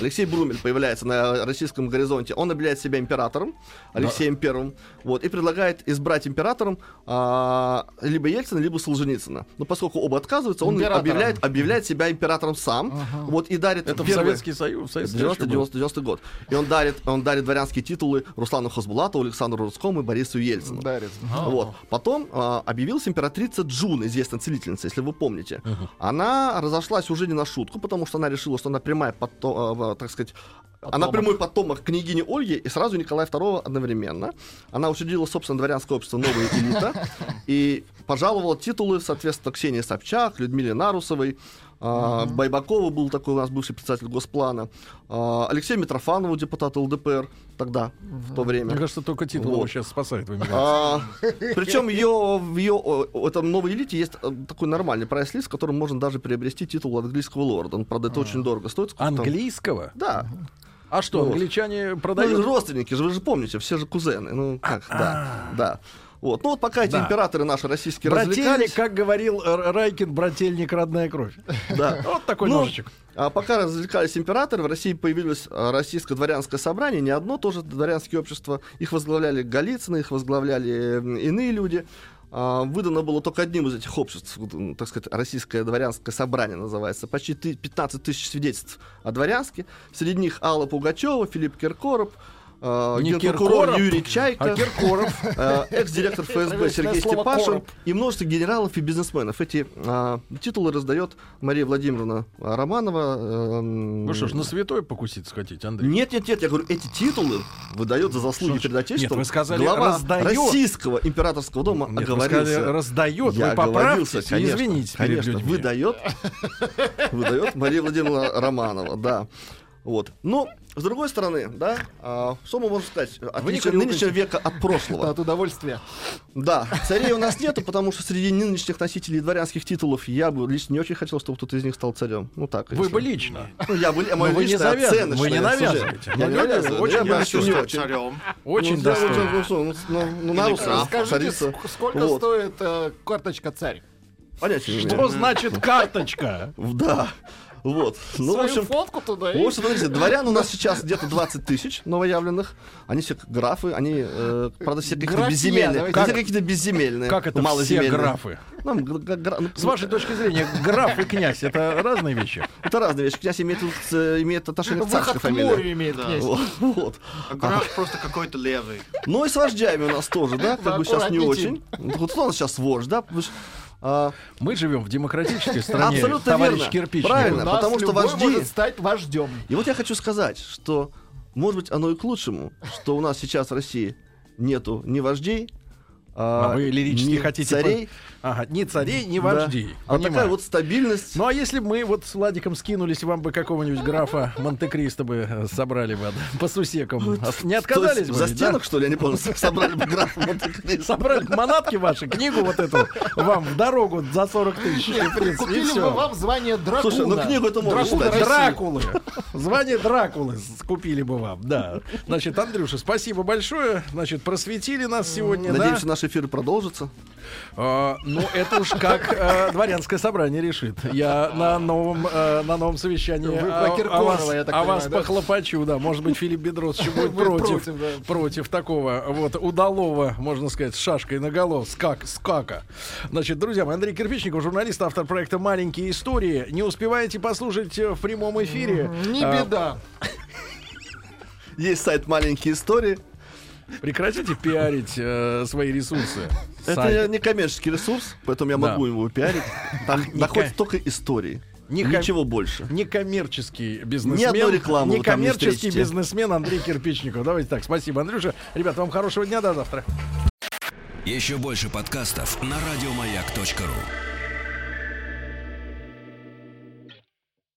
[SPEAKER 17] Алексей Брумель появляется на российском горизонте. Он объявляет себя императором, Алексеем Первым, вот, и предлагает избрать императором а, либо Ельцина, либо Солженицына. Но поскольку оба отказываются, он объявляет, объявляет себя императором сам,
[SPEAKER 3] Ага.
[SPEAKER 17] вот, и дарит
[SPEAKER 1] Это
[SPEAKER 17] первый-
[SPEAKER 1] Советский Союз, в Советский
[SPEAKER 17] 90,
[SPEAKER 1] Союз был.
[SPEAKER 17] 90, 90 год. И он дарит, он дарит дворянские титулы Руслану Хасбулатову, Александру Рудскому и Борису Ельцину.
[SPEAKER 3] Дарит.
[SPEAKER 17] Вот. Потом а, объявилась императрица Джун, известная целительница, если вы помните. Она разошлась уже не на шутку, потому что она решила, что она прямая потом- в, так сказать, она прямой потомок княгини Ольги и сразу Николая II одновременно. Она учредила, собственно, дворянское общество «Новая элита» и пожаловала титулы, соответственно, Ксении Собчак, Людмиле Нарусовой, а, Байбакова был такой у нас бывший председатель Госплана, а, Алексею Митрофанову, депутат ЛДПр тогда, в то время.
[SPEAKER 1] Мне кажется, только титул
[SPEAKER 17] Вот.
[SPEAKER 1] его сейчас спасает в.
[SPEAKER 17] А, причем ее, в ее этом новой элите есть э, такой нормальный прайс-лист, с которым можно даже приобрести титул английского лорда. Он, правда, это очень дорого стоит.
[SPEAKER 1] Английского?
[SPEAKER 17] Да.
[SPEAKER 1] А что,
[SPEAKER 17] Вот.
[SPEAKER 1] англичане
[SPEAKER 17] Ну,
[SPEAKER 1] продают?
[SPEAKER 17] же родственники, же вы же помните, все же кузены. Ну, как, да, да. Вот. Ну вот пока эти
[SPEAKER 1] Да.
[SPEAKER 17] императоры наши российские
[SPEAKER 1] Брательник,
[SPEAKER 17] развлекались...
[SPEAKER 1] как говорил Райкин, брательник родная кровь.
[SPEAKER 17] Да.
[SPEAKER 1] Вот такой
[SPEAKER 17] Ну,
[SPEAKER 1] ножичек.
[SPEAKER 17] А пока развлекались императоры, в России появилось а, российское дворянское собрание, не одно тоже дворянское общество. Их возглавляли Голицыны, их возглавляли иные люди. А, Выдано было только одним из этих обществ, так сказать, российское дворянское собрание называется. Почти ты- 15 тысяч свидетельств о дворянске. Среди них Алла Пугачева, Филипп Киркоров, а,
[SPEAKER 1] Не Киркоров,
[SPEAKER 17] Юрий Чайка,
[SPEAKER 1] а Киркоров.
[SPEAKER 17] а, экс-директор ФСБ Сергей Степашин
[SPEAKER 1] «короб».
[SPEAKER 17] и множество генералов и бизнесменов. Эти а, титулы раздает Мария Владимировна Романова. эм,
[SPEAKER 1] Вы что ж, на святой покуситься хотите, Андрей?
[SPEAKER 17] Нет, нет, нет, я говорю, эти титулы выдает за заслуги перед Отечеством
[SPEAKER 1] нет, вы сказали,
[SPEAKER 17] глава
[SPEAKER 1] раздает.
[SPEAKER 17] российского императорского дома
[SPEAKER 1] Нет, вы
[SPEAKER 17] оговорился.
[SPEAKER 1] сказали, раздает.
[SPEAKER 17] Я
[SPEAKER 1] Вы поправьтесь
[SPEAKER 17] конечно,
[SPEAKER 1] извинитесь перед
[SPEAKER 17] конечно,
[SPEAKER 1] людьми.
[SPEAKER 17] выдает, выдает Мария Владимировна Романова, да. Вот. Но, с другой стороны, да, а, что мы можем сказать? Отличие
[SPEAKER 3] не
[SPEAKER 17] нынешнего века от прошлого.
[SPEAKER 3] От удовольствия.
[SPEAKER 17] Да, царей у нас нету, потому что среди нынешних носителей дворянских титулов я бы лично не очень хотел, чтобы кто-то из них стал царем. Ну так.
[SPEAKER 1] Вы бы лично.
[SPEAKER 17] Ну, я бы, мой
[SPEAKER 1] вы не
[SPEAKER 17] оценочный
[SPEAKER 1] вы не навязываете.
[SPEAKER 17] Я не навязываю,
[SPEAKER 1] очень
[SPEAKER 17] я бы очень.
[SPEAKER 2] царем.
[SPEAKER 1] Очень
[SPEAKER 17] Ну, да,
[SPEAKER 1] достойно.
[SPEAKER 17] ну, ну, на
[SPEAKER 3] Скажите, сколько стоит э, карточка царь?
[SPEAKER 17] Понятия
[SPEAKER 1] Что значит карточка?
[SPEAKER 17] Да. Вот. Ну, в
[SPEAKER 3] Свою
[SPEAKER 17] общем,
[SPEAKER 3] фотку туда
[SPEAKER 17] в общем, смотрите, дворян у нас сейчас где-то 20 тысяч новоявленных. Они все графы, они, э, правда, все какие-то безземельные.
[SPEAKER 3] давайте.
[SPEAKER 17] Все какие-то безземельные.
[SPEAKER 1] Как это все
[SPEAKER 17] малоземельные.
[SPEAKER 1] графы?
[SPEAKER 17] Ну, гра-
[SPEAKER 1] С вашей точки зрения, граф и князь это разные вещи.
[SPEAKER 17] Это разные вещи. Князь имеет, э, имеет отношение к
[SPEAKER 3] Выход
[SPEAKER 17] царской
[SPEAKER 3] к морю
[SPEAKER 17] фамилии.
[SPEAKER 3] имеет
[SPEAKER 2] Да.
[SPEAKER 3] князь.
[SPEAKER 17] Вот. вот.
[SPEAKER 2] А граф просто какой-то левый.
[SPEAKER 17] Ну и с вождями у нас тоже, да, как
[SPEAKER 3] Да,
[SPEAKER 17] бы сейчас не очень. Вот кто у нас сейчас вождь, да? А,
[SPEAKER 1] Мы живем в демократической стране,
[SPEAKER 17] Абсолютно
[SPEAKER 1] товарищ
[SPEAKER 17] верно.
[SPEAKER 1] Кирпичник.
[SPEAKER 17] Правильно. Потому что вожди-
[SPEAKER 3] может стать вождем.
[SPEAKER 17] И вот я хочу сказать, что, может быть, оно и к лучшему, что у нас сейчас в России нету ни вождей,
[SPEAKER 1] А вы лирически
[SPEAKER 17] ни
[SPEAKER 1] хотите...
[SPEAKER 17] царей,
[SPEAKER 1] Ага, ни царей, ни
[SPEAKER 17] да.
[SPEAKER 1] вождей.
[SPEAKER 17] А вот такая вот стабильность.
[SPEAKER 1] Ну а если бы мы вот с Владиком скинулись, вам бы какого-нибудь графа Монте-Кристо бы э, собрали бы по сусекам. А Не отказались бы?
[SPEAKER 17] за стенок,
[SPEAKER 1] да?
[SPEAKER 17] что ли, я не помню, собрали бы графа Монте-Кристо.
[SPEAKER 1] Собрали бы манатки ваши, книгу вот эту вам в дорогу за 40 тысяч. принципе,
[SPEAKER 3] Купили бы вам звание дракуна.
[SPEAKER 17] Слушай, ну книгу это можно.
[SPEAKER 3] России.
[SPEAKER 1] Дракулы. Звание Дракулы купили бы вам, да. Значит, Андрюша, спасибо большое. Значит, просветили нас сегодня, да?
[SPEAKER 17] Надеемся, наш эфир продолжится.
[SPEAKER 1] Ну, это уж как э, дворянское собрание решит. Я на новом, э, на новом совещании
[SPEAKER 3] Вы
[SPEAKER 1] о,
[SPEAKER 3] про
[SPEAKER 1] о
[SPEAKER 3] Киркорова,
[SPEAKER 1] вас,
[SPEAKER 3] я так
[SPEAKER 1] о
[SPEAKER 3] понимаю,
[SPEAKER 1] вас
[SPEAKER 3] да?
[SPEAKER 1] похлопочу, да. Может быть, Филипп Бедрос еще будет против,
[SPEAKER 3] против, да.
[SPEAKER 1] против такого вот удалого, можно сказать, с шашкой на голову, скак, скака. Значит, друзья мои, Андрей Кирпичников, журналист, автор проекта «Маленькие истории». Не успеваете послушать э, в прямом эфире?
[SPEAKER 3] Не
[SPEAKER 1] А,
[SPEAKER 3] беда.
[SPEAKER 17] Есть сайт «Маленькие истории».
[SPEAKER 1] Прекратите пиарить э, свои ресурсы.
[SPEAKER 17] Это
[SPEAKER 1] Сайт.
[SPEAKER 17] не коммерческий ресурс, поэтому я
[SPEAKER 1] Да.
[SPEAKER 17] могу его пиарить. Там
[SPEAKER 1] Не
[SPEAKER 17] находятся
[SPEAKER 1] ко-
[SPEAKER 17] только истории.
[SPEAKER 1] Не
[SPEAKER 17] Ничего больше.
[SPEAKER 1] Некоммерческий
[SPEAKER 17] Ни
[SPEAKER 1] бизнесмен.
[SPEAKER 17] одной рекламы не
[SPEAKER 1] Некоммерческий
[SPEAKER 17] встретите.
[SPEAKER 1] бизнесмен Андрей Кирпичников. Давайте так. Спасибо, Андрюша. Ребят, вам хорошего дня. До завтра.
[SPEAKER 15] Еще больше подкастов на радиомаяк.ру.